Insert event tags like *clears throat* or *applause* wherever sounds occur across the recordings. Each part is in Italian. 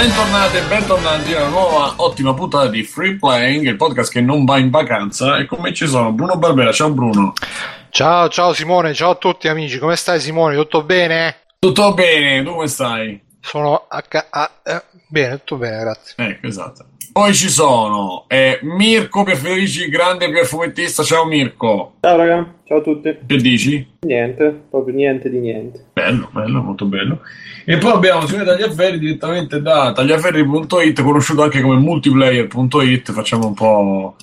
Bentornati e bentornati a una nuova ottima puntata di Free Playing, il podcast che non va in vacanza. E con me ci sono Bruno Barbera. Ciao Bruno. Ciao, ciao Simone, ciao a tutti amici. Come stai Simone? Tutto bene? Tutto bene, tu come stai? Sono a ca- a- eh, bene, tutto bene, grazie. Ecco, esatto. Poi ci sono eh, Mirko Perferici, grande perfumettista. Ciao Mirko. Ciao raga, ciao a tutti. Che dici? Niente, proprio niente di niente. Bello, bello, molto bello. E poi abbiamo Simone Tagliaferri direttamente da tagliaferri.it, conosciuto anche come multiplayer.it. Facciamo un po'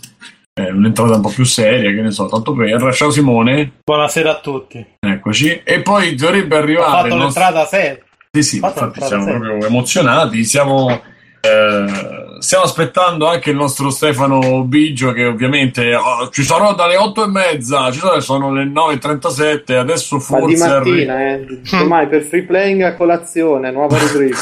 eh, un'entrata un po' più seria, che ne so, tanto per. Ciao Simone. Buonasera a tutti. Eccoci. E poi dovrebbe Ho arrivare. fatto il nostro- l'entrata 7. Sì, sì, infatti l'entrata siamo seria. proprio emozionati. Siamo, eh, stiamo aspettando anche il nostro Stefano Biggio, che ovviamente oh, ci sarò dalle 8 e mezza, ci sono, sono le 9.37. Adesso Ma di forse arri- mattina, eh. Domani per free playing a colazione, nuova *laughs* rubrica.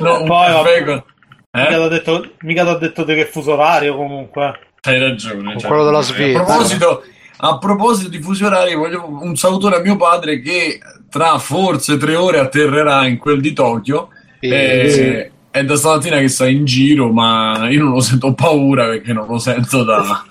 no, un Poi, vabbè. con- Mica Eh? t'ho detto, mica t'ho detto che fuso orario comunque. Hai ragione. Cioè, quello della A Svezia. proposito, a proposito di fusi orari, voglio un salutone a mio padre che tra forse tre ore atterrerà in quel di Tokyo. E- Eh, è da stamattina che sta in giro, ma io non lo sento paura perché non lo sento da,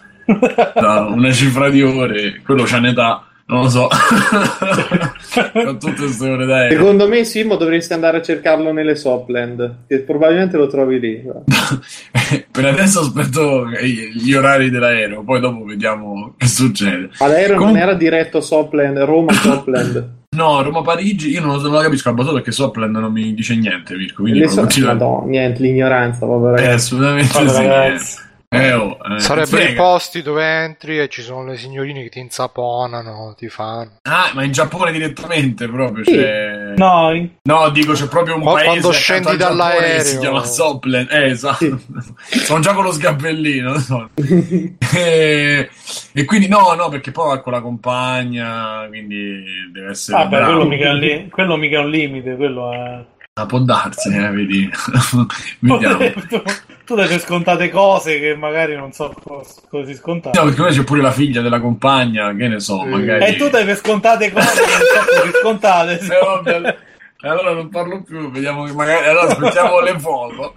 da una cifra di ore. Quello c'ha un'età, non lo so. *laughs* Con tutte queste ore d'aereo. Secondo me, Simo, dovresti andare a cercarlo nelle Sopland, che probabilmente lo trovi lì. *laughs* per adesso aspetto gli orari dell'aereo, poi dopo vediamo che succede. Ma l'aereo Comunque- non era diretto Sopland, Roma Sopland. *laughs* No, Roma-Parigi, io non, non la capisco la battuta perché Sopland non mi dice niente, Mirko. Quindi so- Madonna, niente, l'ignoranza, proprio Eh, assolutamente sì. ragazzi. Eh, oh, eh, Sarebbero i posti dove entri e ci sono le signorine che ti insaponano, ti fanno. Ah, ma in Giappone direttamente proprio. Sì. C'è... No, in- No, dico c'è proprio un Qua- paese quando scendi dall'aereo. si chiama Sopland. Eh, esatto. *laughs* Sono già con lo sgabellino. so. *laughs* e, e quindi no, no, perché poi va con la compagna, quindi deve essere vabbè, bravo. quello mica, li- quello mica è un limite, quello è... Ah, può darsi, eh, vedi. *laughs* Vediamo. *laughs* tu, tu dai per scontate cose che magari non so cos- così scontate. No, perché poi c'è pure la figlia della compagna, che ne so, Eh. magari. E tu dai per scontate cose che non so così scontate. Eh, vabbè, allora non parlo più, vediamo che magari allora aspettiamo le foto.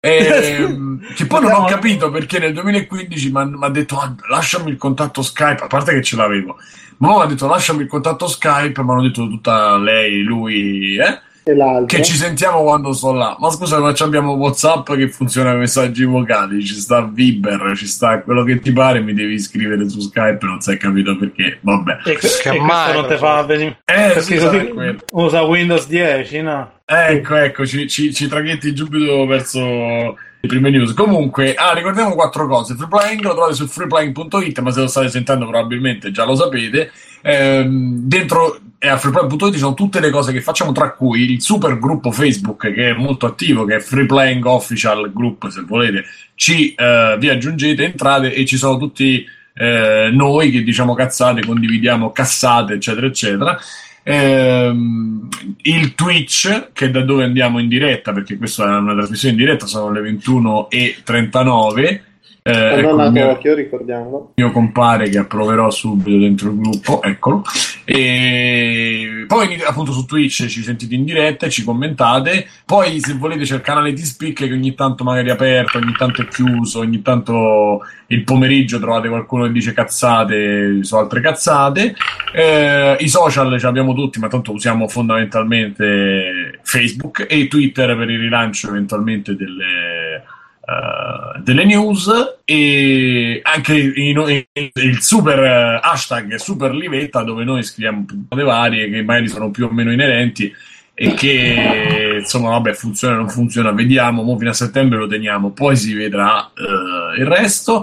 Ehm, che poi non ho capito perché nel 2015 mi ha detto "Ah, lasciami il contatto Skype, a parte che ce l'avevo, ma mi ha detto lasciami il contatto Skype, mi hanno detto tutta lei, lui, eh? E l'altro. che ci sentiamo quando sto là. Ma scusa, ma ci abbiamo WhatsApp che funziona con messaggi vocali, ci sta Viber, ci sta quello che ti pare, mi devi scrivere su Skype, non si è capito perché, vabbè. E, Che e questo non ti fa venire. Eh, Perché quello. usa Windows 10, no? Ecco, ecco, ci, ci, ci traghetti subito verso le prime news. Comunque, ah, ricordiamo quattro cose. Freeplaying lo trovate su freeplaying.it, ma se lo state sentendo probabilmente già lo sapete. Ehm, dentro eh, a freeplaying.it ci sono tutte le cose che facciamo, tra cui il super gruppo Facebook che è molto attivo, che è Freeplaying Official Group, se volete. Ci eh, vi aggiungete, entrate e ci sono tutti eh, noi che diciamo cazzate, condividiamo cassate, eccetera, eccetera. Ehm, il Twitch, che è da dove andiamo in diretta, perché questa è una trasmissione in diretta, sono le 21.39. Eh, Non ecco a mio, Tokyo, ricordiamolo. mio compare che approverò subito dentro il gruppo, eccolo. E poi appunto su Twitch ci sentite in diretta e ci commentate. Poi se volete c'è il canale di Speak che ogni tanto magari è aperto, ogni tanto è chiuso, ogni tanto il pomeriggio trovate qualcuno che dice cazzate su altre cazzate. Eh, I social ce l'abbiamo tutti, ma tanto usiamo fondamentalmente Facebook e Twitter per il rilancio eventualmente delle, eh, delle news e anche in- in- il super eh, hashtag super livetta dove noi scriviamo puntate varie che magari sono più o meno inerenti e che insomma vabbè funziona o non funziona vediamo mo fino a settembre lo teniamo poi si vedrà eh, il resto.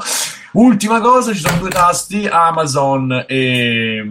Ultima cosa ci sono due tasti Amazon e,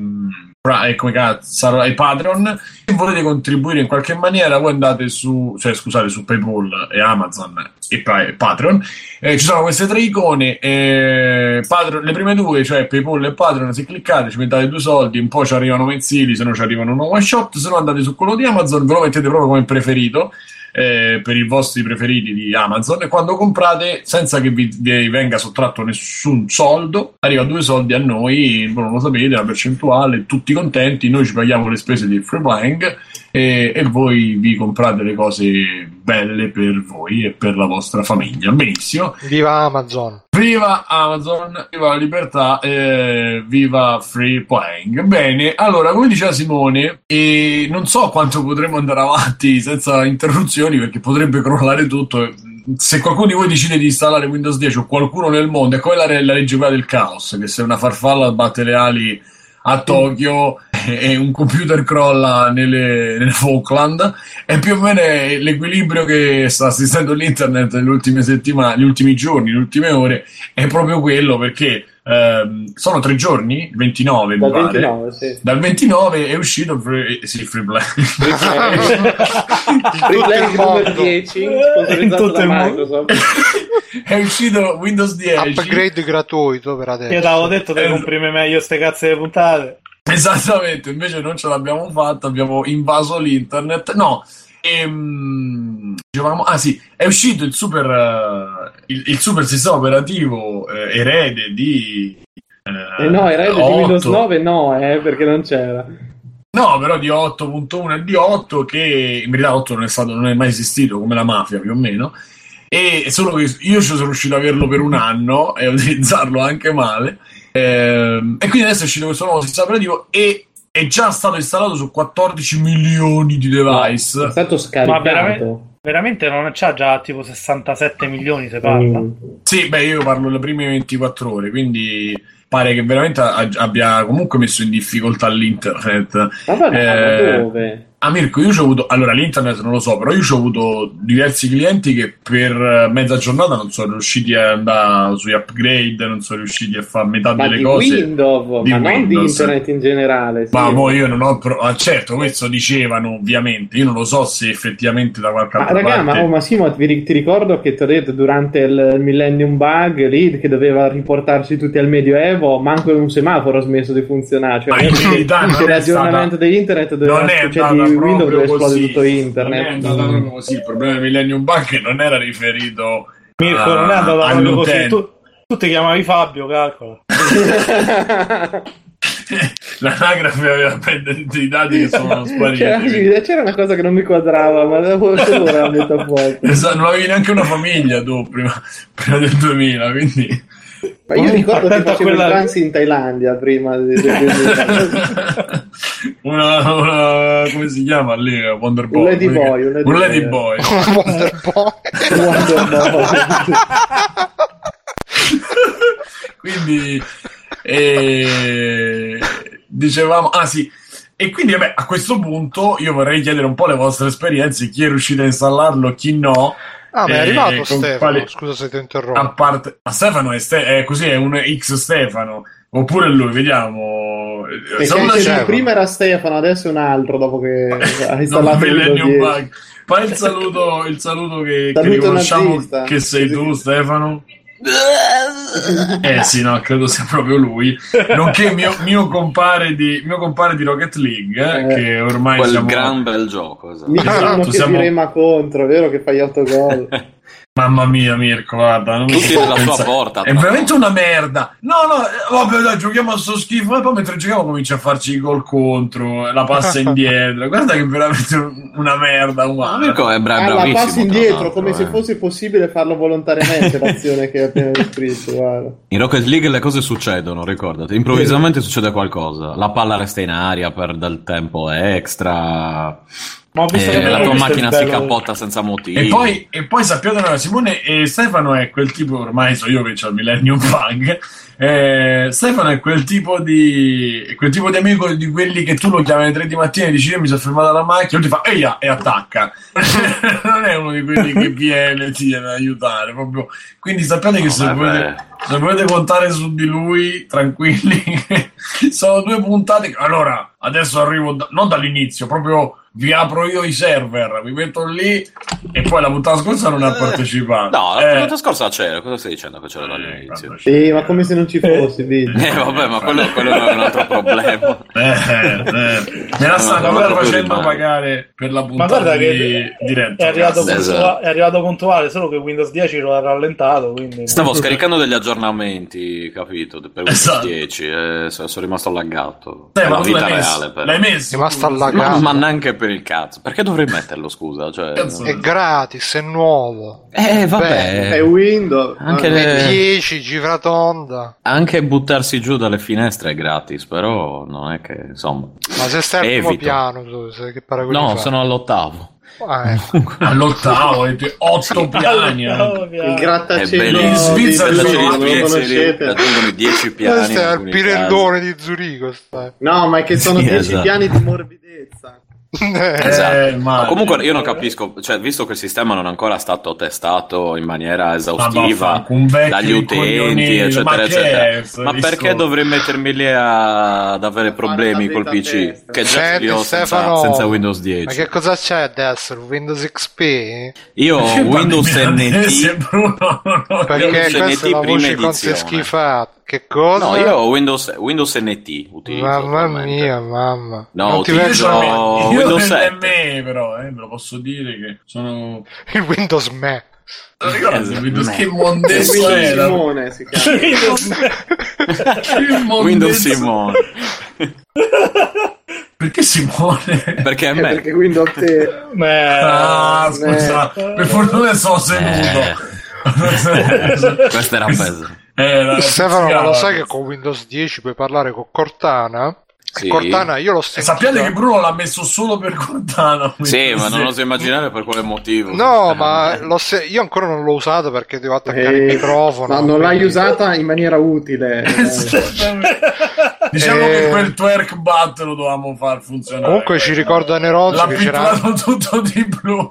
e come cazzo e Patreon. Se volete contribuire in qualche maniera voi andate su cioè scusate su Paypal e Amazon e pa- Patreon. Eh, ci sono queste tre icone eh, Patreon- le prime due cioè Paypal e Patreon se cliccate ci mettate due soldi un po' ci arrivano mensili se no ci arrivano un one shot se no andate su quello di Amazon ve lo mettete proprio come preferito eh, per i vostri preferiti di Amazon e quando comprate senza che vi, vi venga sottratto nessun soldo arriva due soldi a noi voi non lo sapete la percentuale tutti contenti noi ci paghiamo le spese di free buying e, e voi vi comprate le cose belle per voi e per la vostra famiglia. Benissimo. Viva Amazon. Viva Amazon, viva la libertà, eh, viva free playing. Bene, allora, come diceva Simone, e non so quanto potremo andare avanti senza interruzioni perché potrebbe crollare tutto. Se qualcuno di voi decide di installare Windows 10 o qualcuno nel mondo, è come la, la legge quella del caos, che se una farfalla batte le ali a Tokyo e un computer crolla nelle, nelle Falkland è più o meno l'equilibrio che sta assistendo l'internet nelle ultime settimane, negli ultimi giorni, nelle ultime ore è proprio quello perché ehm, sono tre giorni, 29 Dal mi pare. 29, sì. Dal 29 è uscito free, sì, free play. *laughs* *laughs* Free Play il numero mondo. 10, In sponsorizzato tutto da il mondo. Microsoft. *laughs* è uscito Windows 10. Upgrade gratuito per adesso. Io ti avevo detto di Eh, comprime meglio ste cazzo di puntate. Esattamente, invece non ce l'abbiamo fatta, abbiamo invaso l'internet. No, ehm, dicevamo, ah sì, è uscito il super, eh, il, il super sistema operativo eh, erede di... Eh no, era di 8. Windows 9 no, eh, perché non c'era. No, però di 8.1 e di 8 che in verità 8 non è, stato, non è mai esistito come la mafia più o meno. E solo che io ci sono riuscito ad averlo per un anno e a *laughs* utilizzarlo anche male. Ehm, e quindi adesso è uscito questo nuovo sistema operativo e è già stato installato su 14 milioni di È device. stato Ma scaricato. veramente, veramente non c'ha già tipo 67 milioni se parla. Mm. Sì, beh, io parlo le prime 24 ore, quindi pare che veramente abbia comunque messo in difficoltà l'internet. Ma va Eh, dove? Ah, Mirko, io ci ho avuto. Allora, l'internet non lo so, però io ci ho avuto diversi clienti che per eh, mezza giornata non sono riusciti a andare sui upgrade, non sono riusciti a fare metà Ma delle di cose. Windows, di ma non di Windows. internet in generale. sì. Ma mo io non ho. pro- ah, certo, questo dicevano ovviamente. Io non lo so se effettivamente da qualche Ma altra raga, parte. ma, oh, ma sì, ma ti, ricordo che ti ho detto durante il Millennium Bug lì che doveva riportarci tutti al Medioevo, manco un semaforo ha smesso di funzionare. Cioè, Ma in verità non è stata- dell'internet doveva non è cioè, andata di Windows esplodere così. tutto internet. Non è andata Mm. proprio così. Il problema del Millennium Bank *laughs* non era riferito Mirko, a- non è andata proprio così. Tu, tu ti chiamavi Fabio, calcola. *laughs* *laughs* L'anagrafe aveva pendente i dati che sono spariti. c'era, c'era una cosa che non mi quadrava, ma dopo l'ho messa a fuoco. Esatto, non avevi neanche una famiglia tu prima, prima del 2000, quindi... Ma io ricordo che facevo il quella- trans in Thailandia prima del- *laughs* una, una- come si chiama lì? Wonder Boy. Un Lady Boy, un Lady Un Lady Boy. Boy. *laughs* Wonder Boy. Wonder *laughs* Boy. quindi eh, dicevamo, ah sì, e quindi vabbè, a questo punto io vorrei chiedere un po' le vostre esperienze, chi è riuscito a installarlo, chi no. Ah, ma è Eh, arrivato con Stefano. quali- Scusa se ti A interrompo. parte, a Stefano è, Ste- è così, è un X Stefano, oppure lui, vediamo. Perché prima era Stefano, adesso è un altro dopo che *laughs* ha installato 10. Bug. Fai il saluto, il saluto che, che Saluto riconosciamo nazista. che sei tu, Stefano. Eh sì, no, credo sia proprio lui. Nonché mio, mio, compare, di, mio compare di Rocket League, eh, Eh. che ormai Quel siamo... gran bel gioco. esatto. Mi dicono Esatto, che siamo- contro, vero che fai 8 gol. *laughs* Mamma mia, Mirko, guarda. Non Tutti nella sua pensare. porta, È veramente una merda. No, no, eh, vabbè, dai, giochiamo a sto schifo. E poi mentre giochiamo comincia a farci i gol contro, la passa *laughs* indietro. Guarda che è veramente un- una merda Ma umana. Mirko è bra- Ah, la tra indietro come eh. se fosse possibile farlo volontariamente l'azione che hai appena descritto. Guarda. In Rocket League le cose succedono, ricordati. Improvvisamente succede qualcosa. La palla resta in aria per del tempo extra. Ma ho visto eh, che la tua macchina si capotta senza motivo. E poi, e poi sappiate una cosa, Simone e Stefano è quel tipo, ormai so io che ho il Millennium Bug. eh, Stefano è quel tipo di quel tipo di amico di quelli che tu lo chiami alle 3 di mattina e dici io mi sono fermato alla macchina, lui ti fa eia e attacca. *laughs* non è uno di quelli che viene e ti viene ad aiutare. Proprio. Quindi sappiate che No, se volete, se volete contare su di lui, tranquilli, *laughs* sono due puntate. Allora, adesso arrivo da- non dall'inizio, proprio vi apro io i server, vi metto lì e poi la puntata scorsa non ha partecipato. No, Eh, la puntata scorsa c'era. Cosa stai dicendo che c'era eh, dall'inizio? Sì, ma come se non ci fossi, vedi. Eh, vabbè, ma quello, quello è un altro problema. Eh, eh, me la stanno facendo pagare per la Ma puntata guarda di che diretta. è arrivato, cazzo. Esatto. è arrivato puntuale, solo che Windows 10 lo ha rallentato. Quindi Stavo scaricando degli aggiornamenti, capito? Per Windows Esatto. 10 e so- sono rimasto allagato. Eh, ma la tu l'hai vita messo legale, però. L'hai messo? Rimasta alla Ma, ma neanche per il cazzo. Perché dovrei metterlo, scusa? Cioè. È gratis, è nuovo. eh, Beh, È vabbè. Windows. Anche Vabbè. le- È 10, cifra tonda. Anche buttarsi giù dalle finestre è gratis, però non è che, insomma... Ma se stai al primo piano, tu, che paragoni No, fai? sono all'ottavo. Ah. *laughs* All'ottavo, avete otto piani. eh. Il È grattacielo In. Svizzera di ci Zurigo? Raggiungono i 10 piani. Questo è il pirellone di Zurigo. No, ma è che sono Sì, 10 esatto. piani di morbidezza. Eh, Esatto. Eh, Ma ma- comunque io non capisco, cioè, visto che il sistema non è ancora stato testato in maniera esaustiva un vecchio dagli utenti, coglioni, eccetera, ma eccetera, è ma perché dovrei mettermi lì a- ad avere problemi la col PC? Che già Senti, li ho senza, Stefano, senza Windows 10. Ma che cosa c'è adesso? Windows XP? Io ho *laughs* Windows NT. Perché Windows questa è NT la prima voce con schifata. Che cosa? No, io ho Windows, Windows NT utilizzo. Mamma mia, mamma. No, non ti utilizzo- vedo ho io Windows nel 7. ME però, eh, ve lo posso dire che sono... il Windows Me. Esatto, Windows che mondesso Windows era? Simone si chiama. Mondesso- *laughs* Windows Simone. *laughs* Perché Simone? Perché è Eh, me. perché Windows te... Ah, scusa, per fortuna sono seduto. Questo era peso. Era- Stefano, ma lo sai che con Windows 10 puoi parlare con Cortana? Sì. Cortana io l'ho E sentita... sappiate che Bruno l'ha messo solo per Cortana. Sì, ma non oso immaginare per quale motivo. No, Eh, ma se- io ancora non l'ho usato perché devo attaccare Eh, il microfono. No, non l'hai quindi- usata in maniera utile. *laughs* Diciamo Eh. che quel twerk bat lo dovevamo far funzionare. Comunque ci ricorda Neronzo L'ha che c'era, pitturato tutto di blu.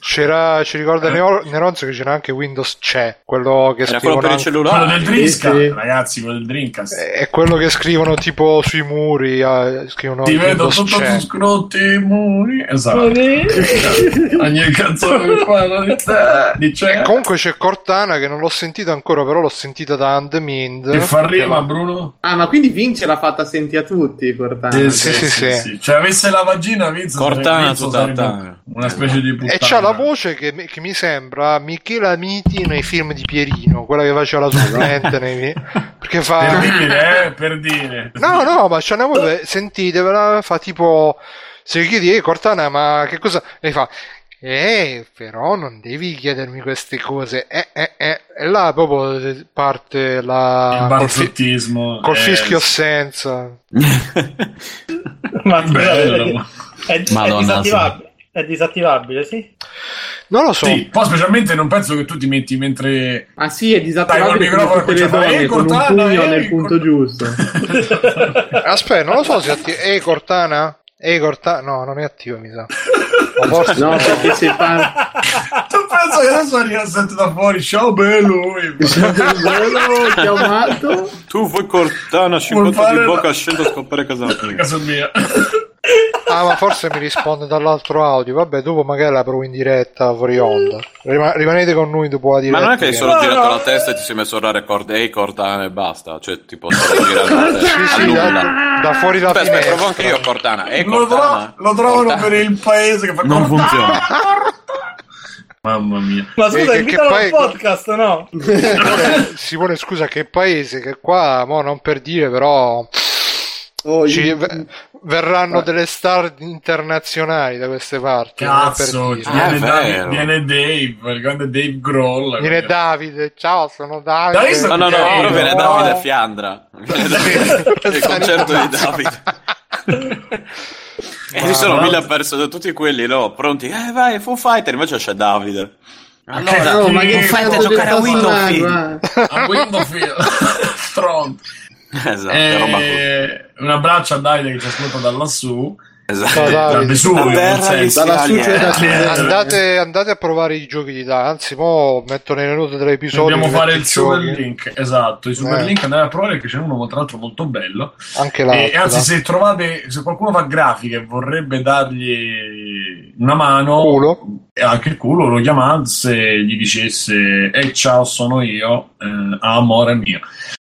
C'era- ci ricorda Neo- Neronzo che c'era anche Windows c'è, quello che Era scrivono quello per il anche- Quello cellulare. del Dreamcast, sì. ragazzi, quello del Dreamcast. è quello che scrivono tipo sui muri, eh, scrivono Ti vedo Windows tutto c'è. su scrotti i muri. Esatto. *laughs* Ogni canzone che parla di te. Di c'è. E comunque c'è Cortana che non l'ho sentita ancora, però l'ho sentita da Andmind. Che fa rima, Bruno? Ah, ma quindi Vince l'ha fatta senti a tutti, Cortana. sì, sì, sì. Cioè, avesse la vagina, Vince Cortana Vince. Una specie di puttana. E c'ha la voce che, mi- che mi sembra Michela Miti nei film di Pierino, quella che faceva la supplente *laughs* nei perché Per fa dire, eh, per dire. No, no, ma c'è una voce, sentitevela, fa tipo se chiedi "Ehi, Cortana, ma che cosa?" E fa eh, però non devi chiedermi queste cose. Eh, eh, eh. E là proprio parte la Il col, fi- barzottismo. col eh, fischio senza. *laughs* Ma Bello. è, è, è Madonna, disattivabile. È disattivabile, sì. Non lo so. Sì, poi specialmente non penso che tu ti metti mentre Ah sì, è Dai, disattivabile come microfono tutte le a fare, donne, "Ehi, con un Cortana, pugno ehi, nel punto Cortana." giusto. *laughs* Aspetta, non lo so se è attivo. Ehi, Cortana? Ehi, Cortana? No, non è attivo, mi sa. O forse No, perché se fa... tu penso che adesso arriva sempre da fuori ciao bello *laughs* Bello, chiamato. tu vuoi Cortana, Vuoi 50 fare di la- bocca, scendo a scopare casa mia. casa mia Ah, ma forse mi risponde dall'altro audio. Vabbè, dopo magari la provo in diretta fuori onda. Rima- rimanete con noi dopo la diretta. Ma non è che hai solo No, girato no. la testa e ti sei messo a record Ehi Cortana e basta. Cioè, ti posso girare. *laughs* Sì, sì, da, da fuori la Aspetta, aspetta, finestra. provo anche io Cortana. Ehi lo, tro- lo trovano per il paese che fa Non funziona. mamma mia Ma Eh, scusa, che- invitalo al podcast, no? Simone, Simone, scusa, che paese? Che qua, mo non per dire, però Oh, ci io- ve- verranno delle star internazionali da queste parti. cazzo dire. ci viene, Ah, Dave, viene Dave il grande Dave Grohl Viene Davide, ciao, sono Davide. Dai, sto- No, no, no, Eh, però viene. Davide Fiandra. Viene Davide- *laughs* il concerto di Davide. *laughs* E ci sono mille persone, tutti quelli no, pronti. Eh vai, Foo Fighter, invece c'è Davide. Allora, No, ma che Foo fate a cazzo giocare a Windows eh? a Windowfield *laughs* Stronzo *laughs* esatto, roba così. Eh, un abbraccio a Davide che ci ascolta da lassù Esatto. Da Vesuvio. Andate, andate a provare i giochi di Davide. Anzi, mo metto nelle note dell'episodio. Dobbiamo vi fare il super giochi. link, esatto, il super Eh. link andate a provare perché c'è uno tra l'altro molto bello. Anche E, l'altro. anzi, se trovate, se qualcuno fa grafiche e vorrebbe dargli una mano, Culo. e anche il culo, lo chiamasse e gli dicesse: E ciao, sono io, eh, amore mio.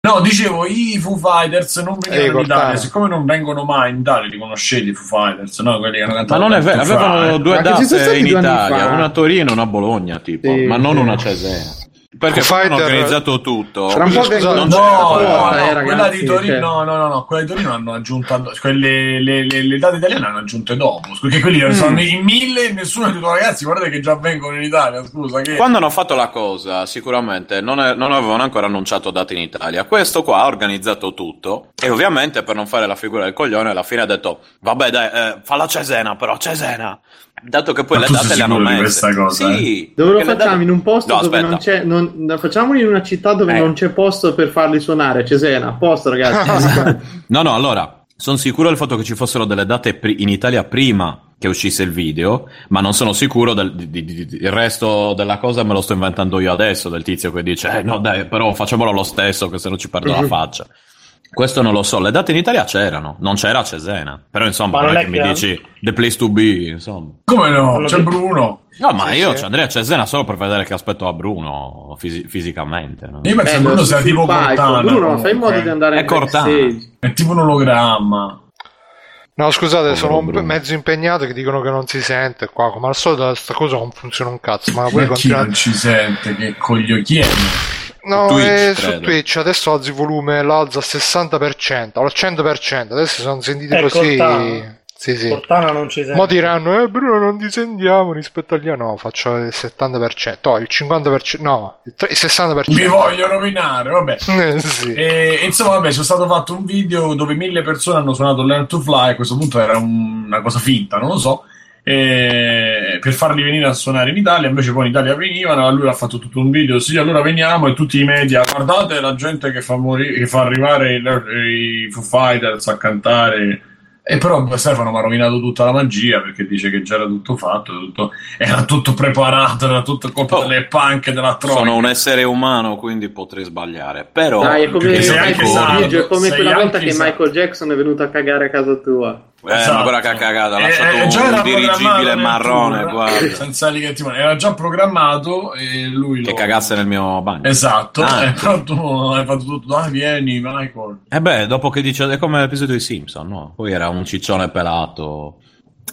No, dicevo, i Foo Fighters non venivano Ehi, in Italia, siccome non vengono mai in Italia, li conoscete i Foo Fighters, no? Quelli che hanno Ma cantato non è vero, avevano due Ma date in Italia, una a Torino e una a Bologna, tipo, Sì, ma non sì. una a Cesena. Perché poi hanno Fighter- organizzato tutto. Tra un po' Scusa, non No, no, no, eh, quella di Torino, cioè. no, no, no, no, quella di Torino hanno aggiunto quelle, le, le- le date italiane hanno aggiunte dopo, perché quelli Mm. sono in mille e nessuno ha detto ragazzi guardate che già vengono in Italia, scusa che... Quando hanno fatto la cosa, sicuramente non, è- non avevano ancora annunciato date in Italia. Questo qua ha organizzato tutto. E ovviamente, per non fare la figura del coglione, alla fine ha detto: Vabbè, dai, eh, fa la Cesena, però Cesena. Dato che poi Ma le date le hanno messe. questa cosa, eh? sì. Dove lo facciamo? date- In un posto No, dove aspetta. non c'è. Non, no, facciamolo in una città dove Eh. non c'è posto per farli suonare. Cesena, a posto, ragazzi. *laughs* No, no, allora, sono sicuro del fatto che ci fossero delle date pri- in Italia prima che uscisse il video, ma non sono sicuro del di- di- di- di- il resto della cosa me lo sto inventando io adesso, del tizio che dice, eh no dai, però facciamolo lo stesso, che se no ci perdo la *laughs* faccia. Questo non lo so, le date in Italia c'erano, non c'era a Cesena, però insomma Ma non non è che mi dici the place to be, insomma. Come no? C'è Bruno. No, ma Sì, io sì. ci andrei a Cesena solo per vedere che aspetto a Bruno fisi- fisicamente. no? Io penso Bruno sia tipo palco. Cortana. Bruno, fai in modo di andare È in Cortana. backstage. È tipo un ologramma. No, scusate, Povero sono un Bruno. mezzo impegnato che dicono che non si sente qua. Come al solito, sta cosa non funziona un cazzo. Ma Ma chi continuate. non ci sente? Che coglio chi è? No, Twitch, eh, su credo. Twitch adesso alzi il volume, lo alzo al 60%, al 100%. Adesso sono sentiti È così. Cortana. Sì, sì. Cortana non ci sente. Mo diranno, eh Bruno non ti sentiamo rispetto agli no, faccio il 70%, no, il 50%, no, il tre- il 60%. Mi voglio rovinare, vabbè. *laughs* Eh, sì. E, insomma, vabbè, c'è stato fatto un video dove mille persone hanno suonato Learn to Fly. A questo punto era un- una cosa finta, non lo so. E- per farli venire a suonare in Italia. Invece, poi in Italia venivano. Lui ha fatto tutto un video. Sì, allora veniamo. E tutti i media, guardate la gente che fa, morire, che fa arrivare i, i Foo Fighters a cantare. E però Stefano mi ha rovinato tutta la magia perché dice che già era tutto fatto, tutto- era tutto preparato, era tutto colpa Oh. delle punk della troia. Sono un essere umano, quindi potrei sbagliare. Però Dai, è come, sardo, Biggio, è come sei quella volta che. Michael Jackson è venuto a cagare a casa tua. Eh, ma quella che ha cagato, ha Eh, lasciato eh, un dirigibile marrone, guarda. tour, senza righe di timone. era già programmato e lui Che lo... cagasse nel mio bagno. esatto Ah, e sì. però tu hai fatto tutto dai vieni Michael E beh, dopo che dice, è come l'episodio dei Simpson, no? Poi era un ciccione pelato.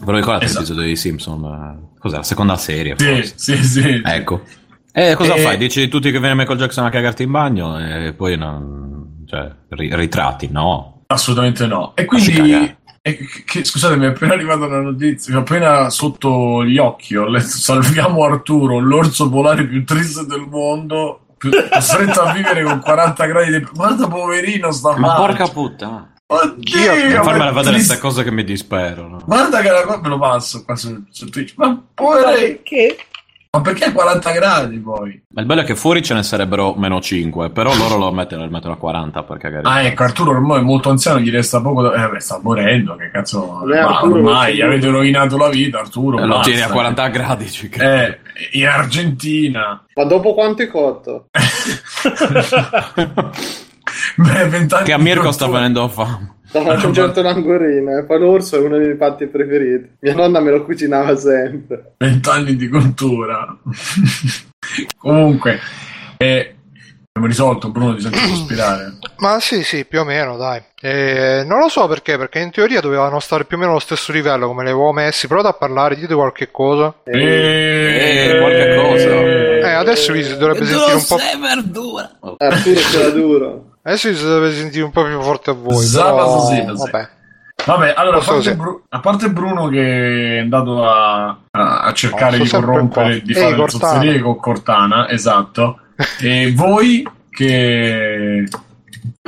Ve lo ricordate Esatto. l'episodio dei Simpson? Eh, Cos'era? La seconda serie? sì forse? sì sì Ecco. E cosa E- fai? Dici tutti che viene Michael Jackson a cagarti in bagno e poi non... Cioè, ri- ritratti, no? assolutamente no e Lasci quindi che, che- scusate mi è appena arrivata una notizia mi è appena sotto gli occhi ho letto salviamo Arturo l'orso polare più triste del mondo più- costretto a vivere con 40 gradi di guarda poverino sta Ma faccia. porca puttana. oddio ma è vedere queste triste. cose che mi dispero, no? Guarda che la cosa me lo passo qua su, su Twitch. Ma Ma povere, perché? Ma perché 40 gradi poi? Ma il bello è che fuori ce ne sarebbero meno 5, però loro lo mettono, lo mettono a 40 per cagare. Ah, ecco, Arturo ormai è molto anziano, gli resta poco da... Eh, beh, sta morendo, che cazzo... Vabbè, Ma Arturo, ormai sì. avete rovinato la vita, Arturo. E lo tieni a 40 gradi, ci credo. Eh, in Argentina. Ma dopo quanto è cotto? *laughs* Beh, 20 anni Che a Mirko sta venendo fame. Stavo mangiando l'angorina e poi l'orso è uno dei miei piatti preferiti. Mia nonna me lo cucinava sempre. 20 anni di cultura. *laughs* Comunque, eh, abbiamo risolto, Bruno, ti sento sospirare. Ma sì, sì, più o meno, dai. Eh, non lo so perché, perché in teoria dovevano stare più o meno allo stesso livello come li avevo messi. Provate a parlare, dite qualche cosa. Eh, qualche cosa. Eh, adesso vi si dovrebbe sentire un po'. verdura. Arturo c'era duro. Adesso vi si dovrebbe sentire un po' più forte a voi. Zaba Però... sì. Vabbè. Vabbè, allora, a parte. Bru- a parte Bruno che è andato a, a- cercare No, di corrompere, di Ehi, fare zozzerie con Cortana, esatto. e voi che...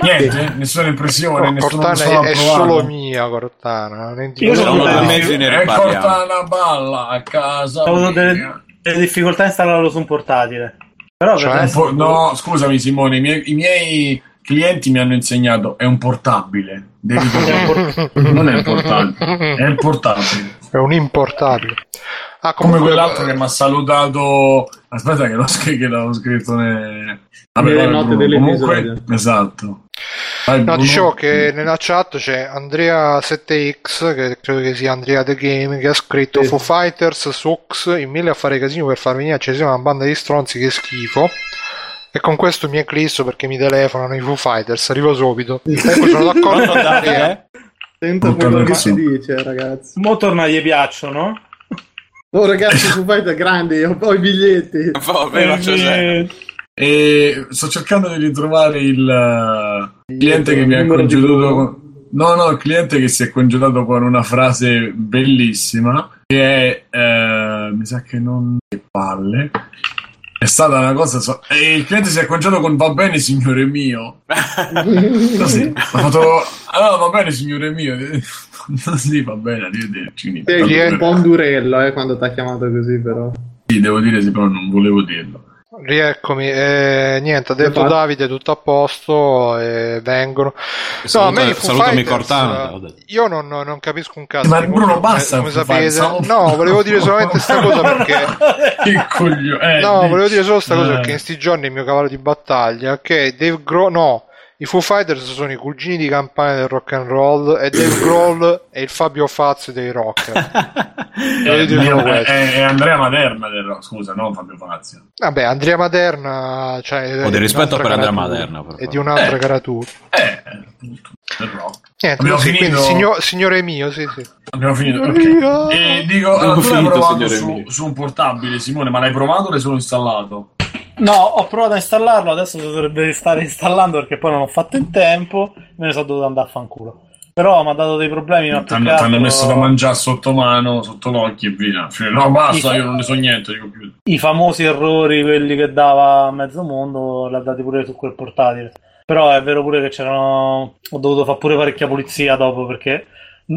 Niente, nessuna impressione, No, nessuno Cortana nessuno è, è solo mia, Cortana. Io Sono delle- mesi ne E riparliamo. Cortana balla a casa. Ho avuto delle, delle difficoltà a installarlo su un portatile. Però Cioè? per po- no, scusami Simone, i miei, i miei clienti mi hanno insegnato, è un portabile. Devi *laughs* non è un portatile, è un portabile. È un importabile. Ah, Come comunque, quell'altro che mi ha salutato. Aspetta, che l'ho, scr- che l'ho scritto ne... Nelle vai, note Bruno. dell'episodio. Comunque, esatto. Vai, No, dicevo che nella chat c'è Andrea7X, che credo che sia Andrea The Game, che ha scritto Sì. Foo Fighters, Sux, in mille a fare casino per far venire a Cesena una banda di stronzi che schifo. E con questo mi eclisso perché mi telefonano i Foo Fighters, arrivo subito. *laughs* Ecco, sono d'accordo con Andrea. Sento Butta quello che si dice, ragazzi. Mo torna gli piacciono. Oh, ragazzi, su Fight grandi, ho, ho i biglietti. Vabbè, ma c'è. Eh, E sto cercando di ritrovare il eh, cliente che mi ha congedato. No, no, il cliente che si è congedato con una frase bellissima che è eh, mi sa che non che palle. È stata una cosa so- e il cliente si è congedato con va bene signore mio. *laughs* Così. Ha fatto ah, va bene signore mio. sì, va bene, arrivederci. Sì, è un po' un durello eh, quando ti ha chiamato così, però. Sì, devo dire sì, però non volevo dirlo. Rieccomi, eh, niente, ha detto. Davide tutto a posto, e vengono. No, a me i Foo salutami Fighters, Cortana. eh. Io non, non capisco un cazzo. Ma di Bruno, come- basta come sapete. No, volevo dire solamente questa cosa perché. *laughs* Che coglione. eh, No, volevo dire solo questa cosa Eh. perché in sti giorni il mio cavallo di battaglia, che Dave Grohl, no, i Foo Fighters sono i cugini di campagna del rock and roll e Dave *coughs* Grohl è il Fabio Fazio dei rock. *laughs* Eh, solo è, questo. è- è Andrea Maderna del scusa, non Fabio Fazio. Vabbè, Andrea Maderna, cioè, Ho di è rispetto un'altra per Andrea Maderna, per È di un'altra Eh. caratura. Eh, del rock. Niente, Abbiamo sì, finito? quindi signor- signore mio, sì, sì. Abbiamo finito. ok. Io- E dico, allora, Abbiamo tu l'hai finito, provato su, su un portabile, Simone, ma l'hai provato o l'hai solo installato? No, ho provato a installarlo, adesso dovrebbe stare installando perché poi non ho fatto in tempo, me ne sono dovuto andare a fanculo. Però mi ha dato dei problemi, Ti hanno, hanno messo da mangiare sotto mano, sotto l'occhio e via. No, basta, io non ne so niente di computer. i famosi errori, quelli che dava a mezzo mondo, l'ha dati pure su quel portatile. Però è vero pure che c'erano. Ho dovuto fare pure parecchia pulizia dopo perché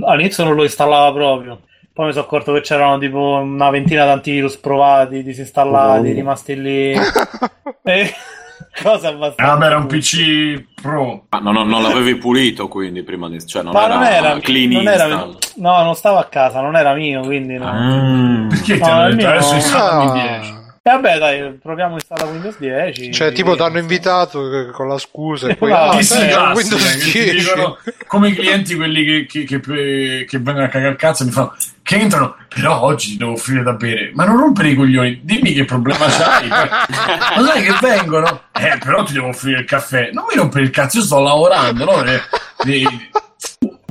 all'inizio non lo installava proprio. Poi mi sono accorto che c'erano tipo una ventina di antivirus provati, disinstallati, Madonna. rimasti lì. *laughs* e... *laughs* Cosa abbastanza. Vabbè, era un PC Pro. Ma non, non l'avevi pulito quindi prima di... Cioè non Ma era, non era, clean non era no, non stavo a casa, non era mio, quindi no. Ah. Perché ti No, hanno il detto mio- adesso installami Ah. 10? E vabbè, dai, proviamo a installare Windows 10. Cioè, tipo, via. t'hanno invitato che- con la scusa e poi No, ah, Ti sì, Windows eh, che ti 10. dicono, come i clienti quelli che, che, che, che vengono a cagare il cazzo e mi fanno che entrano però oggi ti devo offrire da bere ma non rompere i coglioni dimmi che problema c'hai *laughs* ma sai che vengono eh però ti devo offrire il caffè non mi rompere il cazzo io sto lavorando no? Eh, devi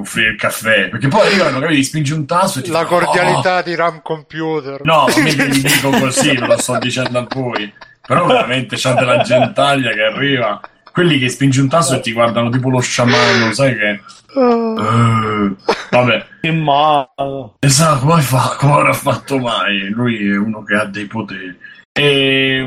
offrire il caffè perché poi arrivano capiti spingi un tasto e ti La fanno, cordialità di RAM Computer. "Oh". no gli *laughs* dico così ve lo sto dicendo a voi però veramente c'è della gentaglia che arriva quelli che spingi un tasto e ti guardano tipo lo sciamano sai che eh, vabbè, Che male. esatto, come, fa, come avrà fatto mai? Lui è uno che ha dei poteri. E,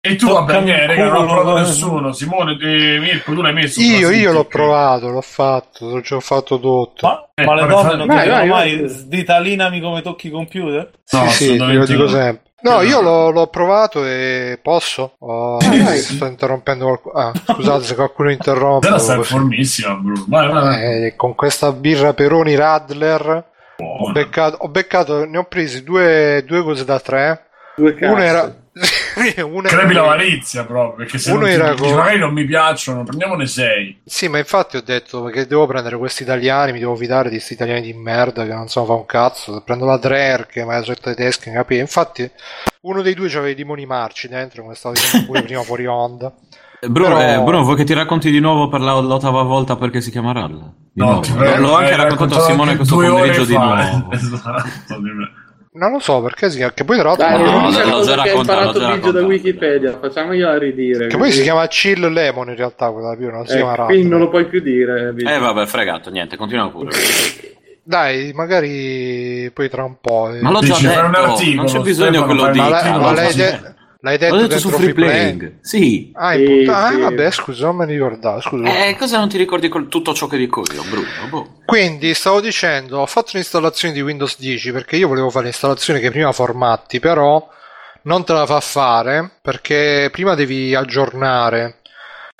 e tu, vabbè, raga, non ha culo, provato eh. nessuno. Simone, te, Mirko, tu l'hai messo? Io, io l'ho provato, l'ho fatto, ci ho fatto tutto. Ma, Eh, ma le donne non vai, ti dicono vai, mai vai. sditalinami come tocchi i computer? Sì, No, sì, te lo dico no. sempre. No, io l'ho, l'ho provato e posso? Oh, sto interrompendo qualcuno. Ah, scusate se qualcuno interrompe. Te stai formissima, Bruno. Vai, vai, vai. Eh, con questa birra Peroni Radler ho beccato, ho beccato- ne ho presi due, due cose da tre. Due cazzo. Una era. *laughs* una era- Crepi l'avarizia proprio, perché se Uno non ti era dici, con- magari non mi piacciono, prendiamone sei. Sì, ma infatti ho detto che devo prendere questi italiani, mi devo fidare di questi italiani di merda che non so fa un cazzo. Prendo la Dreher che mi ha detto tedeschi, capi? Infatti, uno dei due c'aveva i demoni marci dentro, come stavo dicendo pure prima fuori onda. Bruno, Però- eh, Bruno, vuoi che ti racconti di nuovo per la- l'ottava volta perché si chiama Ralla? Di No, ti L'ho anche hai raccontato a Simone anche questo pomeriggio di nuovo. *laughs* Esatto. Non lo so perché si chiama, che poi tra l'altro. Dai, No, non l'ho dice già cosa che hai imparato già Biggio da. Wikipedia, facciamogliela ridire. Che poi si chiama Chill Lemon in realtà quella più, non si Eh, chiama Radler. quindi non lo puoi più dire. Biggio. Eh vabbè, fregato, niente, continua pure. Dai, magari poi tra un po'. eh. Ma l'ho già Dici, un detto, articolo, non c'è bisogno Stefano, che lo fai un dica. Ma, la- l'hai, de- l'hai detto, L'ho detto su dentro free playing. Sì. Ah, Sì, puttana- ah, sì. vabbè, scusa, non mi ricordavo. Scusa. Eh, cosa non ti ricordi col- tutto ciò che dico io, Bruno? Boh. Quindi stavo dicendo, ho fatto l'installazione di Windows 10 perché io volevo fare l'installazione che prima formatti, però non te la fa fare perché prima devi aggiornare.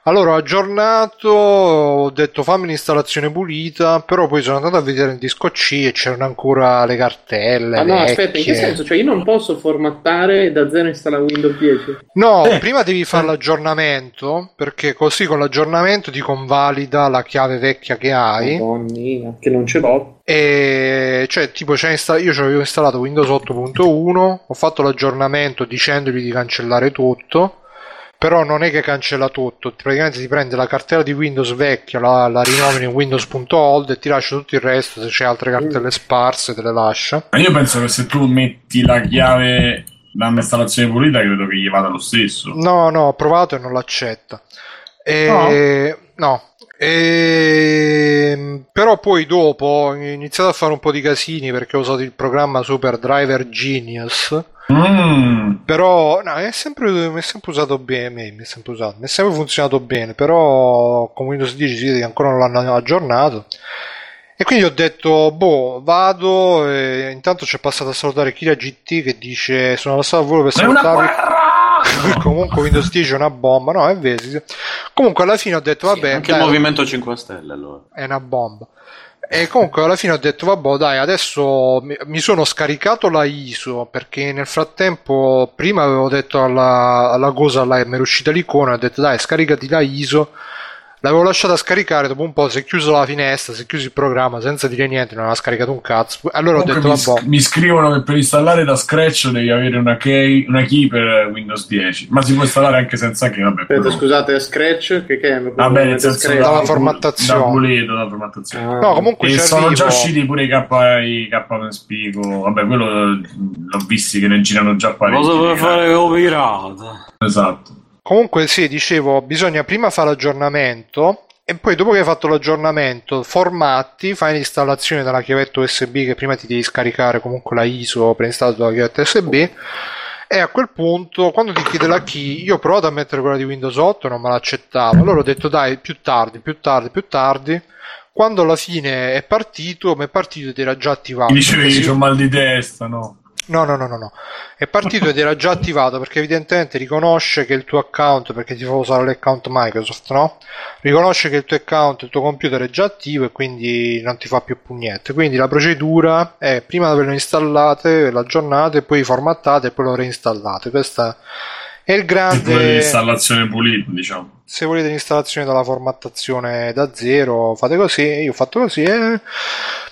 Allora ho aggiornato, ho detto fammi l'installazione pulita, però poi sono andato a vedere il disco C e c'erano ancora le cartelle. Ah no, vecchie. aspetta, in che senso? Cioè io non posso formattare e da zero installare Windows 10? No, Eh. prima devi fare l'aggiornamento perché così con l'aggiornamento ti convalida la chiave vecchia che hai. Madonna, che non ce l'ho. E cioè, tipo, c'è insta- io ci avevo installato Windows 8.1, ho fatto l'aggiornamento dicendogli di cancellare tutto. Però non è che cancella tutto, praticamente ti prende la cartella di Windows vecchia, la, la rinomini in Windows.old e ti lascia tutto il resto. Se c'è altre cartelle sparse, te le lascia. Ma io penso che se tu metti la chiave da un'installazione pulita credo che gli vada lo stesso. No, no, ho provato e non l'accetta. E... No. E... Però poi dopo ho iniziato a fare un po' di casini perché ho usato il programma Super Driver Genius. Mm. Però no, è sempre, mi è sempre usato bene, mi è sempre usato, mi è sempre funzionato bene, però con Windows 10 si vede che ancora non l'hanno aggiornato. E quindi ho detto, boh, vado. E intanto c'è passato a salutare Kira GT che dice: Sono passato a volo per salutarvi. *laughs* Comunque Windows 10 è una bomba, no, è vero. sì. Comunque alla fine ho detto, Sì, vabbè, anche dai, il Movimento 5 Stelle allora. è una bomba. E comunque alla fine ho detto, vabbè, dai, adesso mi- sono scaricato la ISO perché nel frattempo prima avevo detto alla, alla cosa, là, mi era uscita l'icona, ho detto, dai, scaricati la ISO. L'avevo lasciata scaricare, dopo un po' si è chiusa la finestra, si è chiuso il programma senza dire niente, non aveva scaricato un cazzo. Allora ho Comunque detto, mi, vabbè, mi scrivono che per installare da Scratch devi avere una key, una key per Windows 10, ma si può installare anche senza key. Vabbè, Aspetta, scusate, Scratch, che, che è? Vabbè, nel senso Scratch? Dalla da- formattazione. da boleto, da formattazione. Ah. no, comunque E sono già usciti pure i K, i K Spico. Vabbè, quello eh, l'ho visti che ne girano già parecchi. Cosa vuoi fare copyright? Esatto. Comunque sì, dicevo, bisogna prima fare l'aggiornamento e poi dopo che hai fatto l'aggiornamento, formatti, fai l'installazione dalla chiavetta USB che prima ti devi scaricare comunque la ISO preinstallata dalla chiavetta USB e a quel punto, quando ti chiede la key, io ho provato a mettere quella di Windows 8 non me l'accettava, allora ho detto dai, più tardi, più tardi, più tardi. Quando alla fine è partito, mi è partito ed era già attivato. Dicevi che c'ho mal di testa, no? No, no, no, no, no. È partito ed era già attivato perché evidentemente riconosce che il tuo account, perché ti fa usare l'account Microsoft, no? Riconosce che il tuo account, il tuo computer è già attivo e quindi non ti fa più pugnette. Quindi la procedura è prima averlo installate, l'aggiornate, poi formattate e poi lo reinstallate. Questa è il grande... l'installazione pulita, diciamo. Se volete l'installazione dalla formattazione da zero, fate così. Io ho fatto così e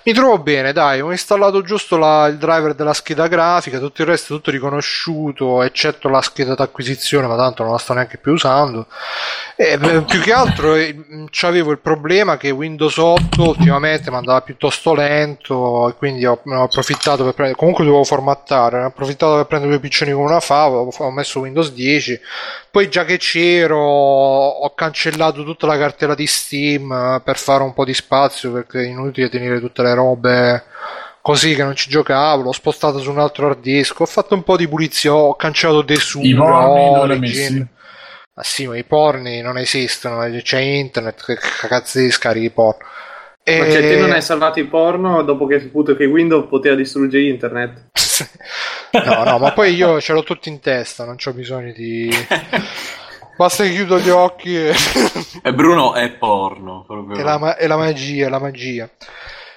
mi trovo bene. Dai, ho installato giusto la- il driver della scheda grafica, tutto il resto è tutto riconosciuto, eccetto la scheda d'acquisizione, ma tanto non la sto neanche più usando. E, eh, più che altro eh, avevo il problema che Windows 8 ultimamente mi andava piuttosto lento e quindi ho, ho approfittato per prendere. Comunque dovevo formattare, ho approfittato per prendere due piccioni con una fava, ho ho messo Windows 10 poi già che c'ero ho cancellato tutta la cartella di Steam eh, per fare un po' di spazio perché è inutile tenere tutte le robe così che non ci giocavo, l'ho spostato su un altro hard disk, ho fatto un po' di pulizia, ho cancellato Desura, I porni? Ma sì, ma i porni non esistono, c'è internet, che cazzo di scarichi i porno. E... Ma cioè, te non hai salvato il porno dopo che hai saputo che Windows poteva distruggere internet? *laughs* No, no, ma poi io ce l'ho tutto in testa, non ho bisogno di... *laughs* Basta che chiudo gli occhi e... E Bruno è porno. Proprio. è, la, ma- è la magia, è la magia.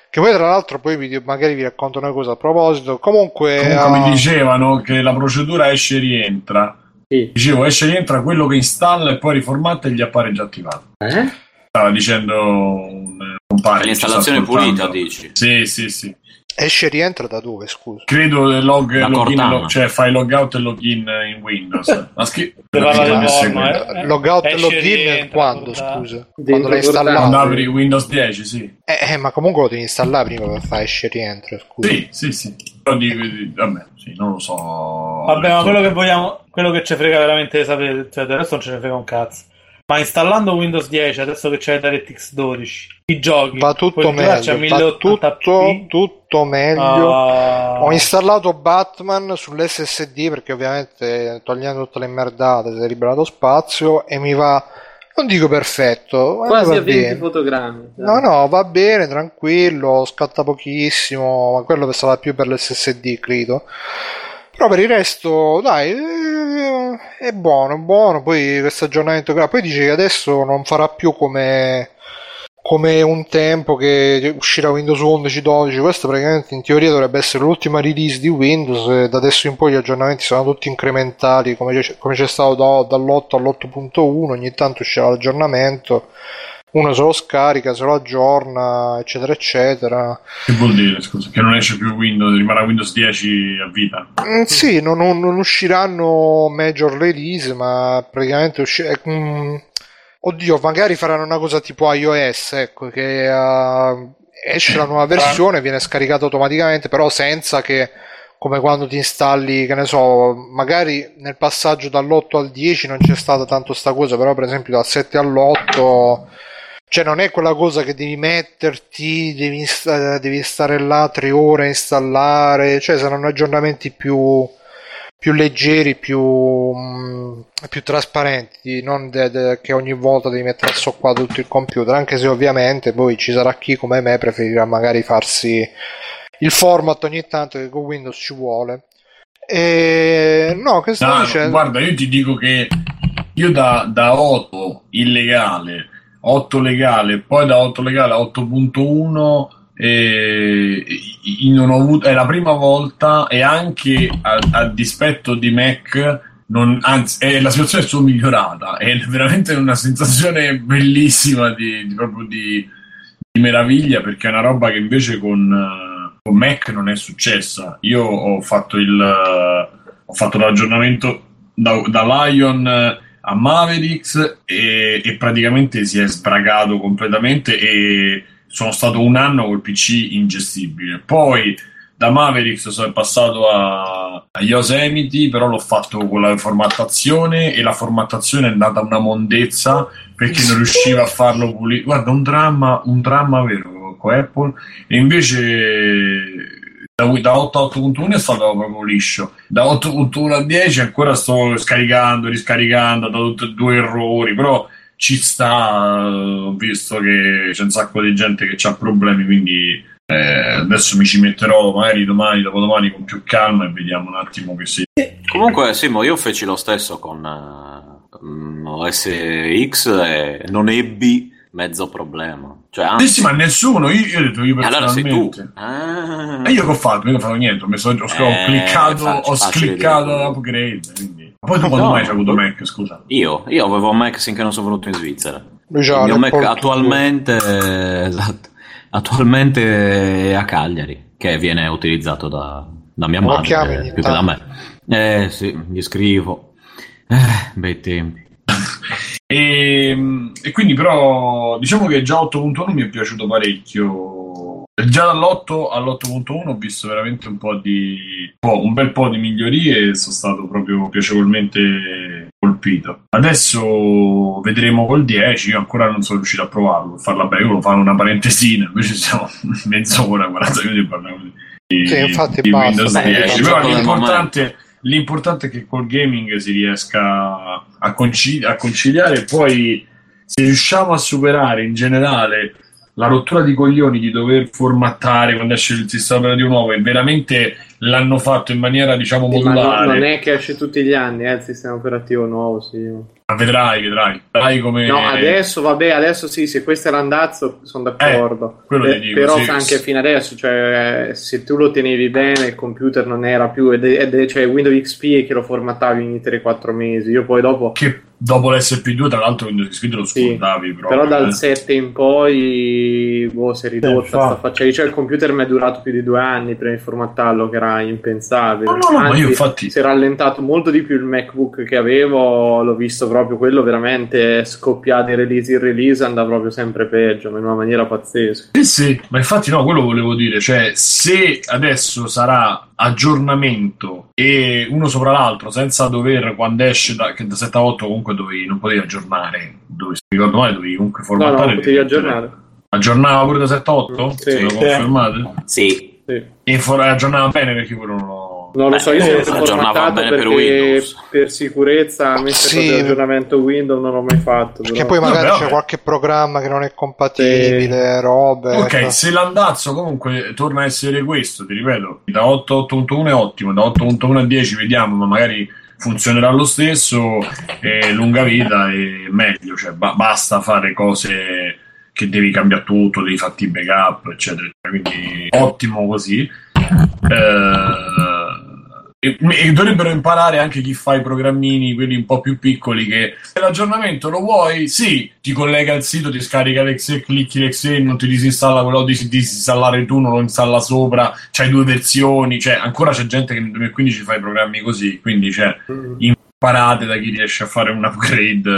Che poi tra l'altro poi vi- magari vi racconto una cosa a proposito. Comunque... Comunque ah, mi dicevano che la procedura esce e rientra. Sì. Dicevo, esce e rientra quello che installa e poi riformatta e gli appare già attivato. Eh? Stava dicendo un che ci L'installazione pulita, dici? Sì, sì, sì. Esce e rientra da dove, scusa? Credo del log, login, log- cioè fai logout e login in Windows. *laughs* Ma schi- eh. Logout e login rientra, quando, tutta- scusa? Dentro Quando l'hai installato? Quando apri Windows 10, sì. Eh, eh, ma comunque lo devi installare prima per fare esce e rientra, scusa. Sì, sì, sì. Però di, di- vabbè, sì, non lo so. Vabbè, ma quello che vogliamo, quello che ci frega veramente di sapere, cioè del resto non ce ne frega un cazzo. Ma installando Windows 10, adesso che c'è DirectX 12, i giochi, Va tutto meglio, va 1080p. tutto, tutto meglio. Ah, Ho installato Batman sull'SSD perché ovviamente togliendo tutte le merdate si è liberato spazio e mi va, non dico perfetto, Quasi va a 20 bene. fotogrammi. No, no, va bene, tranquillo, scatta pochissimo, ma quello sarà più per l'SSD, credo. Però per il resto, dai, eh, è buono, è buono. Poi questo aggiornamento, poi dice che adesso non farà più come, come un tempo che uscirà Windows 11, 12. Questo praticamente in teoria dovrebbe essere l'ultima release di Windows. E da adesso in poi gli aggiornamenti saranno tutti incrementali, come c'è, come c'è stato da- dall'8 all'8.1. Ogni tanto uscirà l'aggiornamento. Uno se lo scarica, se lo aggiorna, eccetera, eccetera. Che vuol dire, scusa? Che non esce più Windows, rimarrà Windows 10 a vita. Mm, sì, non, non- non usciranno major release, ma praticamente usci- eh, mm, oddio, magari faranno una cosa tipo iOS, ecco, che eh, esce la nuova versione, viene scaricata automaticamente, però senza che come quando ti installi, che ne so, magari nel passaggio dall'8 al 10 non c'è stata tanto sta cosa, però per esempio dal 7 all'8 cioè non è quella cosa che devi metterti, devi, devi stare là tre ore a installare, cioè saranno aggiornamenti più, più leggeri, più, mm, più trasparenti, non de- de- che ogni volta devi mettere a soqquadro tutto il computer, anche se ovviamente poi ci sarà chi come me preferirà magari farsi il format ogni tanto che con Windows ci vuole. E... No, che sto No, dicendo? guarda, io ti dico che io da, da 8 illegale, 8 legale, poi da 8 legale a 8.1 eh, ho avuto, è la prima volta e anche a, a dispetto di Mac, non, anzi, è, la situazione è solo migliorata. È veramente una sensazione bellissima di, di- proprio di, di meraviglia perché è una roba che invece con, eh, con Mac non è successa. Io ho fatto il eh, ho fatto l'aggiornamento da, da Lion eh, a Mavericks e, e praticamente si è sbragato completamente e sono stato un anno col PC ingestibile. Poi da Mavericks sono passato a, a Yosemite, però l'ho fatto con la formattazione e la formattazione è andata una mondezza perché non riusciva a farlo pulire. Guarda, un dramma, un dramma vero con Apple. E invece da, da 8 a 8.1 è stato proprio liscio. Da 8.1 a 10 ancora sto scaricando, riscaricando, dato due errori, però ci sta. Ho visto che c'è un sacco di gente che ha problemi, quindi eh, adesso mi ci metterò magari domani, dopodomani con più calma e vediamo un attimo che si. Comunque, Simo, io feci lo stesso con eh, mm, OS X e non ebbi mezzo problema. Cioè, anzi, sì, ma nessuno, io, io ho detto io e allora sei tu. personalmente. Ah. E io che ho fatto? Io non ho fatto niente, ho, messo, ho, Eh, cliccato, facile- ho facile scliccato dire. l'upgrade. Quindi. Poi tu quando No, mai hai avuto. Mac, scusa? Io, io avevo Mac finché non sono venuto in Svizzera. C'ha Il mio Mac attualmente, esatto, attualmente è a Cagliari, che viene utilizzato da, da mia madre chiami più che da me. Eh sì, gli scrivo. Eh, bei tempi. E, e quindi però diciamo che già 8.1 mi è piaciuto parecchio. Già dall'8 all'8.1 ho visto veramente un po' di un po'- un bel po' di migliorie e sono stato proprio piacevolmente colpito. Adesso vedremo col 10, io ancora non sono riuscito a provarlo, a farla bene, io volevo fare una parentesina, invece siamo mezz'ora, 40 minuti e parliamo di, Sì, infatti di basta. Windows Beh, 10. è Però l'importante, l'importante è che col gaming si riesca a, conci- a conciliare e poi se riusciamo a superare in generale la rottura di coglioni di dover formattare quando esce il sistema operativo nuovo e veramente l'hanno fatto in maniera diciamo ma no- modulare non è che esce tutti gli anni, eh, il sistema operativo nuovo, sì. Ma vedrai vedrai vedrai come No, adesso vabbè, adesso sì, se questo è l'andazzo sono d'accordo. Eh, quello Pe- ti dico, però sì. anche fino adesso, cioè, se tu lo tenevi bene, il computer non era più, ed, ed, cioè Windows XP che lo formattavi ogni 3-4 mesi. Io poi dopo, che dopo l'SP2 tra l'altro Windows XP lo Sì, scordavi proprio però dal eh. 7 in poi, boh, si è ridotta Eh, infatti. sta faccia. Cioè, il computer mi è durato più di due anni prima di formattarlo, che era impensabile. No, no, no, ma Anzi, io infatti si è rallentato molto di più il MacBook che avevo, l'ho visto proprio quello veramente scoppiato in release in release, andava proprio sempre peggio, ma in una maniera pazzesca. Sì, sì, ma infatti no, quello volevo dire, cioè se adesso sarà aggiornamento e uno sopra l'altro senza dover, quando esce da, che da 7 a 8 comunque dovevi, non potevi aggiornare, dovevi, se ricordo male dovevi comunque No, no, formattare. potevi aggiornare. Aggiornava pure da 7 a 8? Sì. Se lo confermate? Sì, Sì. E for- aggiornava bene perché quello non lo... So, io Eh, sono eh, aggiornava formattato bene per perché Windows. per sicurezza mettere Sì. l'aggiornamento Windows non l'ho mai fatto. Perché però. poi magari Vabbè, c'è qualche programma che non è compatibile, robe. Ok, cioè- se l'andazzo comunque torna a essere questo, ti ripeto, da 8 a 8.1 è ottimo, da 8.1 a 10 vediamo, ma magari funzionerà lo stesso, e lunga vita e meglio, cioè ba- basta fare cose che devi cambiare tutto, devi fare i backup, eccetera. Quindi ottimo così. Eh, e, e dovrebbero imparare anche chi fa i programmini, quelli un po' più piccoli, che se l'aggiornamento lo vuoi, sì, ti collega al sito, ti scarica l'exe, clicchi l'exe, non ti disinstalla quello di disinstallare tu, non lo installa sopra, c'hai due versioni, cioè ancora c'è gente che nel 2015 fa i programmi così, quindi cioè, Mm. parate da chi riesce a fare un upgrade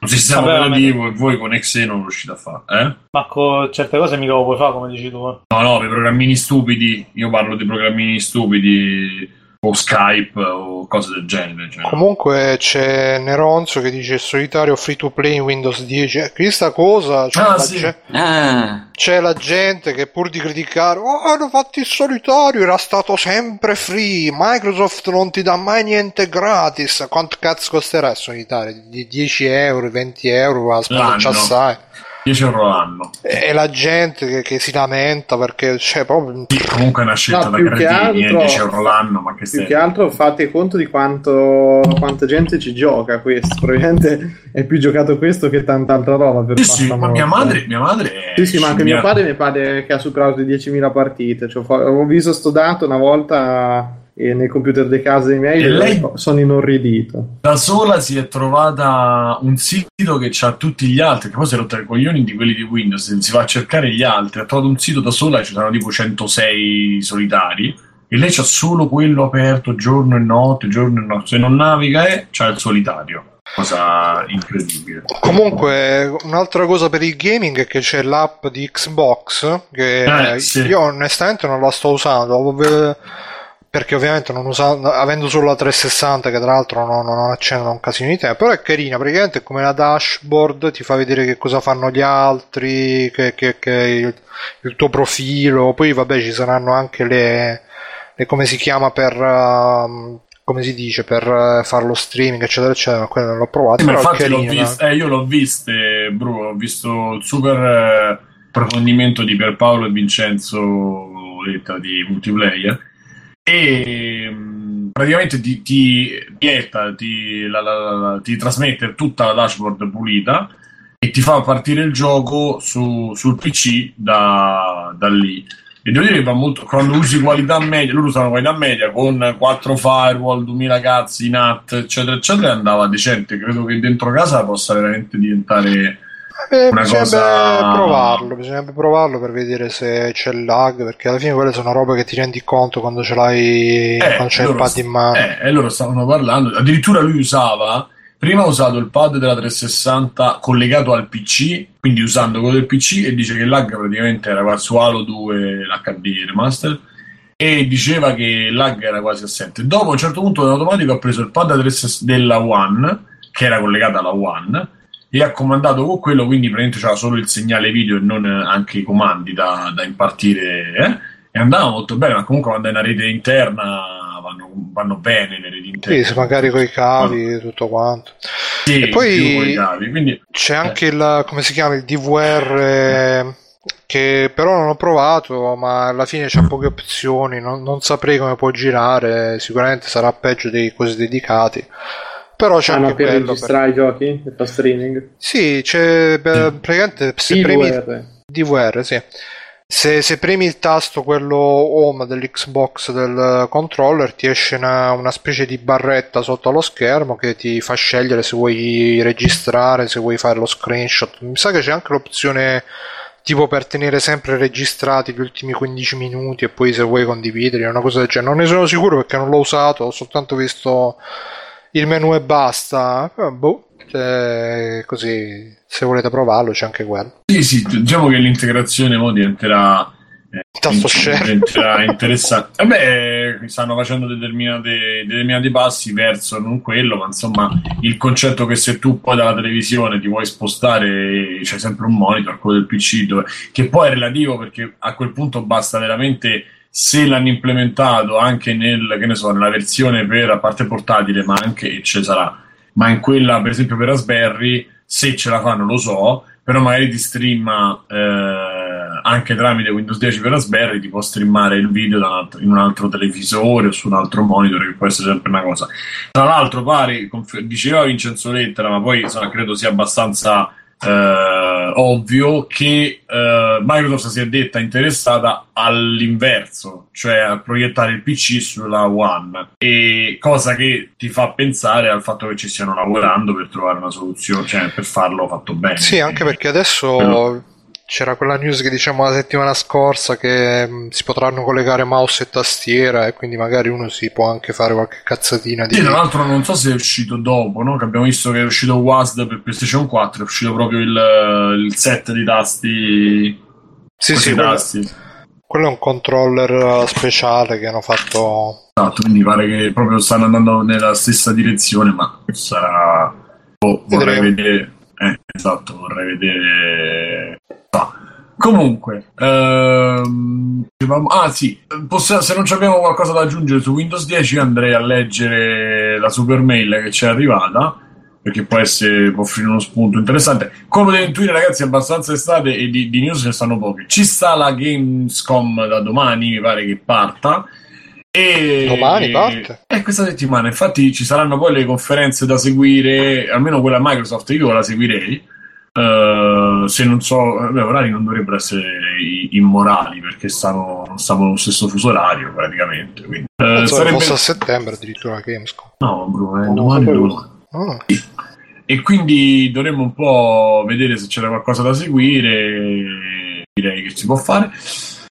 un sistema operativo e voi con Exe non riuscite a fare. Eh? Ma con certe cose mica lo puoi fare, come dici tu. No, no, per programmini stupidi, io parlo di programmini stupidi o Skype o cose del genere. Cioè. Comunque c'è Neronzo che dice solitario free to play in Windows 10. Eh, Questa cosa c'è, Ah, la, sì. ge- Ah, c'è la gente che pur di criticare, oh, hanno fatto il solitario, era stato sempre free. Microsoft non ti dà mai niente gratis. Quanto cazzo costerà il solitario? Di 10 euro, 20 euro, va a assai. 10 euro l'anno. E la gente che, che si lamenta perché c'è proprio. Sì, comunque è una scelta No, da cretini, eh, altro- 10 euro l'anno, ma che Più stai... che altro fate conto di quanto quanta gente ci gioca questo. Probabilmente è più giocato questo che tanta altra roba. Per Sì, sì, ma mia madre, mia madre è Sì, sì, ma anche mia- mio padre mi pare che ha superato le 10.000 partite. Cioè, ho visto sto dato una volta eh, nel computer di casa dei miei E e lei- sono inorridito. da sola si è trovata un sito che ha tutti gli altri, che poi si è rotta i coglioni di quelli di Windows, si va a cercare gli altri, ha trovato un sito da sola e ci sono tipo 106 solitari e lei c'ha solo quello aperto giorno e notte, giorno e notte, se non naviga è c'ha il solitario, cosa incredibile. Comunque, un'altra cosa per il gaming è che c'è l'app di Xbox che Eh, sì. io onestamente non la sto usando perché ovviamente non usando, avendo solo la 360 che tra l'altro non, non accendo da un casino di tempo, però è carina, praticamente è come la dashboard, ti fa vedere che cosa fanno gli altri, che, che- che il, il tuo profilo, poi vabbè ci saranno anche le, le come si chiama per... um, come si dice per eh, fare lo streaming eccetera eccetera quello non l'ho provato Sì, ma però è infatti l'ho viste, eh, io l'ho viste, Bruno, ho visto il super eh, approfondimento di Pierpaolo e Vincenzo di multiplayer e mh, praticamente ti, ti, vieta, ti, la- la- la- ti trasmette tutta la dashboard pulita e ti fa partire il gioco su- sul PC da, da lì. E devo dire che va molto. Quando usi qualità media, loro usano qualità media con 4 firewall, 2000 cazzi, NAT, eccetera, eccetera, andava decente. Credo che dentro casa possa veramente diventare. Eh, una bisognerebbe cosa- provarlo, bisognerebbe provarlo per vedere se c'è il lag, perché alla fine quelle sono robe che ti rendi conto quando ce l'hai, quando c'hai il pad in mano. eh, e loro stavano parlando. Addirittura lui usava. Prima ha usato il pad della 360 collegato al PC, quindi usando quello del PC, e dice che il lag praticamente era su Halo 2 l'HD remaster. E diceva che il lag era quasi assente. Dopo, a un certo punto, in automatico ha preso il pad 360 della One, che era collegata alla One, e ha comandato con quello, quindi praticamente c'era solo il segnale video e non eh, anche i comandi da, da impartire. eh, E andava molto bene, ma comunque quando è una rete interna vanno, vanno bene le reti interne. Sì, magari con i cavi e tutto quanto. Sì, E poi- cavi, quindi C'è anche il, come si chiama, il DVR eh, che però non ho provato, ma alla fine c'ha poche opzioni, non, non saprei come può girare, sicuramente sarà peggio dei cosi dedicati. Però c'è Ah, anche per quello. per- registrare i giochi e fa streaming. Sì, c'è beh, praticamente se premi DVR. DVR, sì. Se, se premi il tasto quello home dell'Xbox del controller ti esce una, una specie di barretta sotto allo schermo che ti fa scegliere se vuoi registrare, se vuoi fare lo screenshot. Mi sa che c'è anche l'opzione tipo per tenere sempre registrati gli ultimi 15 minuti e poi se vuoi condividere, una cosa del genere. Non ne sono sicuro perché non l'ho usato, ho soltanto visto il menu e basta. Boh, se- così se volete provarlo c'è anche quello. sì, sì, diciamo che l'integrazione mo diventerà, eh, Tasto share. *laughs* interessante. Vabbè, stanno facendo determinate- determinati passi verso non quello, ma insomma il concetto che se tu poi dalla televisione ti vuoi spostare c'è sempre un monitor, quello del PC, dove- che poi è relativo perché a quel punto basta veramente se l'hanno implementato anche nel, so, nella versione per a parte portatile, ma anche ce sarà, ma in quella per esempio per Raspberry, se ce la fanno lo so, però magari ti streama eh, anche tramite Windows 10 per Raspberry, ti può streamare il video un altro- in un altro televisore o su un altro monitor, che può essere sempre una cosa. Tra l'altro, pare, diceva Vincenzo Lettera, ma poi insomma, credo sia abbastanza eh, ovvio che eh, Microsoft si è detta interessata all'inverso, cioè a proiettare il PC sulla One, e cosa che ti fa pensare al fatto che ci stiano lavorando per trovare una soluzione, cioè per farlo fatto bene. Sì, anche perché adesso Quello- c'era quella news che diciamo la settimana scorsa che mh, si potranno collegare mouse e tastiera e quindi magari uno si può anche fare qualche cazzatina di... Sì, tra l'altro non so se è uscito dopo, no? Che abbiamo visto che è uscito WASD per PlayStation 4, è uscito proprio il, il set di tasti. Sì, sì, quello, tasti. quello è un controller uh, speciale che hanno fatto... Esatto, quindi pare che proprio stanno andando nella stessa direzione, ma sarà. boh, vorrei vedere. Eh, esatto, vorrei vedere. No. Comunque, ehm, ah sì, possa- se non abbiamo qualcosa da aggiungere su Windows 10, io andrei a leggere la super mail che ci è arrivata. Perché può, essere, può offrire uno spunto interessante. Come potete intuire, ragazzi, è abbastanza estate e di, di news ne stanno poche. Ci sta la Gamescom da domani, mi pare che parta. E... Domani parte? Eh, questa settimana. Infatti ci saranno poi le conferenze da seguire, almeno quella Microsoft, io la seguirei. Eh, se non so, beh, orari non dovrebbero essere immorali perché stanno, non stanno nello stesso fuso orario praticamente. Quindi, eh, Penso che sarebbe... a settembre addirittura la Gamescom. No, Bruno, è No, domani, domani. Ah, E quindi dovremmo un po' vedere se c'era qualcosa da seguire. Direi che si può fare.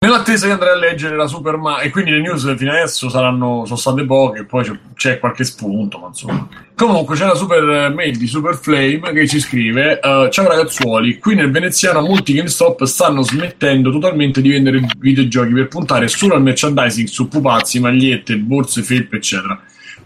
Nell'attesa di andare a leggere la Super Ma- e quindi le news fino adesso saranno, sono state poche, poi c'è, c'è qualche spunto, ma insomma. Comunque c'è la super mail di Super Flame che ci scrive: eh, Ciao ragazzuoli, qui nel veneziano molti GameStop stanno smettendo totalmente di vendere videogiochi per puntare solo al merchandising su pupazzi, magliette, borse, felpe, eccetera.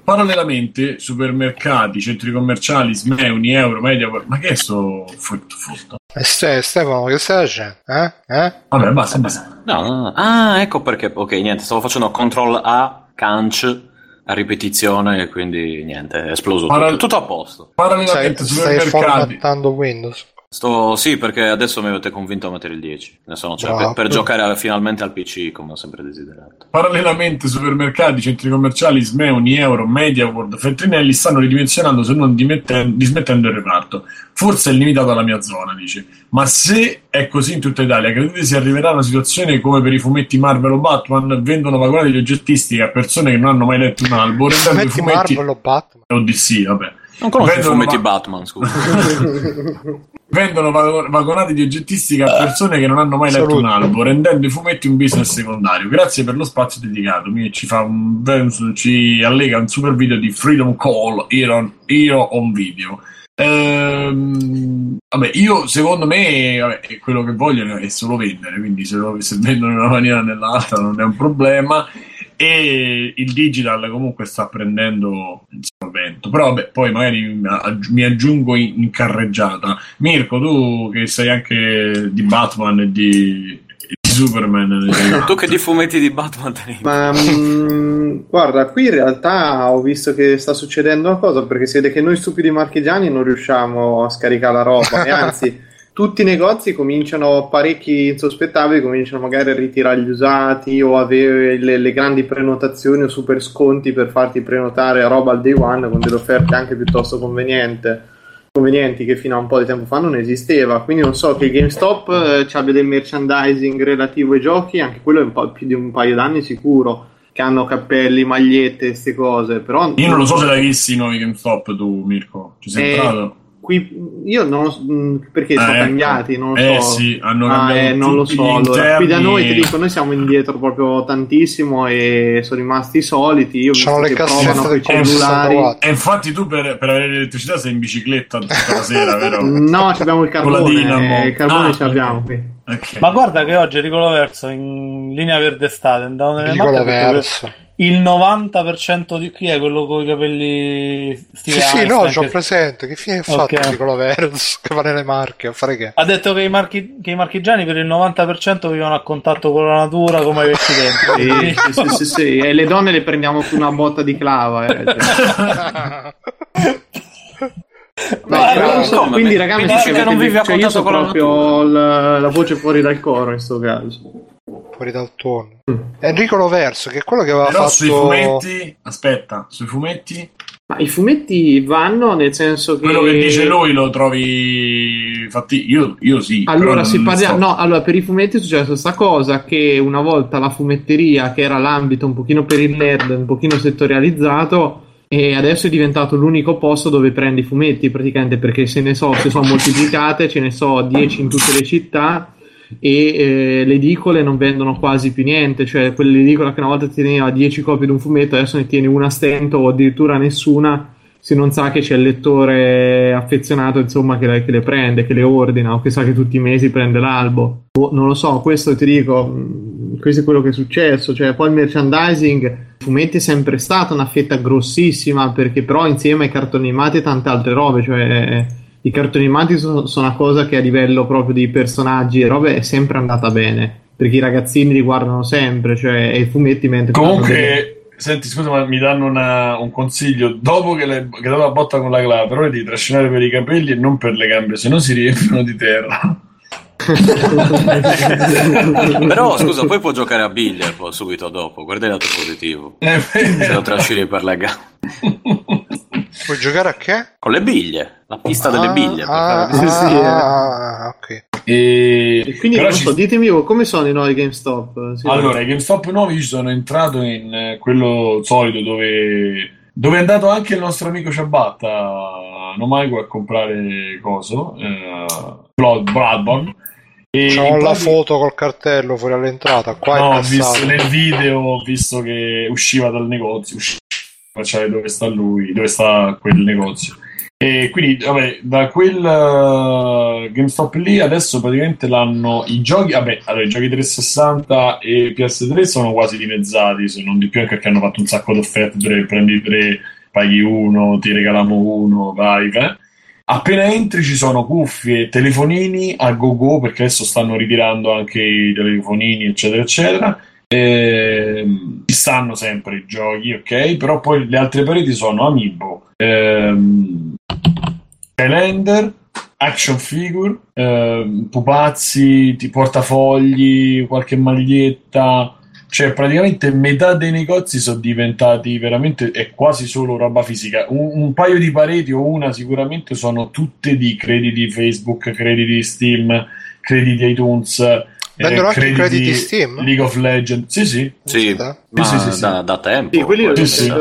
Parallelamente, supermercati, centri commerciali, Smeuni, Euro, Media, ma che è sto frutto frutto? E Ste- Stefano, che stai facendo? Eh? Eh? Vabbè, basta, basta. No, no, no. Ah, ecco perché. Ok, niente, stavo facendo CTRL A, canc, a ripetizione, e quindi niente, è esploso Paral- tutto. Tutto a posto. Stai, Parallelamente, stai supermercati. formattando Windows. Sto, sì, perché adesso mi avete convinto a mettere il 10. Adesso non c'è, Bravo. per, per giocare a- finalmente al PC, come ho sempre desiderato. Parallelamente, supermercati, centri commerciali, Smeuni, Euro, Media World, Feltrinelli stanno ridimensionando se non dimetten- dismettendo il reparto. Forse è limitato alla mia zona, dice. Ma se è così in tutta Italia, credete si arriverà a una situazione come per i fumetti Marvel o Batman? Vendono vagonati di oggettistiche a persone che non hanno mai letto un albo, rendendo i Fumetti fumetti... Marvel o Batman? ODC, vabbè. Non conosco i fumetti Batman, scusa. *laughs* Vendono vago- vagonati di oggettistica a persone che non hanno mai letto un albo, rendendo i fumetti un business secondario. Grazie per lo spazio dedicato. Mi ci, fa un, ci allega un super video di Freedom Call Io, io on video. Ehm, vabbè, io secondo me vabbè, quello che vogliono è solo vendere, quindi se, lo- se vendono in una maniera o nell'altra non è un problema. E il digital comunque sta prendendo il vento, però vabbè, poi magari mi aggi- mi aggiungo in, in carreggiata. Mirko, tu che sei anche di Batman e di, e di Superman, *laughs* tu che di fumetti di Batman Ma mm, guarda, qui in realtà ho visto che sta succedendo una cosa perché si vede che noi stupidi marchigiani non riusciamo a scaricare la roba e anzi *laughs* tutti i negozi cominciano, parecchi insospettabili cominciano magari a ritirare gli usati o avere le, le grandi prenotazioni o super sconti per farti prenotare roba al day one con delle offerte anche piuttosto conveniente, convenienti che fino a un po' di tempo fa non esisteva. Quindi non so che GameStop eh, ci abbia del merchandising relativo ai giochi, anche quello è un po' più di un paio d'anni sicuro che hanno cappelli, magliette, queste cose, però Io non lo so se l'hai visto i nuovi GameStop tu, Mirko. Ci sei Eh, entrato? Qui, io non lo so mm, perché sono Eh, cambiati, non lo Eh so. sì, hanno Ah, eh, non lo so. Allora, qui da noi ti dico, noi siamo indietro proprio tantissimo e sono rimasti i soliti. Io visto le che provano cassette con i con 60 cellulari. E infatti tu per, per avere l'elettricità sei in bicicletta tutta la *laughs* sera, vero? No, ci abbiamo il carbone. eh, il carbone Ah, ce l'abbiamo qui. Ok. Eh. Ma guarda che oggi Ricolo Verso in linea verde estate andavo nelle detto verso. che il 90% di chi è quello con i capelli Sì, stile sì, no, Einstein, c'ho che- presente. Che fine ha fatto Ok. Nicola Verso? *laughs* Che va nelle marche a fare che? Ha detto che i, marchi- che i marchigiani per il 90% vivono a contatto con la natura come i vecchi tempi. Sì, sì, sì, sì, sì. E le donne le prendiamo su una botta di clava. eh. *laughs* Beh, Guarda, però non so, come? quindi Mi ragazzi, che avete- non vivi a cioè, io contatto sono con la proprio la, la voce fuori dal coro in questo caso. Fuori dal tono. Enrico Loverso, che è quello che aveva Però sui fatto. fumetti, aspetta, sui fumetti, Ma i fumetti vanno nel senso che quello che dice lui lo trovi fatti io, io sì. Allora, si parla... so. no, allora, per i fumetti è successa questa cosa che una volta la fumetteria, che era l'ambito un pochino per il nerd, un pochino settorializzato, e adesso è diventato l'unico posto dove prendi i fumetti praticamente perché se ne so, se sono moltiplicate, ce ne so 10 in tutte le città e eh, le edicole non vendono quasi più niente, cioè quell'edicola che una volta teneva 10 copie di un fumetto adesso ne tieni una a stento o addirittura nessuna se non sa che c'è il lettore affezionato insomma che le, che le prende, che le ordina o che sa che tutti i mesi prende l'albo. O, non lo so, questo ti dico, mh, questo è quello che è successo, cioè poi il merchandising fumetti è sempre stata una fetta grossissima perché però insieme ai cartoni animati e tante altre robe, cioè i cartoni animati sono, sono una cosa che a livello proprio di personaggi e robe è sempre andata bene perché i ragazzini li guardano sempre, cioè e i fumetti mentre Comunque Senti, scusa, ma mi danno una, un consiglio. Dopo che, che dato la botta con la clava, però devi trascinare per i capelli e non per le gambe, se no si riempiono di terra. *laughs* Però scusa, poi può giocare a poi, subito dopo. Guarda il lato positivo. Eh, Se lo trascini per le gambe. Puoi giocare a che? Con le biglie, la pista delle biglie. per Ah, fare- Sì, sì, eh. ah, ok. e... E quindi però non ci- so, ditemi voi come sono i nuovi GameStop? Sì. Allora, i GameStop nuovi ci sono entrato in eh, quello solito dove, dove è andato anche il nostro amico Ciabatta Nomaico a comprare coso, eh, Blood, Bloodborne. C'ho la pratica- foto col cartello fuori all'entrata. Qua No, ho visto nel video, ho visto che usciva dal negozio, usciva, facciare dove sta lui, dove sta quel negozio. E quindi, vabbè, da quel uh, GameStop lì adesso praticamente l'hanno i giochi, vabbè, allora i giochi 360 e PS3 sono quasi dimezzati, se non di più, anche perché hanno fatto un sacco di offerte, prendi tre, paghi uno, ti regaliamo uno, vai, eh. Appena entri ci sono cuffie, telefonini a go-go perché adesso stanno ritirando anche i telefonini, eccetera, eccetera. Ehm, ci stanno sempre i giochi, ok? Però poi le altre pareti sono Amiibo, ehm, calendar, action figure, ehm, pupazzi, portafogli, qualche maglietta. Cioè, praticamente metà dei negozi sono diventati veramente è quasi solo roba fisica. Un, un paio di pareti o una sicuramente sono tutte di crediti Facebook, crediti Steam, crediti iTunes. eh, Vendono anche i crediti Steam? League of Legends. Sì, sì. Sì, Sì, ma sì, sì, sì. Da, da tempo. Sì, quelli sì, sì.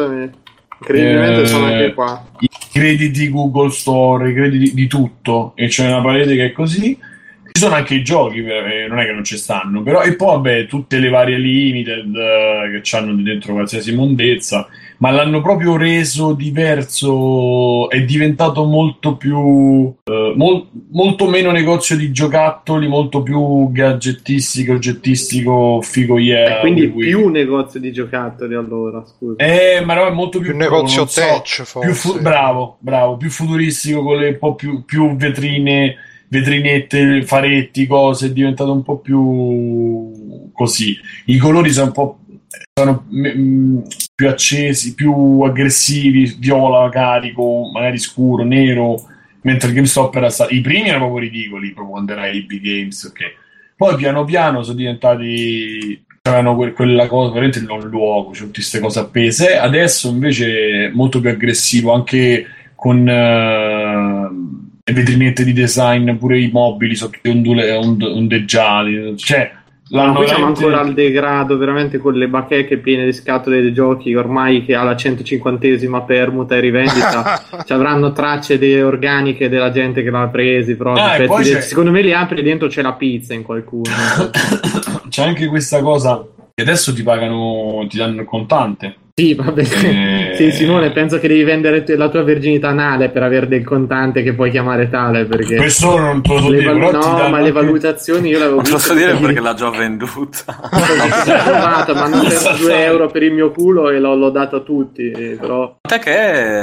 Incredibilmente Eh, sono anche qua. i crediti Google Store, i crediti di tutto, e c'è una parete che è così. Ci sono anche i giochi, eh, non è che non ci stanno, però e poi vabbè, tutte le varie limited eh, che hanno di dentro qualsiasi mondezza, ma l'hanno proprio reso diverso, è diventato molto più eh, mol- molto meno negozio di giocattoli, molto più gadgettistico, oggettistico, figo yeah. Eh, quindi più negozio di giocattoli allora, scusa. Eh, ma no, è molto più Più negozio non so, tech, più forse. fu- bravo, bravo, più futuristico con le un po' più, più vetrine, vetrinette, faretti, cose, è diventato un po' più così. I colori sono un po' sono mm, più accesi, più aggressivi, viola, carico, magari scuro, nero, mentre il GameStop era stato i primi erano proprio ridicoli, proprio quando era big games, ok. Poi piano piano sono diventati avevano que- quella cosa veramente non luogo, c'è tutte queste cose appese. Adesso invece è molto più aggressivo anche con eh, le vetrinette di design, pure i mobili sono tutti ondule- ond- ondeggiati. Cioè, No, l'hanno siamo veramente- ancora al degrado, veramente con le bacheche piene di scatole dei giochi, ormai che alla 150esima permuta e rivendita *laughs* ci avranno tracce de- organiche della gente che l'ha presi, proprio, Ah, poi de- c'è- secondo me li apri e dentro c'è la pizza in qualcuno. *coughs* C'è anche questa cosa che adesso ti pagano, ti danno il contante. Sì, vabbè. Eh. Sì, Simone, penso che devi vendere la tua verginità anale per avere del contante che puoi chiamare tale, perché... Questo non te lo so Le dire, ti no, ma le valutazioni io l'avevo Non te lo viste, so dire perché- perché l'ha già venduta. *laughs* Ho provato, ma hanno perso Esatto. 2 euro per il mio culo e l'ho, l'ho dato a tutti. eh, Però Te che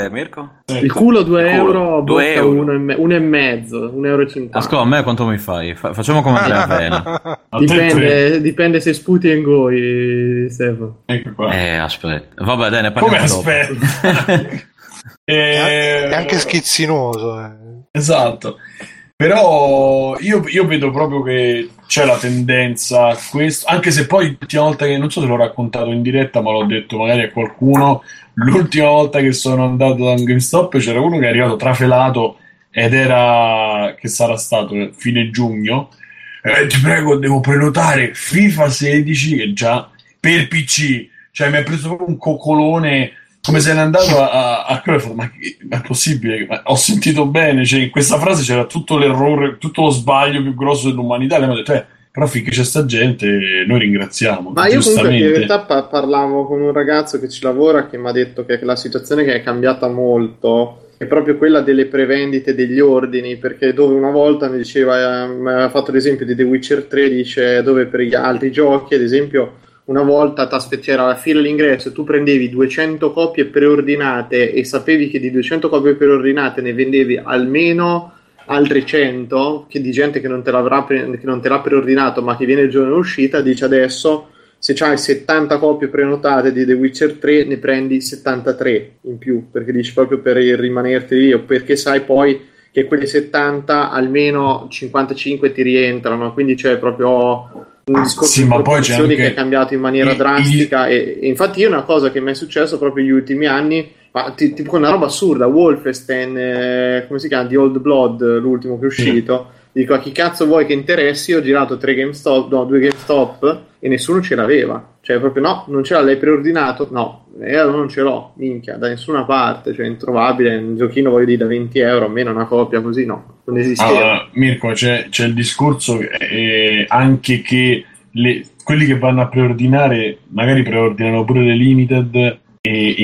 è, Mirko? il culo 2 Il culo, euro, due bocca euro. uno e, me- uno e mezzo, 1,50 euro. e cinquanta. Ascolta, a me quanto mi fai? Fa- facciamo come Andrea *laughs* Avena. A te tre. Dipende, dipende se sputi e ingoi, Stefano. Ecco qua. Eh, aspetta. Vabbè, dai, ne Come parliamo dopo. aspetta? *laughs* Eh, È anche schizzinoso. eh. Esatto. Però io, io vedo proprio che c'è la tendenza a questo, anche se poi l'ultima volta che non so se l'ho raccontato in diretta, ma l'ho detto magari a qualcuno, l'ultima volta che sono andato da un GameStop c'era uno che è arrivato trafelato ed era che sarà stato fine giugno. Eh, ti prego, devo prenotare FIFA 16 che già per PC, cioè mi ha preso proprio un coccolone come se n'è andato a, a, quello ma, ma è possibile? Ma ho sentito bene, cioè in questa frase c'era tutto l'errore, tutto lo sbaglio più grosso dell'umanità. E mi ha detto, eh, però finché c'è sta gente noi ringraziamo. Ma io comunque in realtà pa- parlavo con un ragazzo che ci lavora che mi ha detto che la situazione che è cambiata molto è proprio quella delle prevendite degli ordini, perché dove una volta mi diceva, eh, mi aveva fatto l'esempio di The Witcher 3, dice dove per gli altri giochi, ad esempio, una volta c'era la fila all'ingresso tu prendevi 200 copie preordinate e sapevi che di 200 copie preordinate ne vendevi almeno altre 100 che di gente che non te, l'avrà che non te l'ha preordinato ma che viene il giorno dell'uscita dice adesso se hai 70 copie prenotate di The Witcher 3 ne prendi 73 in più perché dici proprio per rimanerti lì o perché sai poi che quelle 70 almeno 55 ti rientrano quindi c'è proprio un discorso Sì, di ma poi c'è anche che è cambiato in maniera il- drastica e, e infatti io una cosa che mi è successo proprio negli ultimi anni ma ti- tipo una roba assurda Wolfenstein eh, come si chiama? The Old Blood l'ultimo che è uscito dico a chi cazzo vuoi che interessi? Ho girato tre GameStop no due GameStop e nessuno ce l'aveva. Cioè proprio no non ce l'ha l'hai preordinato? No e allora non ce l'ho minchia da nessuna parte cioè introvabile un giochino voglio dire da 20 euro almeno una copia così no non esisteva Allora, Mirko, c'è, c'è il discorso eh, anche che le- quelli che vanno a preordinare magari preordinano pure le limited e,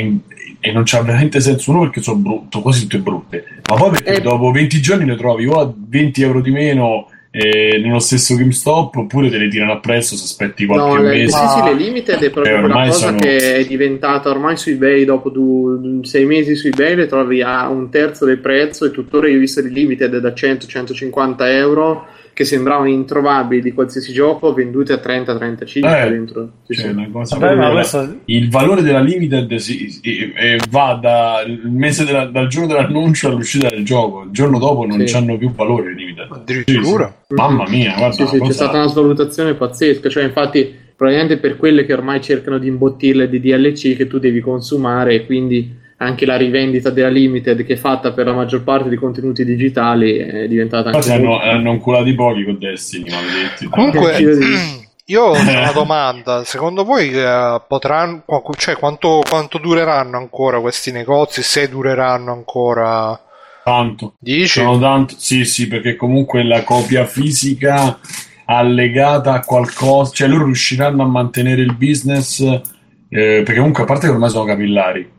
e non c'ha veramente senso uno perché sono brutto, quasi tutte brutte, ma poi perché Eh. dopo 20 giorni le trovi o a 20 euro di meno eh, nello stesso GameStop oppure te le tirano appresso se aspetti qualche No, le, mese. sì, sì, le limited è proprio Eh, ormai cosa sono- che è diventata ormai su eBay dopo du- sei mesi su eBay le trovi a un terzo del prezzo e tuttora io ho visto le limited da 100-150 euro che sembravano introvabili di qualsiasi gioco vendute a 30-35 Eh, dentro. Cioè, cosa Vabbè, questo il valore della limited si- si- eh, va dal mese della- dal giorno dell'annuncio all'uscita del gioco il giorno dopo non Sì. hanno più valore le limited Addirittura? Sì, sì. mamma mia guarda Sì, sì, una c'è cosa- stata una svalutazione pazzesca, cioè infatti probabilmente per quelle che ormai cercano di imbottirle di DLC che tu devi consumare e quindi anche la rivendita della limited che è fatta per la maggior parte dei contenuti digitali è diventata anche Infatti hanno, molto- hanno inculato pochi con Destiny maledetti Comunque, *laughs* di- *clears throat* io ho una domanda. Secondo voi eh, potranno, cioè, quanto, quanto dureranno ancora questi negozi? Se dureranno ancora, tanto dici? sono tanto sì sì perché comunque la copia fisica allegata a qualcosa cioè loro riusciranno a mantenere il business eh, perché comunque a parte che ormai sono capillari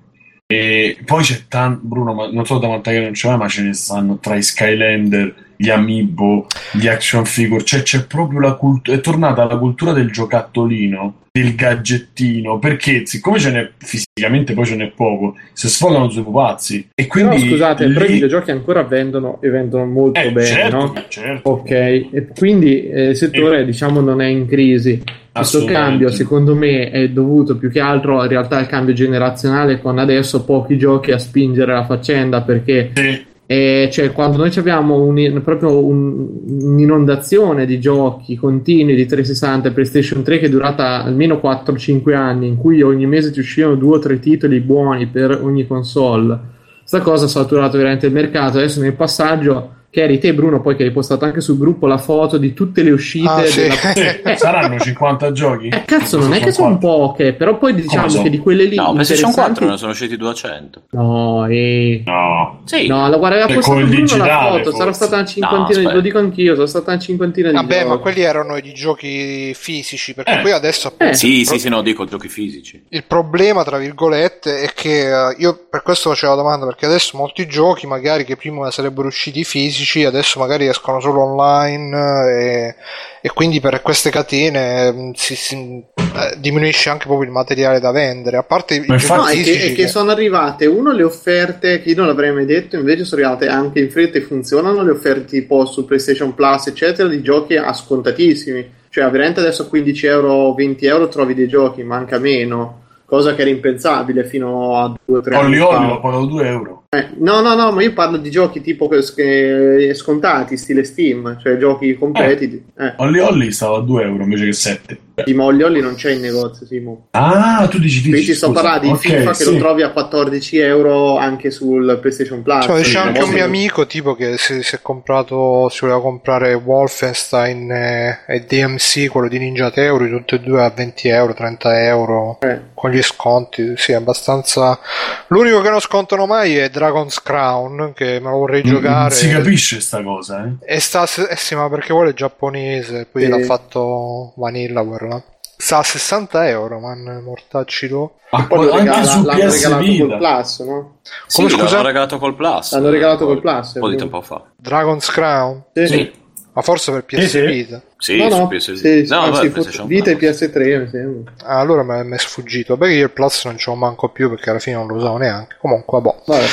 e poi c'è tanto Bruno ma non so da quant'è che non c'è ma ce ne stanno tra i Skylander gli Amiibo gli action figure cioè c'è proprio la cultura è tornata la cultura del giocattolino del gadgettino perché siccome ce n'è fisicamente poi ce n'è poco si sfogano sui pupazzi e Però quindi scusate, lì- però i videogiochi ancora vendono e vendono molto eh, bene, certo, no? certo. Ok, e quindi eh, il settore diciamo non è in crisi. Questo cambio secondo me è dovuto più che altro in realtà al cambio generazionale con adesso pochi giochi a spingere la faccenda perché Sì, eh, cioè, quando noi abbiamo un- proprio un- un'inondazione di giochi continui di 360 e PlayStation 3 che è durata almeno 4-5 anni, in cui ogni mese ti uscivano due o tre titoli buoni per ogni console, sta cosa ha saturato veramente il mercato. Adesso nel passaggio, che eri te, Bruno, poi che hai postato anche sul gruppo la foto di tutte le uscite. Ah, sì. della- sì, *laughs* Eh, saranno 50 giochi? eh, cazzo, non è che sono poche, però poi diciamo sono? che di quelle lì. No, PlayStation 4 interessanti- ne sono usciti 200. No, eh. No. Sì. No, la guarda, aveva postato Bruno la foto, sarà forse. stata una cinquantina, aspetta. lo dico anch'io, sarà stata una cinquantina di Vabbè, ma quelli erano i giochi fisici, perché Eh. poi adesso appunto, Eh. Sì, sì, sì, no, dico giochi fisici. il problema, tra virgolette, è che eh, io per questo facevo la domanda, perché adesso molti giochi, magari che prima sarebbero usciti fisici, adesso magari escono solo online eh, e, e quindi per queste catene mm, si, si- eh, diminuisce anche proprio il materiale da vendere. A parte i No, è fisici che, è che sono arrivate, uno, le offerte che io non l'avrei mai detto, invece sono arrivate anche in fretta e funzionano le offerte tipo su PlayStation Plus, eccetera, di giochi a scontatissimi. Cioè, veramente adesso a 15 euro, 20 euro trovi dei giochi, manca meno. Cosa che era impensabile fino a 2 o 3 anni Olli fa. Olli l'ho pagato 2 euro. Eh, no, no, no, ma io parlo di giochi tipo che- che- scontati, stile Steam, cioè giochi completi. Eh. Olli Olli stava a 2 euro invece che 7. Simo Olli Olli non c'è in negozio, Simo. Ah, tu dici Qui ti sto parlando di Ok, FIFA che sì. lo trovi a 14 euro anche sul PlayStation Plus. Cioè, sì, c'è anche un sì. mio amico tipo che si, si è comprato, si voleva comprare Wolfenstein e, e DMC, quello di Ninja Theory, tutti e due a 20 euro, 30 euro, Eh. con gli gli sconti, sì, abbastanza. L'unico che non scontano mai è Dragon's Crown, che me lo vorrei Non- giocare. Non si capisce sta cosa, eh. E sta, eh sì, ma perché vuole giapponese, poi Sì. l'ha fatto Vanillaware. là. Sta a 60 euro, man, mortacci tu. Ma Poi lo anche regala- su l'hanno PS regalato Vita. col Plus, no? Sì, Come, scusa? l'hanno regalato col Plus. L'hanno regalato col Un Plus, po' di tempo fa. Dragon's Crown? Sì. Sì. Ma forse per PS Sì, sì. Vita. Sì, no, su no, PS sì, No, anzi, vabbè, PlayStation Vita e Plus. PS3, mi sembra. Ah, allora mi è- sfuggito. Perché io il Plus non ce l'ho manco più perché alla fine non lo usavo neanche. Comunque, boh. Vabbè.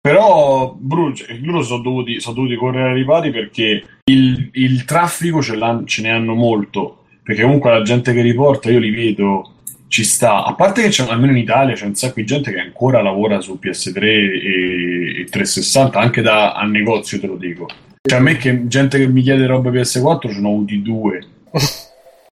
Però Bruce, loro sono dovuti, sono dovuti correre ai ripari perché il, il traffico ce, ce ne hanno molto. Perché comunque la gente che riporta, io li vedo, ci sta. A parte che c'è, almeno in Italia c'è un sacco di gente che ancora lavora su PS3 e, e 360, anche da, a negozio te lo dico. Cioè a me che gente che mi chiede roba PS4 ce ne ho avuti due. *laughs*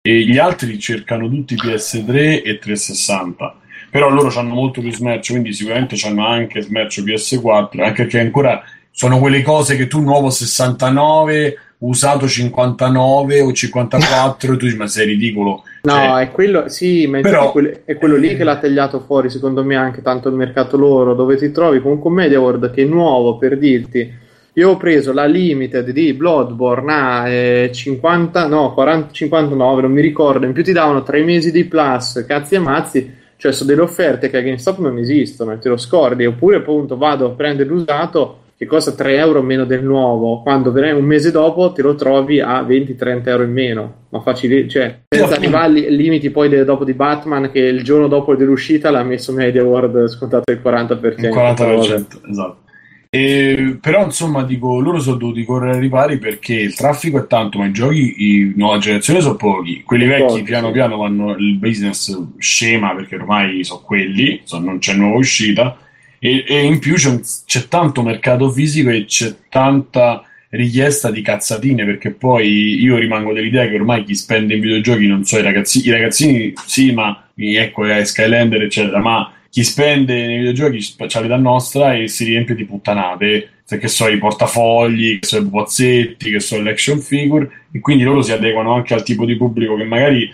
e gli altri cercano tutti PS3 e 360 però loro hanno molto più smercio quindi sicuramente hanno anche smercio PS4 anche perché ancora sono quelle cose che tu nuovo 69 usato 59 o 54 *laughs* tu dici ma sei ridicolo No, Cioè, è quello, sì, ma Però- è, quello, lì che l'ha tagliato fuori, secondo me, anche tanto il mercato loro, dove ti trovi? Con un Media World che è nuovo, per dirti, io ho preso la Limited di Bloodborne a eh, 50, no, 40, 59, non mi ricordo, in più ti davano tre mesi di plus, cazzi e mazzi, cioè sono delle offerte che a GameStop non esistono, e te lo scordi, oppure appunto vado a prendere l'usato che costa 3 euro meno del nuovo, quando un mese dopo te lo trovi a 20-30 euro in meno, ma facile, cioè senza arrivare ai limiti poi de- dopo di Batman che il giorno dopo dell'uscita l'ha messo Media World scontato il 40%. il 40% esatto E, però insomma dico loro sono dovuti correre ai ripari perché il traffico è tanto ma i giochi di nuova generazione sono pochi quelli vecchi Pochi, piano sì. piano vanno il business scema perché ormai sono quelli so- non c'è nuova uscita e, e in più c'è, c'è tanto mercato fisico e c'è tanta richiesta di cazzatine perché poi io rimango dell'idea che ormai chi spende in videogiochi non so i ragazzini i ragazzini sì ma ecco eh, Skylander eccetera ma chi spende nei videogiochi c'ha l'età nostra e si riempie di puttanate. Che so i portafogli che so i pupazzetti che so le action figure. E quindi loro si adeguano anche al tipo di pubblico che magari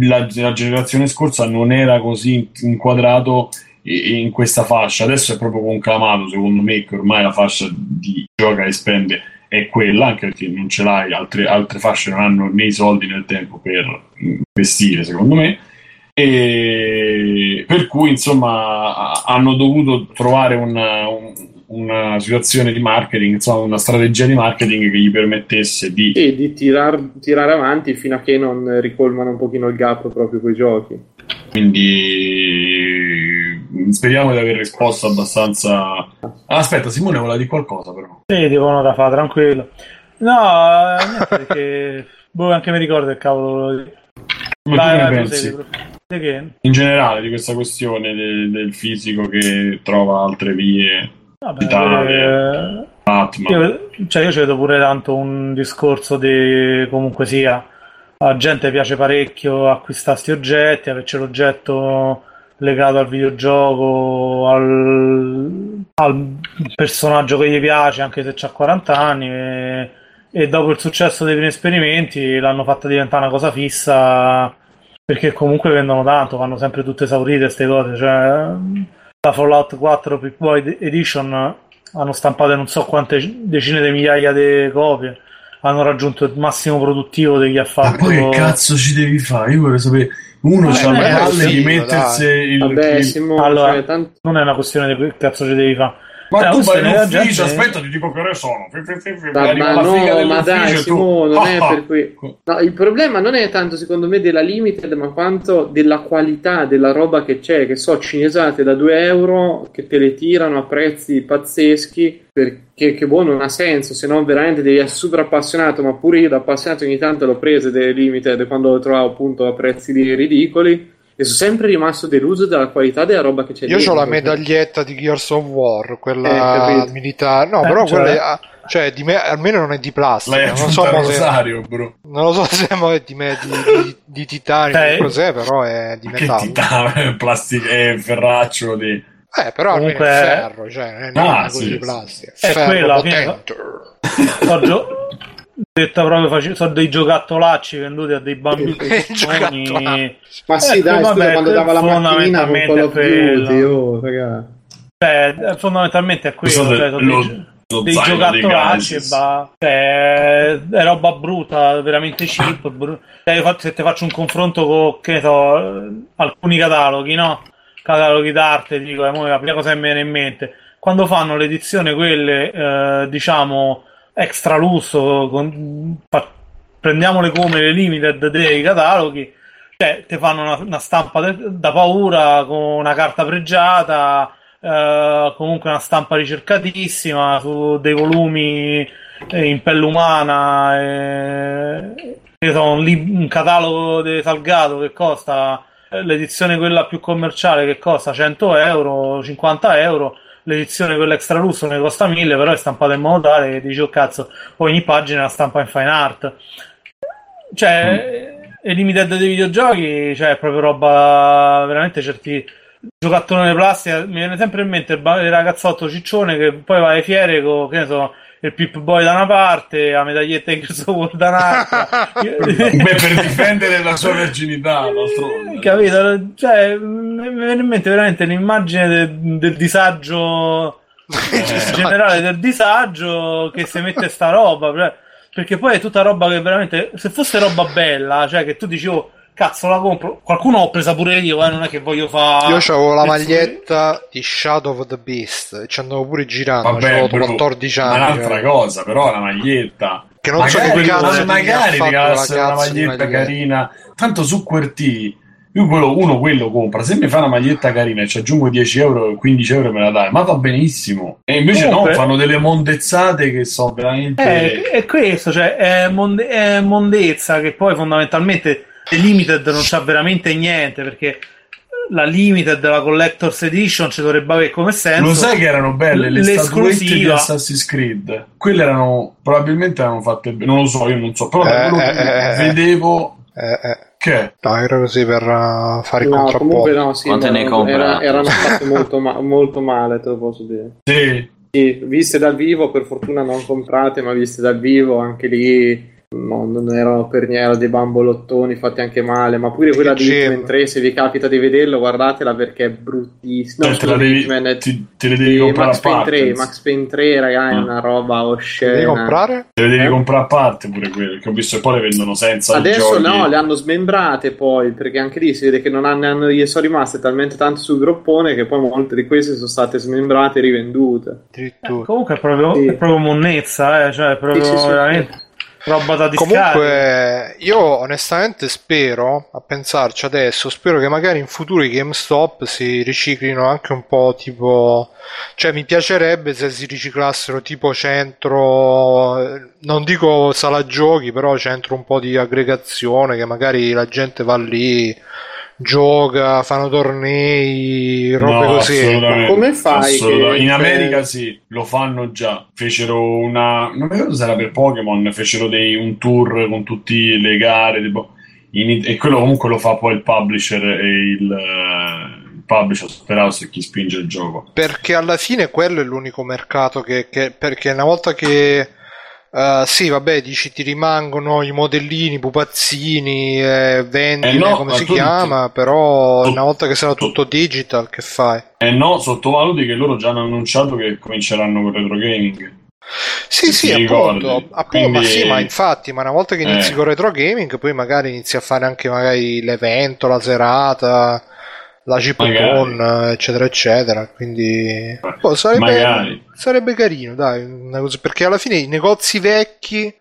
la, la generazione scorsa non era così inquadrato in questa fascia. Adesso è proprio conclamato secondo me che ormai la fascia di gioca e spende è quella anche perché non ce l'hai. Altre, altre fasce non hanno né i soldi né il tempo per investire secondo me e per cui insomma hanno dovuto trovare una, un- una situazione di marketing insomma una strategia di marketing che gli permettesse di Sì, di tirar- tirare avanti fino a che non ricolmano un pochino il gap proprio con i giochi. quindi speriamo di aver risposto abbastanza aspetta Simone voleva dire qualcosa però Sì, tipo no da fa, tranquillo. No, eh, niente, perché *laughs* boh, anche mi ricordo il cavolo. come tu Vai, ne pensi che? In generale di questa questione de- del fisico che trova altre vie Vabbè, Italia. eh, io, cioè io ci vedo pure tanto un discorso di comunque sia a gente piace parecchio acquistare questi oggetti, averci l'oggetto legato al videogioco, al, al personaggio che gli piace, anche se ha 40 anni. E, e dopo il successo dei primi esperimenti l'hanno fatta diventare una cosa fissa perché comunque vendono tanto, vanno sempre tutte esaurite queste cose. Cioè, la Fallout 4 Pip Boy Edition hanno stampato non so quante decine di migliaia di copie. Hanno raggiunto il massimo produttivo chi ha ma poi che cazzo ci devi fare io vorrei sapere uno Eh, c'ha le eh, palle di mettersi il, Vabbè, il- Simone, Allora, cioè, tanto- non è una questione di che cazzo ci devi fare. Ma Eh, tu vai in ufficio gente- aspetta ti dico che ore sono Ma, ma no, ma dai, tu- Simone, non è per cui. *laughs* No, il problema non è tanto secondo me della limited, ma quanto della qualità della roba che c'è. Che so, cinesate da 2 euro che te le tirano a prezzi pazzeschi. Perché che boh, non ha senso. Se no, veramente devi essere super appassionato. Ma pure io, da appassionato, ogni tanto l'ho prese delle limited quando le trovavo appunto a prezzi ridicoli. E sono sempre rimasto deluso dalla qualità della roba che c'è Io dentro. ho la medaglietta di Gears of War, Eh, quella capito. militare. No, Eh, però cioè- quella è- ah, cioè, di me, almeno non è di plastica. Non so se, rosario bro non lo so se è di, me, di, di, di titanio Eh. cos'è, però è di che metallo. titano *laughs* plastica e ferraccio di Eh, però almeno Comunque- è ferro, cioè non è Ah, sì, così di plastica. È ferro fine- potente. Ho gio- detta proprio face- sono dei giocattolacci venduti a dei bambini *laughs* Giocattolacci. Ma sì, Eh, dai, vabbè, quando dava la macchinina con Call of Duty, oh, raga. Cioè, fondamentalmente è quello, Scusate, cioè, sono lo- dei, lo dei dei giocattolacci Gases. va. Cioè, è roba brutta, veramente cheap. *laughs* bru- Cioè, se ti faccio un confronto con, che so, eh, alcuni cataloghi, no? Cataloghi d'arte, dico, è la prima cosa che mi viene in mente. Quando fanno l'edizione, quelle, eh, diciamo, extra lusso, con- fa- prendiamole come le limited dei cataloghi, cioè, ti fanno una, una stampa de- da paura con una carta pregiata, eh, comunque una stampa ricercatissima su dei volumi eh, in pelle umana. eh, un, lib- un catalogo di Salgato che costa eh, l'edizione quella più commerciale che costa 100 euro, 50 euro. L'edizione quella extra lusso ne costa 1000, però è stampata in modo tale che dici, oh cazzo, ogni pagina una stampa in fine art. Cioè, e limited dei videogiochi, cioè, è proprio roba veramente certi giocattolone di plastica. Mi viene sempre in mente il ragazzotto ciccione che poi va alle fiere con, che ne so, il Pip Boy da una parte, la medaglietta di of War da un'altra. *laughs* Beh, per difendere la sua virginità, d'altronde. Capito? Cioè, mi viene in mente veramente l'immagine del, del disagio Eh. generale del disagio che si mette sta roba. per- Perché poi è tutta roba che veramente. Se fosse roba bella, cioè che tu dici, oh, cazzo, la compro. Qualcuno l'ho presa pure io, eh, non è che voglio fare. Io avevo la maglietta di Shadow of the Beast e ci andavo pure girando. Vabbè, avevo però- 14 ma anni. un'altra cioè. cosa, però la maglietta. Che non so magari che cazzo ma magari la una maglietta maglietta. carina. Tanto su QWERTY io quello, uno quello compra. Se mi fa una maglietta carina e ci aggiungo 10 euro, 15 euro me la dai, ma va benissimo. E invece Comunque- no, fanno delle mondezzate che sono veramente. Eh, è questo, cioè, è, monde- è mondezza che poi fondamentalmente Limited non c'ha veramente niente perché la Limited, la Collector's Edition ci dovrebbe avere come senso. Lo sai che erano belle le statuette di. Assassin's Creed? Quelle erano probabilmente erano fatte bene. Non lo so, io non so, però da Eh, quello eh, che eh, eh. vedevo Eh, eh. che No, era così per uh, fare i No, contrapposti. comunque no, sì, Quante no, ne hai comprate? era- erano fatte molto, ma- molto male, te lo posso dire. sì, Sì, viste dal vivo, per fortuna non comprate, ma viste dal vivo, anche lì no, non erano per niente, dei bambolottoni fatti anche male, ma pure quella di. Hitman 3, se vi capita di vederlo, guardatela perché è bruttissima. No, cioè, te, devi, Hitman, ti- te le devi comprare Max a parte. 3, Max Payne 3, ragazzi, è Mm. una roba Devi oscena. comprare? Te le devi Eh? comprare a parte pure quelle, che ho visto che poi le vendono senza Adesso no, le hanno smembrate poi, perché anche lì si vede che non hanno, hanno- gli sono rimaste talmente tanto sul groppone che poi molte di queste sono state smembrate e rivendute. Addirittura. Comunque è proprio, Sì. è proprio monnezza, eh, cioè è proprio Sì, sì, sì, veramente roba da discarica. Comunque, io onestamente spero, a pensarci adesso, spero che magari in futuro i GameStop si riciclino anche un po' tipo. Cioè, mi piacerebbe se si riciclassero tipo centro, non dico sala giochi, però centro un po' di aggregazione, che magari la gente va lì, gioca, fanno tornei, robe No, così. come fai che- In America sì, lo fanno già. Fecero una. Non ricordo se era per Pokémon, fecero dei, un tour con tutte le gare. tipo- in- e quello comunque lo fa poi il publisher e il, eh, il publisher Superhouse e chi spinge il gioco. Perché alla fine quello è l'unico mercato che, che- perché una volta che eh, sì, vabbè, dici ti rimangono i modellini, i pupazzini, eh, vendine, Eh no, come ma si chiama, però tu- una volta che sarà tu- tutto digital, che fai? E no, sottovaluti che loro già hanno annunciato che cominceranno con retro gaming. Sì, sì, ti appunto, appunto, ma Quindi- sì, ma infatti, ma una volta che inizi Eh. con retro gaming, poi magari inizi a fare anche magari l'evento, la serata, la chipcon, eccetera, eccetera. Quindi boh, sarebbe, sarebbe carino, dai, una cosa- perché alla fine i negozi vecchi,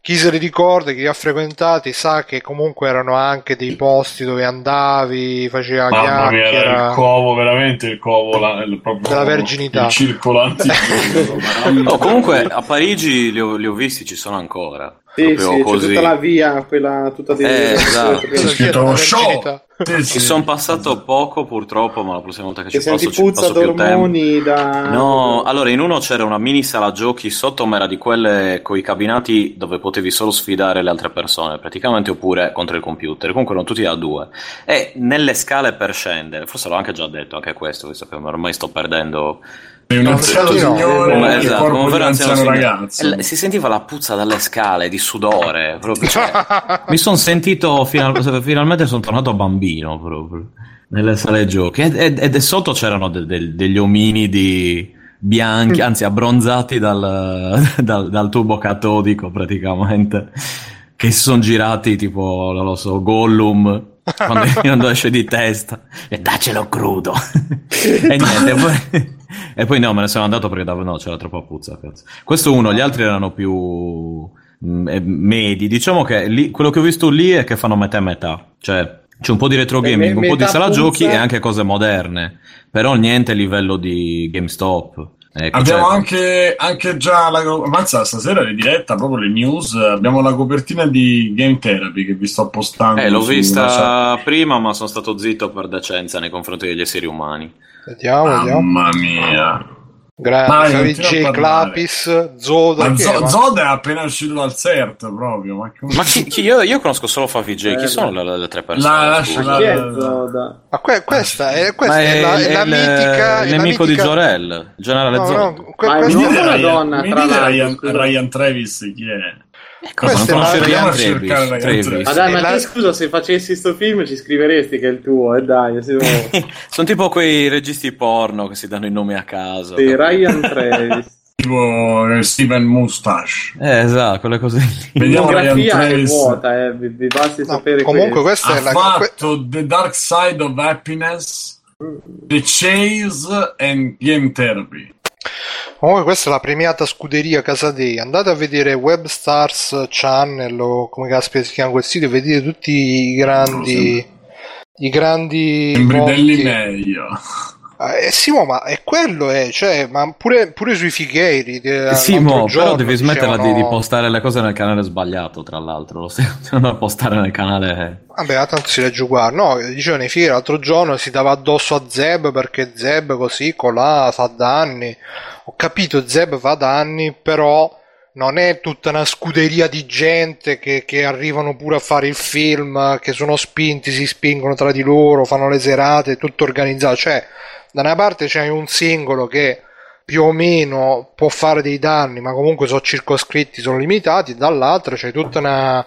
chi se li ricorda, chi li ha frequentati, sa che comunque erano anche dei posti dove andavi, faceva Mamma mia, era chiacchiera. il covo, veramente il covo, la- il, proprio Della verginità. Il. Mamma *laughs* Oh, comunque mia. a Parigi li ho, li ho visti, ci sono ancora. Sì, sì, c'è così. tutta la via, quella tutta di Eh, esatto. C'è scritto Della show. Sì. Ci sono passato poco purtroppo, ma la prossima volta che Che ci passo ci puzza passo più tempo. d'ormoni da... No, allora in uno c'era una mini sala giochi sotto, ma era di quelle con i cabinati dove potevi solo sfidare le altre persone, praticamente, oppure contro il computer. Comunque erano tutti da due. E nelle scale per scendere, forse l'ho anche già detto anche questo, visto che ormai sto perdendo Sei un No, anziano no, signore eh, Come, che esatto, corpo come un anziano anziano signore. ragazzo. E l- si sentiva la puzza dalle scale di sudore. Proprio, cioè, *laughs* mi sono sentito final- finalmente sono tornato bambino proprio nelle sale giochi. Ed, ed- ed sotto c'erano de- de- degli ominidi bianchi, anzi abbronzati dal, *laughs* dal- dal tubo catodico praticamente. Che si sono girati tipo, non lo so, Gollum quando, *laughs* quando esce di testa e daccelo crudo e niente poi, e poi no me ne sono andato perché davvero no c'era troppa puzza cazzo. questo uno gli altri erano più mm, eh, medi diciamo che lì- quello che ho visto lì è che fanno metà e metà cioè c'è un po' di retro Me- gaming un po' di sala puzza. giochi e anche cose moderne però niente a livello di GameStop Ecco, Abbiamo anche, anche già la Mazza, stasera è diretta proprio le news. Abbiamo la copertina di Game Therapy che vi sto postando. eh, l'ho vista prima ma sono stato zitto per decenza nei confronti degli esseri umani Vediamo. Mamma mia. A J. Clapis, Zoda. Ma chi è, Zo- ma- Zod è appena uscito dal CERT proprio. Ma, come- Ma chi, chi- io, io conosco solo Favi J. Chi Eh, sono le, le tre persone? La- lascia la- è Zoda? Ma que- questa è, questa Ma è, la, è la il- mitica. è il la nemico mitica- di Jorel, il generale No, Zod. no, que- Ma è questa- o una Ryan- donna, mi tra Ryan? Ryan Travis chi è? Cosa, non questa è la- Travis. Travis. Ma dai, ma la- te scusa, se facessi sto film ci scriveresti che è il tuo, e dai, se no- *laughs* Sono tipo quei registi porno che si danno i nomi a caso. Sì, Ryan *laughs* Travis. Tipo eh, Steven Mustache. Eh, esatto, quelle cose lì. Vediamo Ryan Filmografia è Travis. vuota, eh, vi, vi basti no, sapere comunque questo. questa è la. que- fatto The Dark Side of Happiness, The Chase and Game Therapy. Comunque questa è la premiata scuderia Casadei. Andate a vedere Webstars Channel o come caspita si chiama quel sito e vedete tutti i grandi i grandi Imbridelli volti. meglio. Eh, Simo, ma è quello, è, cioè, ma pure, pure sui fighieri. eh, Sì, l'altro mo, però giorno devi smetterla di, dicevano- di postare le cose nel canale sbagliato, tra l'altro. Lo stai *laughs* continuando a postare nel canale... Vabbè, ma tanto si legge uguale. No, dicevano i figli l'altro giorno si dava addosso a Zeb perché Zeb così, colà, fa danni. Ho capito, Zeb fa danni, però non è tutta una scuderia di gente che, che arrivano pure a fare il film, che sono spinti, si spingono tra di loro, fanno le serate, tutto organizzato. Cioè, da una parte c'è un singolo che più o meno può fare dei danni, ma comunque sono circoscritti, sono limitati, dall'altra c'è tutta una,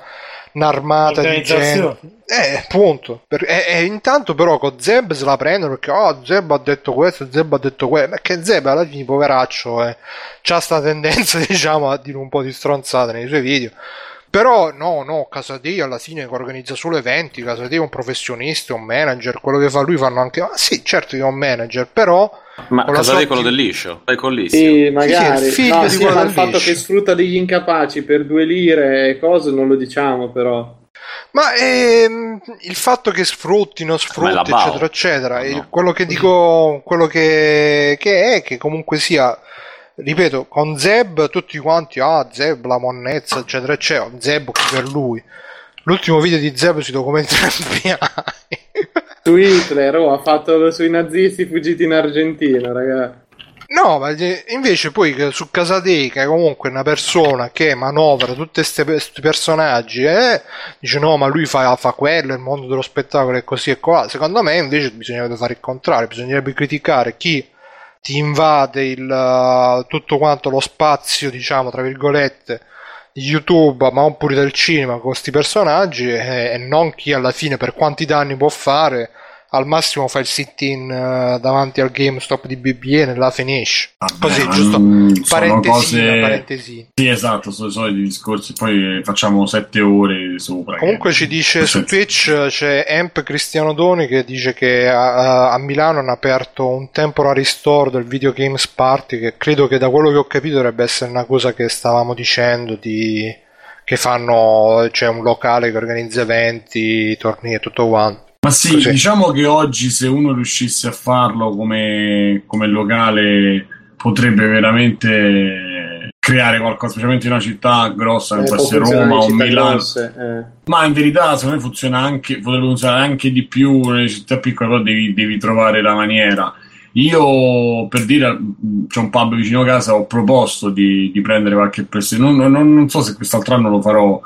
un'armata di gente. Eh, appunto. Per- e, e intanto però con Zeb se la prendono perché oh, Zeb ha detto questo, Zeb ha detto quello. Perché Zeb alla fine, poveraccio, eh, c'ha sta tendenza, *laughs* diciamo, a dire un po' di stronzate nei suoi video. Però no, no, Casadei alla fine organizza solo eventi, Casadei è un professionista, è un manager, quello che fa lui fanno anche... Ah, sì, certo che è un manager, però... Ma con cosa sua di quello attiv- del liscio? È collissimo. Sì, magari. Sì, il figlio no, di sì, quello ma il del fatto liscio. che sfrutta degli incapaci per due lire e cose non lo diciamo però. Ma ehm, il fatto che sfruttino, sfrutti, eccetera, eccetera, No, quello che dico, quello che, che è, che comunque sia, ripeto, con Zeb tutti quanti, ah, Zeb, la monnezza, eccetera, eccetera, Zeb per lui. L'ultimo video di Zeb sui documenti FBI. Su Hitler, oh, ha fatto sui nazisti fuggiti in Argentina, ragazzi. No, ma invece poi su Casadei, che è comunque una persona che manovra tutti questi personaggi, eh, dice no, ma lui fa, fa quello, il mondo dello spettacolo è così e qua. Secondo me invece bisognerebbe fare il contrario, bisognerebbe criticare chi ti invade il, tutto quanto lo spazio, diciamo, tra virgolette, YouTube, ma oppure del cinema con questi personaggi eh, e non chi alla fine per quanti danni può fare. Al massimo fa il sit-in eh, davanti al GameStop di BBN e la finisce. Vabbè, Così, giusto? sono Parentesina, cose- parentesina. Sì, esatto, sono i soliti discorsi. Poi facciamo sette ore sopra. Comunque che- ci dice su Twitch eh, c'è Amp Cristiano Doni che dice che a, a Milano hanno aperto un temporary store del Video Games Party che credo che da quello che ho capito dovrebbe essere una cosa che stavamo dicendo di che fanno c'è un locale che organizza eventi, tornei e tutto quanto. Ma sì, Così. diciamo che oggi se uno riuscisse a farlo come, come locale potrebbe veramente creare qualcosa, specialmente in una città grossa come Eh, può essere Roma o Milano. grosse, eh. Ma in verità secondo me funziona anche, potrebbe funzionare anche di più nelle città piccole, però devi, devi trovare la maniera. Io per dire c'è un pub vicino a casa, ho proposto di, di prendere qualche PlayStation. Non, non- non so se quest'altro anno lo farò.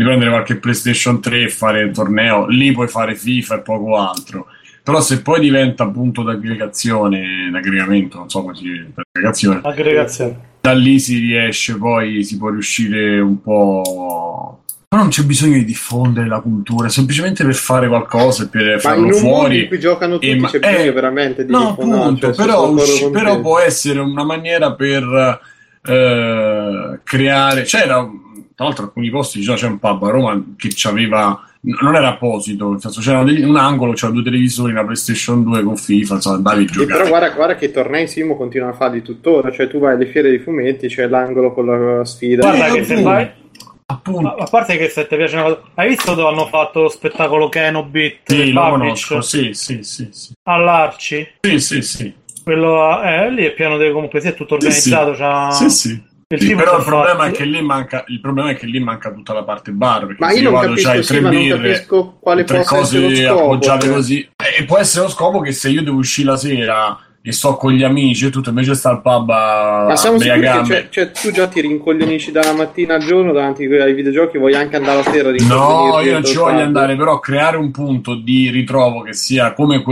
Di prendere qualche PlayStation 3 e fare il torneo. Lì puoi fare FIFA e poco altro. però se poi diventa punto d'aggregazione, d'aggregamento, non so come si dice, aggregazione, Aggregazione. da lì si riesce, poi si può riuscire un po'. Però non c'è bisogno di diffondere la cultura, semplicemente per fare qualcosa e per Ma in farlo fuori. in cui giocano tutti e ma- c'è bisogno eh, veramente di No, diffondere, appunto, cioè, però, usci- però può essere una maniera per eh, creare. C'era, tra l'altro, alcuni posti diciamo, c'è un pub a Roma che aveva. Non era apposito, nel senso c'era un angolo, c'era due televisori, una PlayStation 2 con FIFA, insomma, andavi a E giocare. però guarda, guarda che i tornei Simo continuano a farli tuttora, cioè tu vai alle fiere dei fumetti, c'è l'angolo con la sfida. Guarda Eh, che se vai. Appunto. A parte che se ti piace una cosa. Hai visto dove hanno fatto lo spettacolo Kenobit Sì, lo conosco, sì, sì, sì, sì. all'Arci? Sì, sì, sì. Quello eh, lì è pieno di comunque sì, è tutto Sì, sì. organizzato. c'ha- Sì, sì. Il Sì, però il problema, è fatto- che lì manca, il problema è che lì manca tutta la parte bar. Perché Ma se io non vado, capisco, c'hai sì, tre ma non birre, capisco quale tre cose appoggiate cioè. così. E può essere lo scopo che se io devo uscire la sera e sto con gli amici e tutto, invece sta al pub a Ma siamo sicuri che cioè, cioè, tu già ti rincoglionisci dalla mattina al giorno davanti ai videogiochi, vuoi anche andare a sera No, io non ci voglio andare, però creare un punto di ritrovo che sia come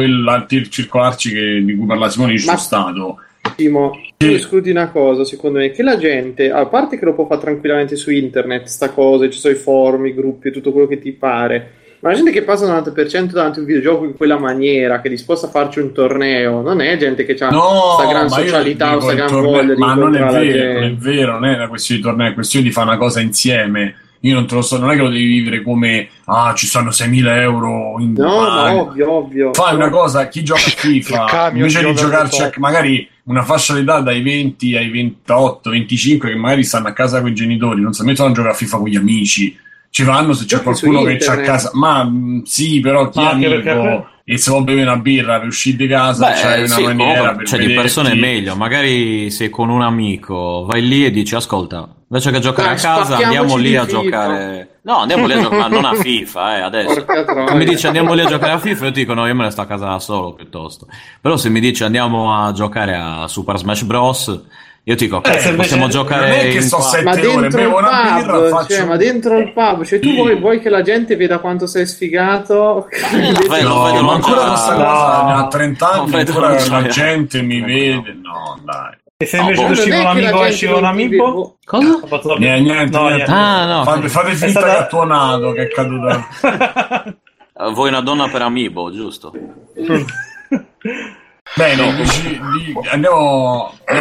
tir- circolarci che- di cui parla Simone ci Ma- sono stato. Timo, tu Sì. escludi una cosa, secondo me, che la gente, a parte che lo può fare tranquillamente su internet, sta cosa, ci sono i forum, i gruppi, tutto quello che ti pare, ma la gente che passa il 90% davanti a un videogioco in quella maniera, che è disposta a farci un torneo, non è gente che ha No, questa gran ma io socialità, questa il gran torneo- voglia di ma non è vero, non è vero, non è una questione di torneo, è questione di fare una cosa insieme. Io non te lo so, non è che lo devi vivere come ah, ci stanno 6.000 euro in No, ma banca. ovvio, ovvio. Fai una cosa, chi gioca a FIFA camion invece di gioca giocarci a, magari una fascia d'età dai 20 ai 28, 25 che magari stanno a casa con i genitori, non si mettono a giocare a FIFA con gli amici. Ci vanno se c'è Giochi qualcuno che c'è a casa, ma mh, sì, però chi Ma è anche perché- amico e se vuoi bere una birra per uscire di casa, c'hai una sì, maniera per cioè, di persone è vederti. meglio. Magari sei con un amico, vai lì e dici: Ascolta, invece che giocare Dai, a casa, andiamo lì a FIFA." giocare. No, andiamo lì a giocare, non a FIFA, eh, adesso. Mi dici andiamo lì a giocare a FIFA, io ti dico no, io me ne sto a casa da solo piuttosto. Però se mi dici andiamo a giocare a Super Smash Bros, io ti dico Eh, invece- possiamo Non giocare è che in sto qua- sette ma ore, dentro bevo il una birra, pub, faccio cioè, ma dentro il pub, cioè tu vuoi, vuoi che la gente veda quanto sei sfigato? fai- lo No, *laughs* vedono ma ancora questa No. cosa a 30 Lo anni ancora la gente mi *laughs* vede no dai E se invece Non con è un amico, con un amico? Cosa? Niente, niente, No, niente. Ah, no. fate, fate finta stata- che ha tuonato che è caduta *laughs* Eh, Vuoi una donna per amiibo, giusto? *laughs* bene dici- di- andiamo bene.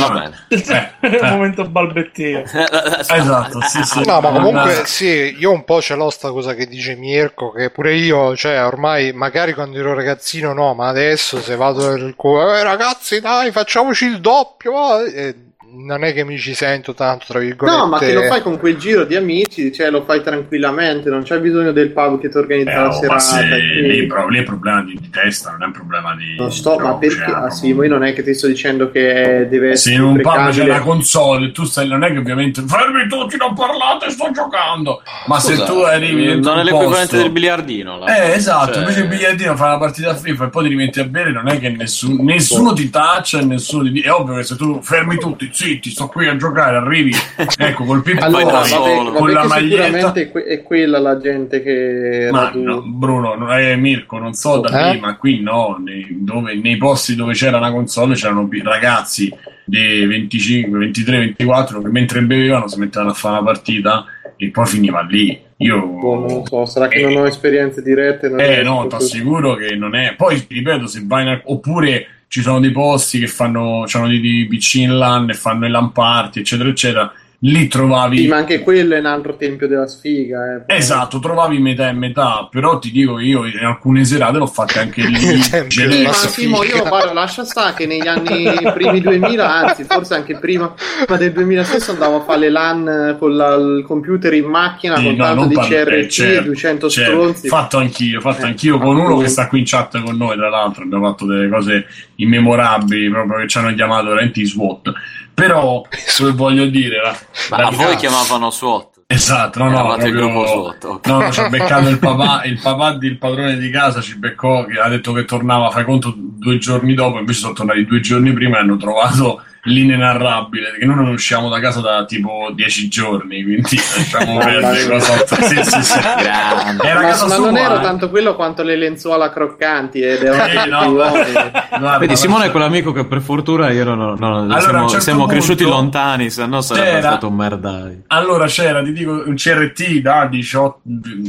avanti. Eh, Il eh, momento balbettio. *laughs* esatto sì sì No, ma comunque sì, io un po' ce l'ho sta cosa che dice Mirko, che pure io, cioè ormai magari quando ero ragazzino no, ma adesso se vado nel cu- eh, ragazzi dai facciamoci il doppio, va", eh, non è che mi ci sento tanto tra virgolette. No, ma che lo fai con quel giro di amici, cioè lo fai tranquillamente, non c'è bisogno del pub che ti organizza eh, la oh, ma serata. se lì, pro- lì è problema di, di testa non è un problema di Non sto, ma no, perché? cioè, Ah sì, ma io non è che ti sto dicendo che deve se essere in un pub c'è una console tu stai non è che ovviamente fermi tutti non parlate sto giocando ma se Scusa, tu arrivi dentro non è un l'equivalente posto- del biliardino. là. Eh, esatto, Cioè- invece il bigliettino fai una partita a FIFA e poi ti rimetti a bere, non è che nessun- nessuno ti taccia e nessuno ti. È ovvio che se tu fermi tutti, zitti, sto qui a giocare, arrivi, *laughs* ecco, col piede Allora, vabbè, solo, vabbè con la maglietta. sicuramente è, que- è quella la gente che Ma radu- no, Bruno, no, eh, Mirko, non so da Eh? prima, qui no, nei, dove- nei posti dove c'era una console c'erano ragazzi di 25, 23, 24 che mentre bevevano si mettevano a fare una partita e poi finiva lì. Io Boh, non lo so, sarà che Eh, non ho esperienze dirette. non Eh no, ti assicuro che non è. Poi ti ripeto, se vai in... oppure ci sono dei posti che fanno, c'hanno dei, dei PC in LAN e fanno i LAN party, eccetera, eccetera. Lì trovavi. Sì, ma anche quello è un altro tempio della sfiga. Eh. Esatto, trovavi metà e metà, però ti dico io in alcune serate l'ho fatte anche lì. *laughs* Tempio Sì, ma Simo, io guarda, lascia sta che negli anni primi 2000, anzi, forse anche prima, prima del 2000 stesso, andavo a fare le LAN con la- il computer in macchina Sì, con no, tanto non di parlo- CRT eh, certo, e 200 certo. stronzi. Fatto anch'io, fatto Eh, anch'io con uno che sta qui in chat con noi, tra l'altro, abbiamo fatto delle cose immemorabili, proprio che ci hanno chiamato veramente i SWAT. Però, che voglio dire, la, Ma la a voi chiamavano SWAT. Esatto, no, no, proprio- gruppo SWAT, ok. no, no, ci ha beccato il papà, il papà del padrone di casa ci beccò che ha detto che tornava, fai conto, due giorni dopo, invece sono tornati due giorni prima e hanno trovato l'inenarrabile, che noi non usciamo da casa da tipo dieci giorni, quindi lasciamo *laughs* perdere cosa. Sì, sì, sì. Grande. Era ma, casa ma sua, non era eh. tanto quello quanto le lenzuola croccanti ed Eh, no, *laughs* guarda, Vedi, Simone è quell'amico che per fortuna io non, non- non- Allora, siamo, certo siamo cresciuti punto lontani, se no sarebbe c'era- stato un merdaio. Allora c'era, ti dico, un CRT da 18,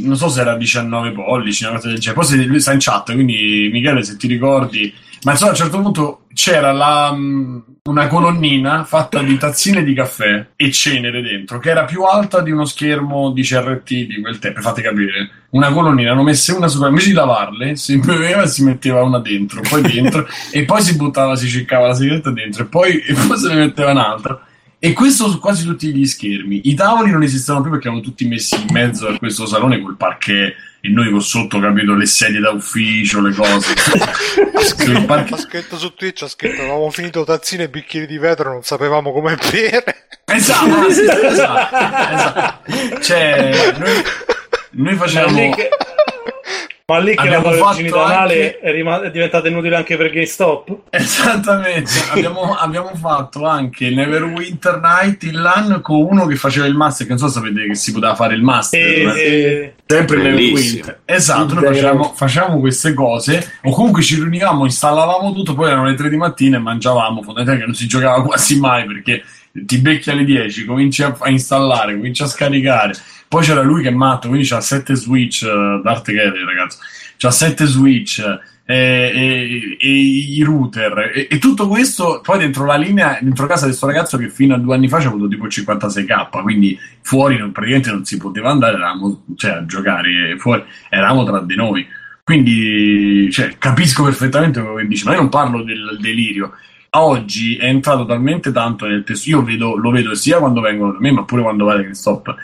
non so se era 19 pollici, una cosa del genere. Poi lui sta in chat, quindi Michele, se ti ricordi, ma insomma a un certo punto c'era la, mh, una colonnina fatta di tazzine di caffè e cenere dentro, che era più alta di uno schermo di CRT di quel tempo, fate capire. Una colonnina, hanno messe una sopra, invece di lavarle, si *laughs* beveva e si metteva una dentro, poi dentro, e poi si buttava, si ciccava la sigaretta dentro, e poi, e poi se ne metteva un'altra. E questo su quasi tutti gli schermi. I tavoli non esistevano più perché erano tutti messi in mezzo a questo salone col parquet e noi con sotto, capito, le sedie da ufficio, le cose. *laughs* Sul parquet- Ha scritto su Twitch, ha scritto avevamo finito tazzine e bicchieri di vetro, non sapevamo come bere. Esatto, *laughs* esatto, esatto. Cioè, noi, noi facevamo... che, ma lì che la Abbiamo verginità fatto anche- è, rima- è diventata inutile anche per GameStop? Esattamente, abbiamo, *laughs* abbiamo fatto anche Neverwinter Night in LAN con uno che faceva il master, che non so se sapete che si poteva fare il master. E, eh. e- Sempre Bellissimo. Neverwinter. Esatto, noi facevamo, facevamo queste cose, o comunque ci riunivamo, installavamo tutto, poi erano le 3 di mattina e mangiavamo, fondamentalmente non si giocava quasi mai perché ti becchi alle 10, cominci a, a installare, cominci a scaricare. Poi c'era lui che è matto, quindi c'ha 7 Switch, uh, Darth Kelly ragazzi, c'ha 7 Switch eh, e, e i router e, e tutto questo poi dentro la linea, dentro casa di questo ragazzo che fino a due anni fa c'ha avuto tipo 56k, quindi fuori non- praticamente non si poteva andare, eravamo, cioè, a giocare fuori, eravamo tra di noi. Quindi cioè, capisco perfettamente quello che dici, ma io non parlo del delirio. Oggi è entrato talmente tanto nel tessuto, io vedo, lo vedo sia quando vengono da me, ma pure quando vado a GameStop,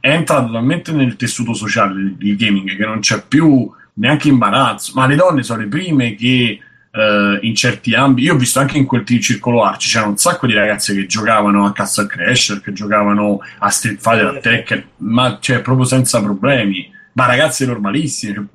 è entrato talmente nel tessuto sociale del, gaming che non c'è più neanche imbarazzo, ma le donne sono le prime che eh, in certi ambiti, io ho visto anche in quel circolo Arci, c'erano un sacco di ragazze che giocavano a Castle Crasher, che giocavano a Street Fighter, a Tekken, ma cioè proprio senza problemi, ma ragazze normalissime,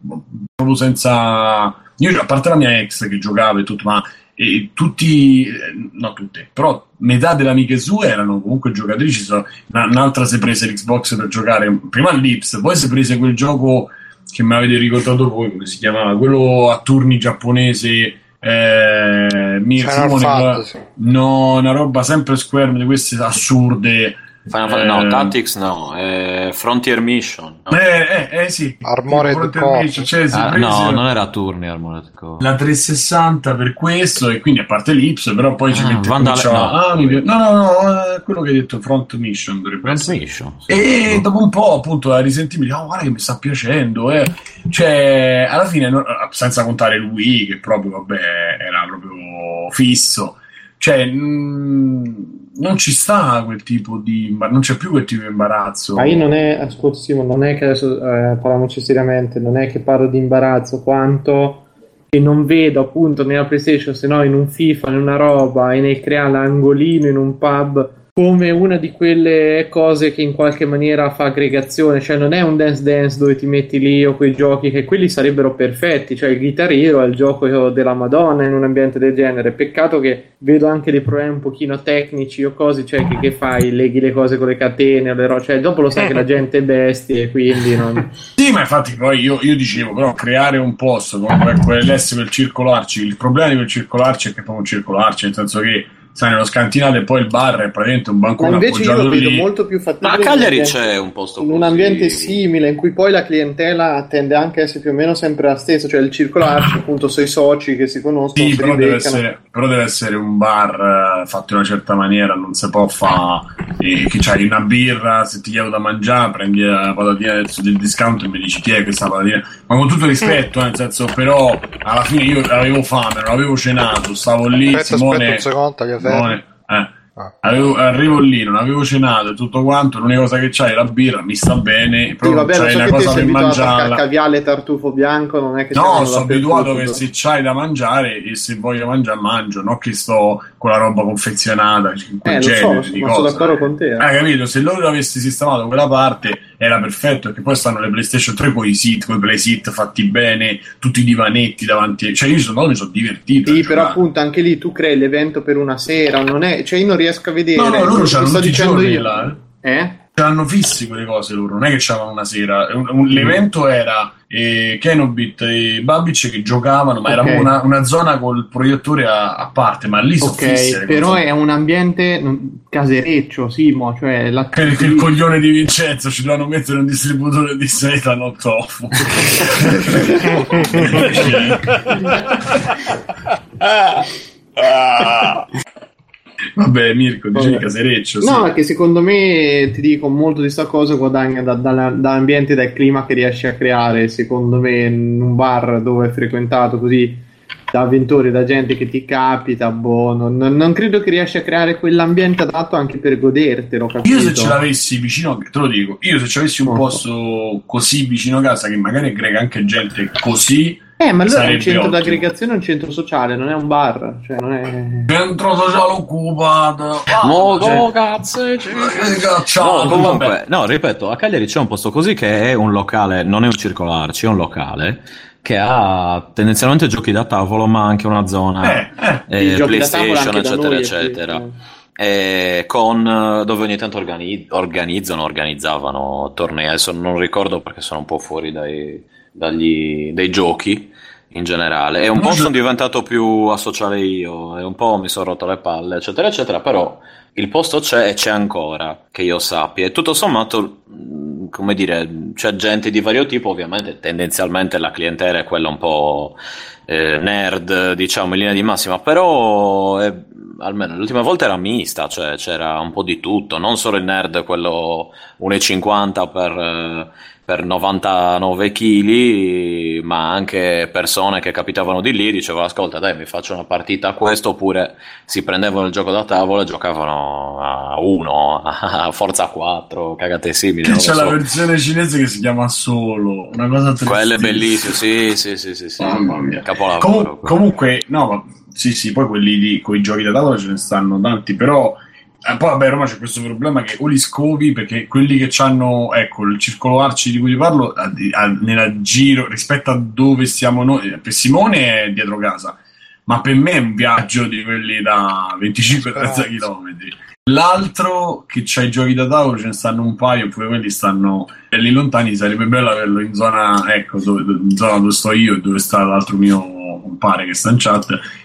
proprio senza... Io, a parte la mia ex che giocava e tutto, ma e tutti, eh, no tutte, però metà delle amiche sue erano comunque giocatrici. so- una- Un'altra si è presa l'Xbox per giocare prima all'Ips, poi si è presa quel gioco che mi avete ricordato voi, come si chiamava? Quello a turni giapponese. Eh, Simone, Fantasy. no, una roba sempre Square di queste assurde. Final Fantasy- no, Eh, Tactics no, eh, Frontier Mission. no. Eh, eh, eh, sì. Armored Frontier Core. Mission, cioè, Ah, no, non era a turni Armored Core. la 360 per questo e quindi a parte l'Ips però poi ci Ah, mette Vandal- cominciava- no. ah, mi no no no eh, quello che hai detto front mission Front. Mission. sì. e dopo un po' appunto la risentimenti oh guarda che mi sta piacendo eh. cioè alla fine no- senza contare Wii che proprio vabbè era proprio fisso cioè mh, non ci sta quel tipo di imba- non c'è più quel tipo di imbarazzo. Ma io non è, ascolta Simo, non è che adesso eh, parliamoci seriamente, non è che parlo di imbarazzo quanto che non vedo appunto nella PlayStation, se no in un FIFA, in una roba e nel creare l'angolino in un pub come una di quelle cose che in qualche maniera fa aggregazione, cioè non è un Dance Dance dove ti metti lì o quei giochi che quelli sarebbero perfetti, cioè il Guitar Hero è il gioco della Madonna in un ambiente del genere, peccato che vedo anche dei problemi un pochino tecnici o cose, cioè che, che fai, leghi le cose con le catene o le cioè dopo lo sai che la gente è bestia e quindi non... *laughs* Sì, ma infatti poi io, io dicevo, però creare un posto come quell'S per circolarci, il problema di quel circolarci è che è proprio un circolarci, nel senso che sai nello scantinato e poi il bar è praticamente un Ma bancone invece io lo vedo lì. molto più Ma fattibile a in un Cagliari c'è un posto in un così. ambiente simile in cui poi la clientela tende anche a essere più o meno sempre la stessa, cioè il circolarci *laughs* appunto sei soci che si conoscono, Sì, si però deve, essere, però deve essere un bar eh, fatto in una certa maniera, non si può fare che c'hai una birra, se ti chiedo da mangiare, prendi la patatina del, del discount e mi dici chi è questa patatina. Ma con tutto rispetto, eh, nel senso, però alla fine io avevo fame, non avevo cenato, stavo lì, Aspetta, Simone, aspetta un secondo, Simone, eh, Ah. avevo- arrivo lì, non avevo cenato e tutto quanto, l'unica cosa che c'hai è la birra, mi sta bene, Sì, però vabbè, lo c'hai so una cosa per mangiarla. caviale tartufo bianco, non è che No, sono abituato che se c'hai da mangiare e se voglio mangiare mangio, non che sto con la roba confezionata, Eh, genere so, di ma cose. sono d'accordo con te. eh. Hai capito? Se loro avessi sistemato quella parte era perfetto perché poi stanno le PlayStation 3 con i sit, con i play sit fatti bene, tutti i divanetti davanti, cioè io sono, no, mi sono divertito. Sì, a però giocare. appunto anche lì tu crei l'evento per una sera, non è, cioè io non riesco a vedere. No, no, loro Lo c'hanno tutti i dicendo giorni io. là, eh. Eh? C'hanno fissi quelle cose loro, non è che c'avevano una sera. Un- un- l'evento era eh, Kenobit e Babic che giocavano, ma era Ok. proprio una, una zona col proiettore a, a parte, ma lì sono fisse Ok, le però cose. è un ambiente non- casereccio, Simo, cioè la che il coglione di Vincenzo ci dovevano mettere un distributore di seta non tofu. *laughs* *laughs* Vabbè, Mirko, dicevi Vabbè. casereccio. No, che secondo me ti dico molto di sta cosa guadagna da- dalla- dall'ambiente dal clima che riesci a creare. Secondo me, in un bar dove è frequentato così da avventori, da gente che ti capita, boh, non, non- credo che riesci a creare quell'ambiente adatto anche per godertelo. Capito? Io se ce l'avessi vicino, te lo dico, io se ce l'avessi un posto così vicino a casa che magari aggrega anche gente così, Eh, ma allora è un centro ottimo. d'aggregazione, è un centro sociale, non è un bar. Cioè, non è... centro sociale occupato. Mo cioè, cazzo, eh, cacciato, No, comunque, no, ripeto, a Cagliari c'è un posto così che è un locale, non è un circolarci, è un locale che ha tendenzialmente giochi da tavolo, ma anche una zona Eh, eh. eh, PlayStation, eccetera, eccetera. eh, con, eh, dove ogni tanto organi- organizzano, organizzavano tornei, adesso non ricordo perché sono un po' fuori dai, dagli, dai giochi in generale. E un Non po' so- sono diventato più asociale io, e un po' mi sono rotto le palle, eccetera, eccetera, però il posto c'è e c'è ancora, che io sappia, e tutto sommato, mh, come dire, c'è gente di vario tipo, ovviamente tendenzialmente la clientela è quella un po' eh, nerd, diciamo, in linea di massima, però eh, almeno l'ultima volta era mista, cioè c'era un po' di tutto, non solo il nerd, quello 1,50 per, eh, per 99 kg, ma anche persone che capitavano di lì, dicevano ascolta dai mi faccio una partita a questo, oppure si prendevano il gioco da tavola e giocavano a 1, *laughs* a Forza 4, cagate simili. C'è la so. versione cinese che si chiama Solo, una cosa Quello è tristissima. bellissimo, sì, sì, sì, sì, sì. Mamma mia. Capolavoro. Quello. comunque, no, ma sì, sì, poi quelli lì con i giochi da tavola ce ne stanno tanti, però eh, poi vabbè, a Roma c'è questo problema che o li scovi perché quelli che hanno, ecco, il circolo arci di cui ti parlo, a- a- nella giro rispetto a dove stiamo noi, eh, per Simone è dietro casa, ma per me è un viaggio di quelli da 25-30 km. L'altro che c'ha i giochi da tavolo ce ne stanno un paio, pure quelli stanno belli lontani. Sarebbe bello averlo in zona, ecco, dove, in zona dove sto io e dove sta l'altro mio compare che sta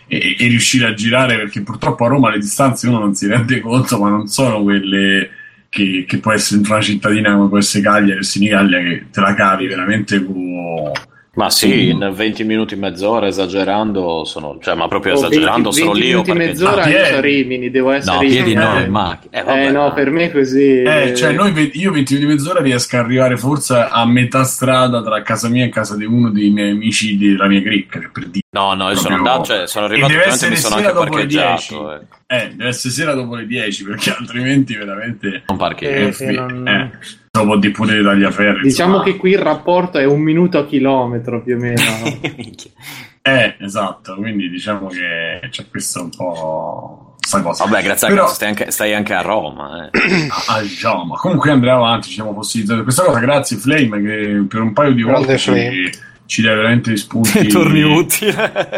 e, e riuscire a girare perché purtroppo a Roma le distanze uno non si rende *laughs* conto, ma non sono quelle che, che può essere una cittadina come può essere Cagliari o Senigallia che te la cavi veramente con. Ma sì, in 20 minuti, mezz'ora, esagerando, sono, cioè, ma proprio Oh, esagerando 20 sono lì o 20 perché... mezz'ora Ah, io Rimini, devo essere No, in- piedi no, eh, in macchina. Eh, vabbè, eh, no, no. per me così. Eh, cioè, noi, io 20 minuti di mezz'ora riesco a arrivare forse a metà strada tra casa mia e casa di uno dei miei amici della mia cricca. Che per dire. No, no, io sono andato, cioè, sono E arrivato, deve ovviamente mi essere sono sera anche dopo le 10. parcheggiato. eh. Eh, deve essere sera dopo le 10 perché altrimenti veramente. Non parcheggio. Eh, sì, non- eh, dopo di pure di tagliaferri. Diciamo insomma. che qui il rapporto è un minuto a chilometro più o meno. *laughs* Eh, esatto, quindi diciamo che c'è questo un po'. Vabbè, grazie a Però- cazzo, stai anche, stai anche a Roma. Eh. Ah, diciamo, ma comunque andremo avanti, ci siamo questa cosa. Grazie, Flame, che per un paio di Grande volte ci, Flame. ci dai veramente spunti. Torni utile.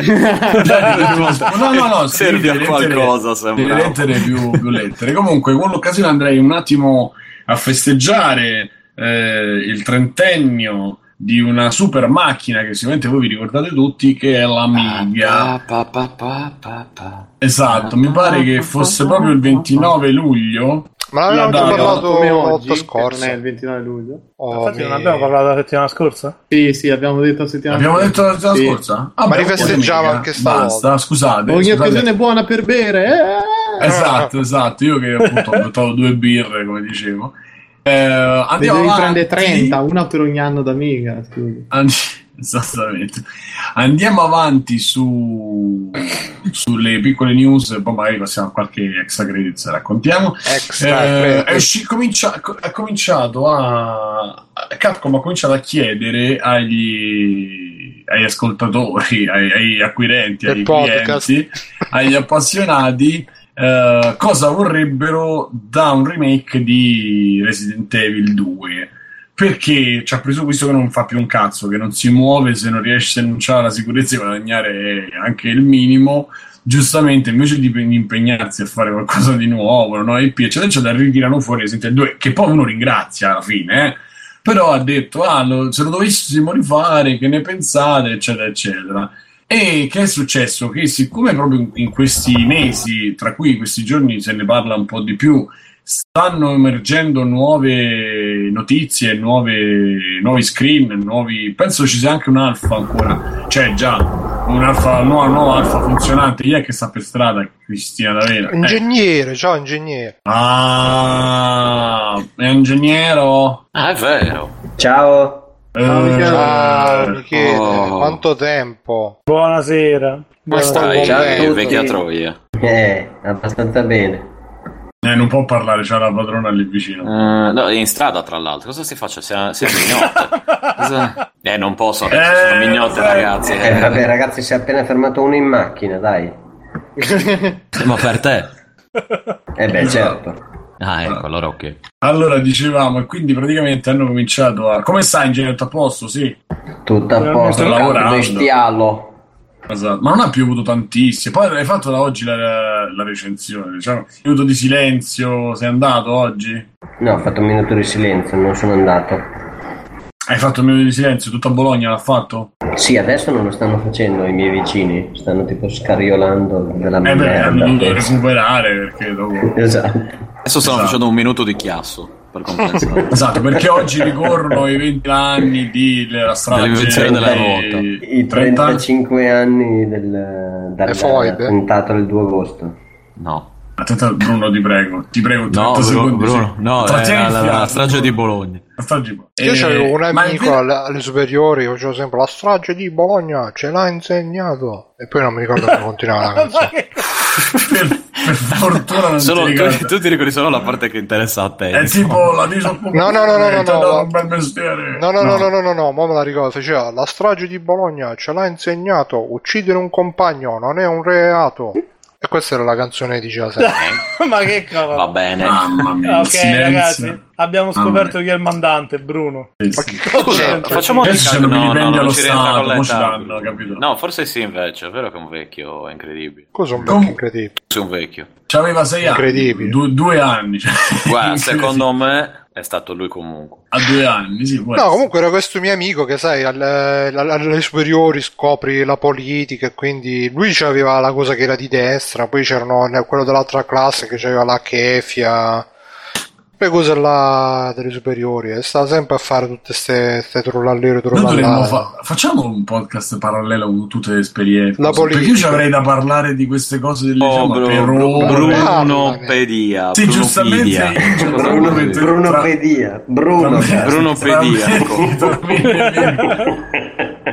No, no, no, Servi a delle qualcosa, delle sembra. lettere più, più lettere. Comunque, con l'occasione andrei un attimo a festeggiare eh, il trentennio di una super macchina che sicuramente voi vi ricordate tutti, che è l'Amiga. Pa, pa, pa. Esatto, mi pare che fosse proprio il 29 luglio. Ma l'avevamo data, parlato come la oggi, scorsa. non è il 29 luglio. Oh, Infatti, non mi- abbiamo parlato la settimana scorsa? Sì, sì, abbiamo detto la settimana Abbiamo scorsa. detto la settimana Sì. scorsa? Ma Vabbè, rifesteggiamo anche stavolta. Basta, scusate. Ogni scusate. occasione è buona per bere. eh! Esatto, esatto. Io che appunto *laughs* ho buttato due birre, come dicevo. Eh, Ne andiamo devi avanti. prendere 30, una per ogni anno d'amiga. Andi- Esattamente. Andiamo avanti su sulle piccole news, poi magari passiamo a qualche extra credits e raccontiamo. Extra Eh, usci- comincia- ha cominciato a Capcom ha cominciato a chiedere agli, agli ascoltatori, ai, agli acquirenti, podcast. clienti, agli appassionati eh, cosa vorrebbero da un remake di Resident Evil 2 perché ci ha preso visto che non fa più un cazzo, che non si muove se non riesce a enunciare la sicurezza e guadagnare anche il minimo, giustamente invece di impegnarsi a fare qualcosa di nuovo, no? IP, eccetera, eccetera, ritirano fuori Resident Evil 2, che poi uno ringrazia alla fine, eh? però ha detto, ah, lo, se lo dovessimo rifare, che ne pensate, eccetera, eccetera. E che è successo? Che siccome proprio in questi mesi, tra cui questi giorni se ne parla un po' di più, stanno emergendo nuove notizie, nuove, nuovi screen, nuovi... penso ci sia anche un alfa ancora, cioè già un alfa, nuovo, nuovo alfa funzionante, chi è che sta per strada? Cristina D'Avera. Ingegnere, eh. ciao ingegnere. Ah, è ingegnero? Ah, è vero. Ciao. Eh, Ciao Michele, oh. quanto tempo? Buonasera. Come stai? Ciao, vecchia troia. Eh, abbastanza bene. Eh, non può parlare, c'è la padrona lì vicino. Uh, no, è in strada, tra l'altro. Cosa si faccia? Sei, sei mignotte. Cosa... Eh, non posso adesso, eh, sono mignotte, ragazzi. Eh, vabbè, ragazzi, si è appena fermato uno in macchina, dai. Ma per te? Eh beh, certo. Ah, ecco, allora ok. Allora, dicevamo, e quindi praticamente hanno cominciato a... Come stai, in a posto? Sì. Tutto a posto, lavorando. Bestialo. Esatto. Ma non ha piovuto tantissimo. Poi hai fatto da oggi la, la recensione. Diciamo, minuto di silenzio. Sei andato oggi? No, ho fatto un minuto di silenzio, non sono andato. Hai fatto un minuto di silenzio? Tutta Bologna l'ha fatto? Sì, adesso non lo stanno facendo i miei vicini. Stanno tipo scariolando della eh merda. Eh beh, hanno dovuto recuperare perché dopo... *laughs* esatto. Adesso stanno esatto. facendo un minuto di chiasso per compensare. *laughs* esatto, perché oggi ricorrono i 20 anni di la strage della ruota. I 35 anni del, dal puntata del 2 agosto. No. Aspetta, Bruno, ti prego, ti prego. No, Bruno, Bruno, no, la, la, la, strage di Bologna. Io eh, avevo un amico alle, alle, superiori, facevo sempre la strage di Bologna, ce l'ha insegnato. E poi non mi ricordo come continuava la *laughs* canzone. Per, fortuna non solo, ti tu, tu, ti ricordi solo la parte che interessa a te. È tipo la disoccupazione. No, no, no, no, no, no, un bel mestiere. No, no, no, no, no, no, no, ma me la ricordo. Faceva la strage di Bologna, ce l'ha insegnato. Uccidere un compagno non è un reato. E questa era la canzone di diceva *laughs* Ma che cavolo. Va bene. Mamma mia, ok, silenzio. ragazzi, abbiamo scoperto chi è il mandante, Bruno. Sì, sì. Scusa, facciamo un recap. No, no, non ci danno, capito? No, forse sì invece, è vero che è un vecchio è incredibile. Cosa un vecchio Com- incredibile? È un vecchio. C'aveva sei anni. Incredibile. Du- due anni. Cioè. Guarda, secondo *laughs* me è stato lui comunque. A due anni, sì. No, comunque era questo mio amico che, sai, alle, alle, superiori scopri la politica e quindi lui aveva la cosa che era di destra, poi c'erano quello dell'altra classe che aveva la chefia quelle cose là delle superiori e sta sempre a fare tutte queste trollallere trollallare fa- facciamo un podcast parallelo con tutte le esperienze la perché io ci avrei da parlare di queste cose delle oh, diciamo, Bruno, Bruno Pedia sì Bruno giustamente Pedia. Bruno, Bruno Pedia Bruno, Bruno Pedia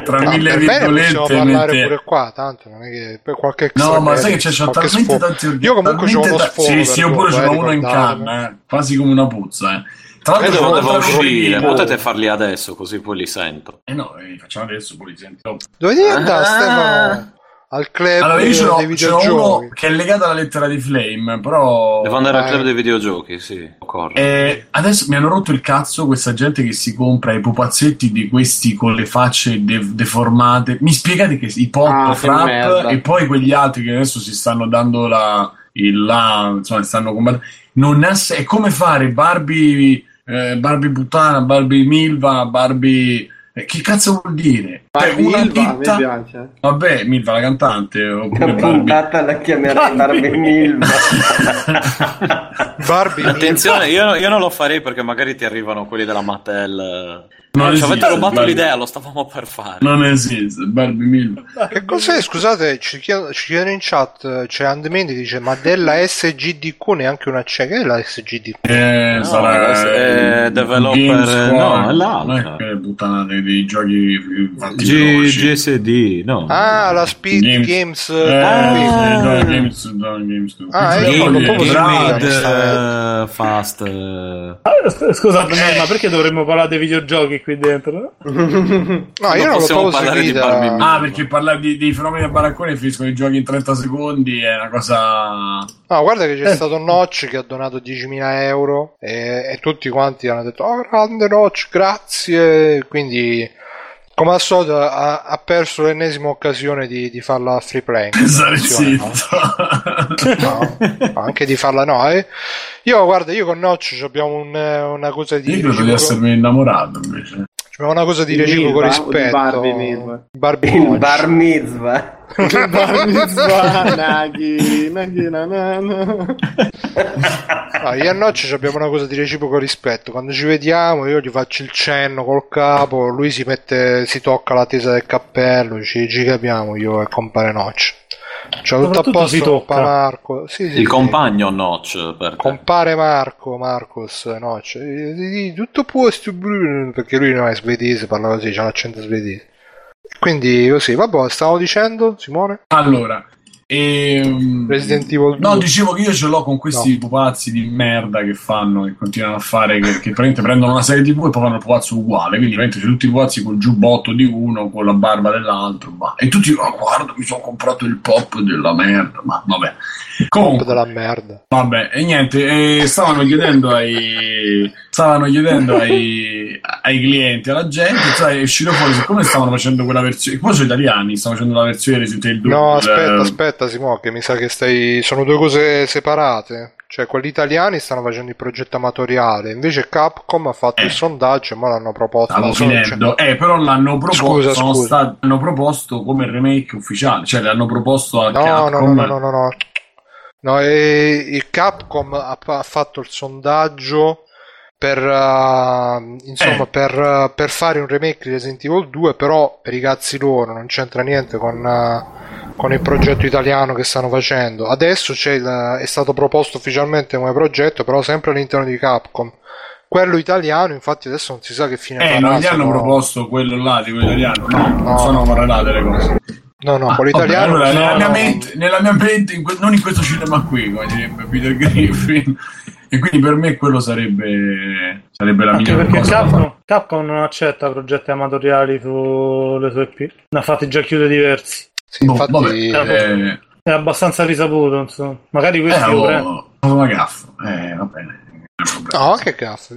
tra mille no, virgolette possiamo parlare pure qua tanto non è che per qualche no ma sai che c'è, c'è talmente sfogo. tanti organi io comunque c'ho uno sfogo sì sì io pure ce l'ho uno in canna eh, quasi come una puzza eh. Tra l'altro devo uscire, potete farli adesso così poi li sento. Eh no, li facciamo adesso, poi li sento. Dove devi andare, ah. Stefano? Al club allora, io dei videogiochi. che è legato alla lettera di Flame, però... Devo andare al club dei videogiochi, sì. E adesso mi hanno rotto il cazzo questa gente che si compra i pupazzetti di questi con le facce de- deformate. Mi spiegate che i pop, ah, frap e poi quegli altri che adesso si stanno dando la... Il là, insomma, stanno combattendo. Non ha, è come fare Barbie eh, Barbie puttana, Barbie Milva, Barbie... Eh, che cazzo vuol dire? Cioè, Barbie una Milva, ditta... mi piace. Vabbè, Milva la cantante. Oppure Una puntata la chiamerei Barbie Milva. *laughs* Barbie Attenzione, io, io, non lo farei perché magari ti arrivano quelli della Mattel non ci avete rubato Barbie. l'idea, lo stavamo per fare. Non esiste, Barbie Milva. Che cos'è? Scusate, ci chiedono, in chat, c'è Andmendi dice, ma della SGDQ neanche una c'è, che è la SGDQ? Eh, no, sarà è eh, developer, no, è l'altra. Che puttana dei giochi G- GSD, no. Ah, la Speed Games, Games eh, ah, Games, Games, ah, io Game, Game, uh, Fast. Uh... Ah, scusate, ma perché dovremmo parlare dei videogiochi qui dentro? no, *laughs* io non, lo posso parlare di Barbie. Ah, perché parlare di, di fenomeni a baraccone finiscono i giochi in 30 secondi è una cosa. No, guarda che c'è eh. stato Notch che ha donato 10.000 euro e, e tutti quanti hanno detto: Oh, grande Notch, grazie. Quindi come al solito ha, ha, perso l'ennesima occasione di, di farla free play no? no, anche di farla no eh. io guarda io con Notch abbiamo un, una cosa di io credo di essermi innamorato invece abbiamo una cosa di reciproco rispetto Barbie mitzvah Barbie bar mitzvah *laughs* bar mitzvah Naghi Naghi na, na, na. No, io e Nocci abbiamo una cosa di reciproco rispetto. Quando ci vediamo, io gli faccio il cenno col capo, lui si mette, si tocca la tesa del cappello, ci, ci capiamo io e compare Nocci. Cioè, tutto a posto, compare Marco. Sì, sì, il sì. compagno Notch per te. compare Marco, Marcos Notch. Tutto a posto, perché lui non è svedese, parla così, c'ha l'accento svedese. Quindi così, vabbè, stavo dicendo, Simone? Allora, e, ehm, Resident Evil 2. No, dicevo che io ce l'ho con questi no. pupazzi di merda che fanno, che continuano a fare, che, che prendono una serie TV e poi fanno il pupazzo uguale. Quindi c'è tutti i pupazzi col giubbotto di uno, con la barba dell'altro. Ma... E tutti, oh, guarda, mi sono comprato il pop della merda. Ma vabbè. Comunque, della merda. Vabbè, e niente, e stavano chiedendo ai. Stavano chiedendo ai, ai clienti, alla gente, sai, è uscito fuori, siccome stavano facendo quella versione, poi sono italiani, stavano facendo la versione Resident Evil 2. No, aspetta, aspetta Simo, che mi sa che stai... sono due cose separate. Cioè, quelli italiani stanno facendo il progetto amatoriale, invece Capcom ha fatto eh. il sondaggio e ora l'hanno proposto. Stavo finendo. Cioè... Eh, però l'hanno proposto, scusa, scusa. Stati, l'hanno proposto come remake ufficiale, cioè l'hanno proposto a no, Capcom. No, no, no, no, no. no e il Capcom ha, fatto il sondaggio per, uh, insomma, eh. per, uh, per, fare un remake di Resident Evil 2, però per i cazzi loro non c'entra niente con, uh, con il progetto italiano che stanno facendo. Adesso il, è stato proposto ufficialmente come progetto, però sempre all'interno di Capcom. Quello italiano, infatti, adesso non si sa che fine eh, farà. non gli hanno però... proposto quello là di quello italiano, no, no non sono correlate le cose. No, no, quello ah, italiano. Allora, nella, no, mia mente, nella, mia mente, in que- non in questo cinema qui, come direbbe Peter *laughs* Griffin. E quindi per me quello sarebbe, sarebbe la Anche migliore perché cosa. Capcom, Capcom non accetta progetti amatoriali sulle sue IP. Ne ha fatti già chiudere diversi. Sì, boh, infatti vabbè, è, è abbastanza risaputo, insomma. Magari questi eh, lo oh, una gaffa. Eh, va bene. No, che cazzo.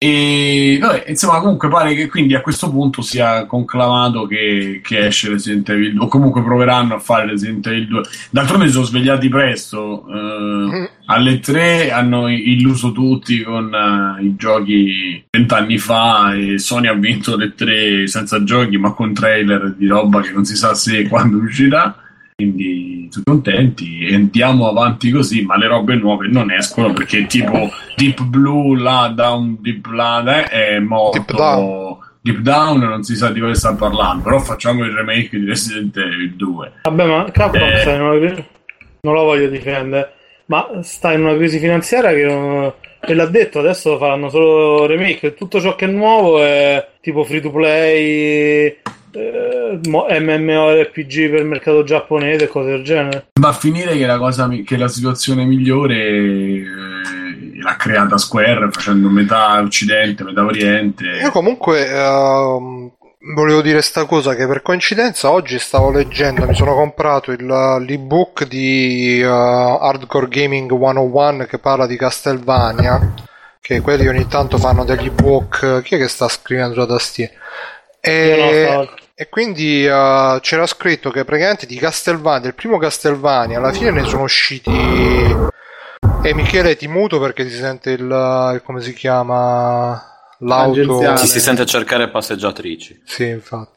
E vabbè, insomma, comunque pare che quindi a questo punto sia conclamato che, che esce Resident Evil 2, o comunque proveranno a fare Resident Evil 2. D'altronde si sono svegliati presto, eh, mm. alle 3 hanno illuso tutti con uh, i giochi vent'anni fa e Sony ha vinto le 3 senza giochi ma con trailer di roba che non si sa se e quando uscirà quindi tutti contenti e andiamo avanti così ma le robe nuove non escono perché tipo Deep Blue là Down Deep là eh, è morto. Deep Down. Deep Down non si sa di cosa sta parlando però facciamo il remake di Resident Evil 2 vabbè ma Capcom eh... sta in una non lo voglio difendere ma sta in una crisi finanziaria che non... e l'ha detto adesso faranno solo remake tutto ciò che è nuovo è tipo free to play eh, MMORPG per il mercato giapponese cose del genere. Va a finire che la, cosa, che la situazione migliore eh, l'ha creata Square facendo metà occidente, metà oriente. Io comunque uh, volevo dire sta cosa che per coincidenza oggi stavo leggendo, mi sono comprato il, l'ebook di uh, Hardcore Gaming 101 che parla di Castlevania, che quelli ogni tanto fanno degli ebook, chi è che sta scrivendo la tastiera? E, e quindi uh, c'era scritto che praticamente di Castelvania, del primo Castelvania, alla fine ne sono usciti. E Michele ti muto perché si sente il, il come si chiama l'auto. Si, si sente cercare passeggiatrici. Sì, infatti.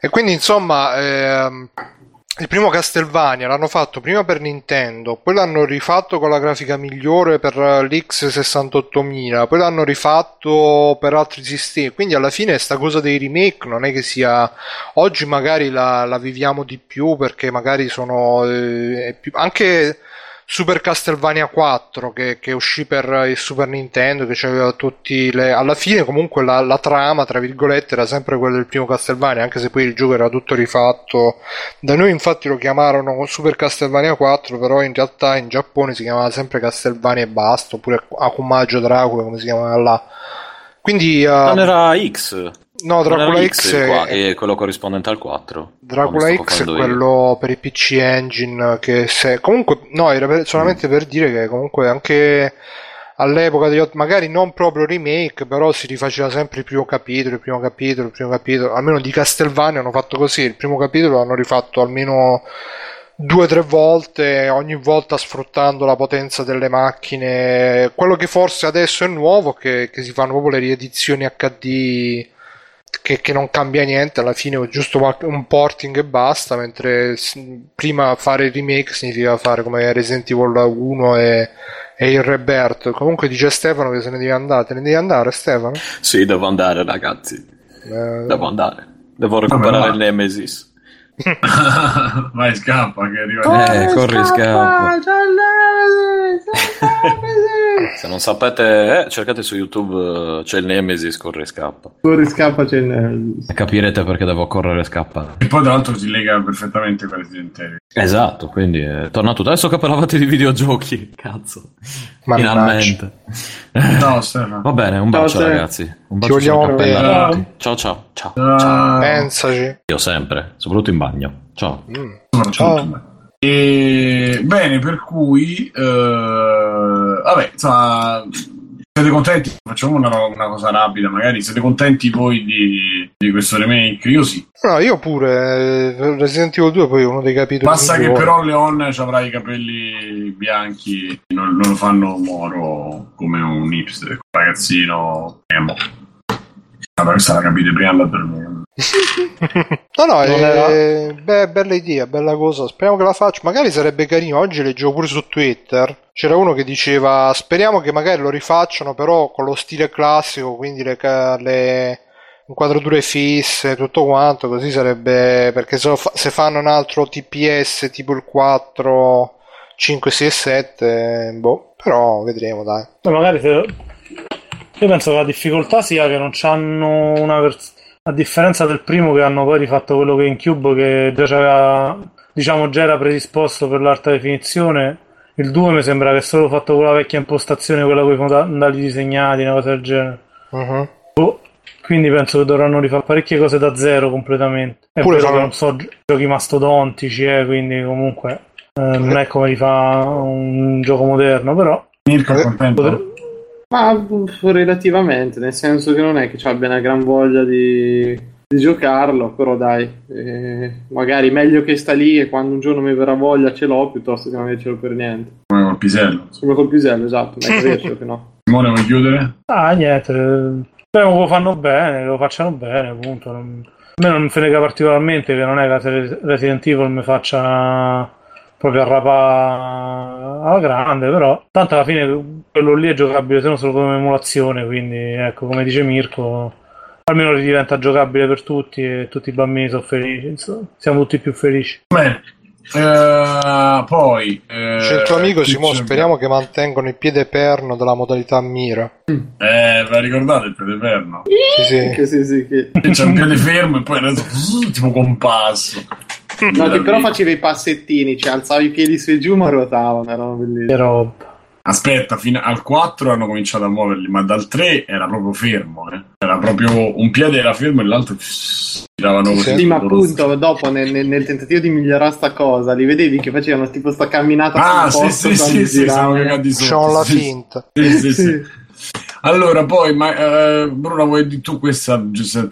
E quindi insomma. Ehm, il primo Castlevania l'hanno fatto prima per Nintendo, poi l'hanno rifatto con la grafica migliore per l'X68000, poi l'hanno rifatto per altri sistemi. Quindi alla fine sta cosa dei remake non è che sia oggi magari la, la viviamo di più perché magari sono eh, più... anche Super Castlevania 4 che, che, uscì per il Super Nintendo, che aveva tutti le... alla fine comunque la, la, trama, tra virgolette, era sempre quella del primo Castlevania, anche se poi il gioco era tutto rifatto. Da noi infatti lo chiamarono Super Castlevania 4, però in realtà in Giappone si chiamava sempre Castlevania e basta, oppure Akumajo Dracula, come si chiamava là. Quindi... Uh... Non era X. No, Dracula X, è... è... quello corrispondente al 4. Dracula X è quello io. per i PC Engine che se... comunque no, era solamente mm. per dire che comunque anche all'epoca degli... magari non proprio remake, però si rifaceva sempre il primo capitolo, il primo capitolo, il primo capitolo, almeno di Castlevania hanno fatto così, il primo capitolo l'hanno rifatto almeno due o tre volte, ogni volta sfruttando la potenza delle macchine. Quello che forse adesso è nuovo che, che si fanno proprio le riedizioni HD che, che, non cambia niente, alla fine è giusto un porting e basta, mentre prima fare il remake significa fare come Resident Evil 1 e, e il Rebirth. Comunque dice Stefano che se ne devi andare, te ne devi andare Stefano? Sì, devo andare ragazzi, eh... devo andare, devo recuperare il Nemesis. *laughs* Vai, scappa che arriva. Eh, corri, scappa. *laughs* Se non sapete, eh, cercate su YouTube, eh, c'è il Nemesis, corri, scappa. Corri, scappa, c'è il Nemesis. E capirete perché devo correre e scappare. E poi tra l'altro si lega perfettamente con Resident Evil. Esatto, quindi è tornato. Adesso che parlavate di videogiochi, cazzo. Finalmente. Ciao Stefano. *laughs* Va bene, un bacio ciao, ragazzi. Un bacio Ci vogliamo bene. Ciao ciao. Ciao. ciao. Pensaci. Io sempre, soprattutto in bagno. Ciao. Mm. Ciao. E, bene, per cui, eh, vabbè, insomma, siete contenti? Facciamo una, una, cosa rapida, magari siete contenti voi di, di, questo remake? Io sì. No, io pure. Eh, Resident Evil 2 poi uno dei capitoli. Basta che però Leon ci avrà i capelli bianchi, non, non, lo fanno moro come un hipster, ragazzino emo. Vabbè, questa la capite prima da dormire. *laughs* no, no, è, beh, bella idea, bella cosa. Speriamo che la faccia. Magari sarebbe carino. Oggi leggevo pure su Twitter. C'era uno che diceva: Speriamo che magari lo rifacciano, però con lo stile classico, quindi le, le inquadrature fisse, tutto quanto. Così sarebbe. Perché se, fa, se fanno un altro TPS tipo il 4, 5, 6 e 7, boh, però vedremo, dai. Ma magari se io penso che la difficoltà sia che non hanno una versione. A differenza del primo che hanno poi rifatto quello che in Cube, che già, c'era, diciamo, già era predisposto per l'alta definizione, il 2 mi sembra che è solo fatto con la vecchia impostazione, quella con i fondali disegnati, una cosa del genere. Uh-huh. Oh, quindi penso che dovranno rifare parecchie cose da zero completamente. È Pure vero che non so giochi mastodontici, eh, quindi comunque eh, non è come li fa un gioco moderno, però. Mirko è contento. Potre... Ma relativamente, nel senso che non è che abbia una gran voglia di, di giocarlo, però dai, eh, magari meglio che sta lì e quando un giorno mi verrà voglia ce l'ho piuttosto che non avercelo per niente. Come col pisello. Come col pisello, esatto, non riesco che no. *laughs* Simone, vuoi chiudere? Ah, niente, che lo fanno bene, lo facciano bene, appunto. Non... A me non frega particolarmente che non è che Resident Evil mi faccia proprio arrapa alla grande, però tanto alla fine quello lì è giocabile se non solo come emulazione, quindi ecco, come dice Mirko, almeno diventa giocabile per tutti e tutti i bambini sono felici, insomma, siamo tutti più felici. Bene. Uh, poi uh, c'è il tuo amico Simone speriamo che mantengano il piede perno della modalità mira eh vi ricordate il piede perno? sì sì, che sì, sì che... c'è un piede fermo e poi adesso tipo compasso No, che però faceva i passettini, cioè alzava i piedi su e giù ma ruotavano, erano bellissimi. Aspetta, fino al 4 hanno cominciato a muoverli, ma dal 3 era proprio fermo. Eh. Era proprio un piede era fermo e l'altro giravano così. Sì, ma appunto dopo nel, nel, nel, tentativo di migliorare sta cosa, li vedevi che facevano tipo sta camminata Ah, sì, sì, sì, sì, siamo cagati sotto. C'ho la finta. Sì, sì, sì. Allora, poi, ma, uh, Bruno, vuoi di tu questa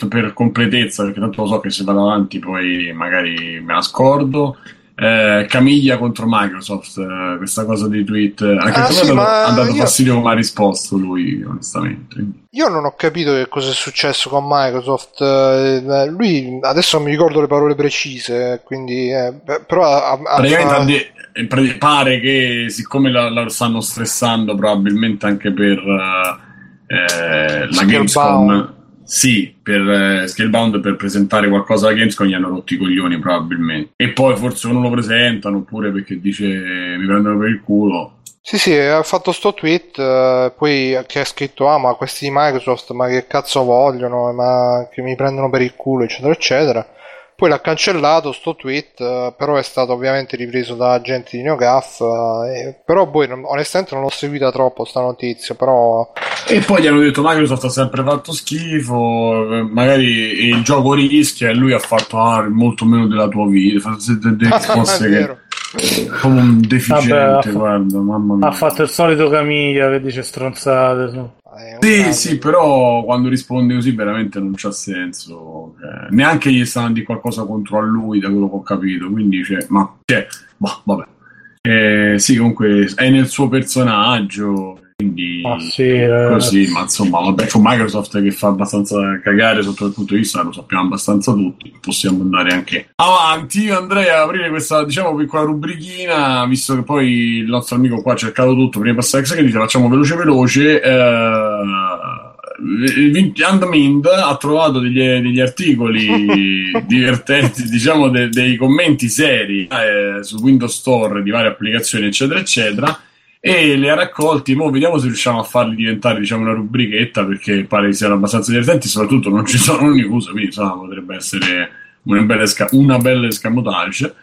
per completezza, perché tanto lo so che se vado avanti poi magari me la scordo. Eh, Camiglia contro Microsoft, eh, questa cosa di tweet, anche ah, sì, ha dato io... fastidio come ha risposto lui, onestamente. Io non ho capito che cosa è successo con Microsoft. Eh, lui adesso non mi ricordo le parole precise, quindi eh, però ha, ha, praticamente ha... pare che siccome la, la, stanno stressando probabilmente anche per uh, eh, la Gamescom sì, per eh, Scalebound per presentare qualcosa alla Gamescom gli hanno rotti i coglioni probabilmente. E poi forse non lo presentano oppure perché dice mi prendono per il culo. Sì, sì, ha fatto sto tweet, eh, poi che ha scritto, ah ma questi Microsoft, ma che cazzo vogliono, ma che mi prendono per il culo, eccetera, eccetera. Poi l'ha cancellato sto tweet, eh, però è stato ovviamente ripreso da agenti di NeoGAF, eh, però poi non, onestamente non l'ho seguita troppo sta notizia, però... E poi gli hanno detto Microsoft ha sempre fatto schifo, eh, magari il gioco rischia e lui ha fatto ah, molto meno della tua vita, forse *laughs* che come un deficiente, Vabbè, guarda, mamma mia. Ha fatto il solito Camiglia che dice stronzate. Sì, sì, però quando risponde così veramente non c'ha senso. Eh, neanche gli stanno di qualcosa contro a lui, da quello che ho capito. Quindi, cioè, ma cioè, boh, vabbè. Eh, sì, comunque è nel suo personaggio. Quindi ah, sì, così, ma insomma, vabbè, c'è Microsoft che fa abbastanza cagare sotto il punto di vista, lo sappiamo abbastanza tutti. Possiamo andare anche avanti. Andrea, aprire questa diciamo piccola rubrichina, visto che poi il nostro amico qua ha cercato tutto prima di passare a che facciamo veloce veloce. Eh, Andmind ha trovato degli, degli articoli *laughs* divertenti, diciamo de, dei commenti seri eh, su Windows Store di varie applicazioni, eccetera, eccetera e le ha raccolti. Mo vediamo se riusciamo a farli diventare diciamo, una rubrichetta perché pare siano abbastanza divertenti. Soprattutto non ci *laughs* sono un quindi insomma, potrebbe essere una bella, esca- una bella escamotage.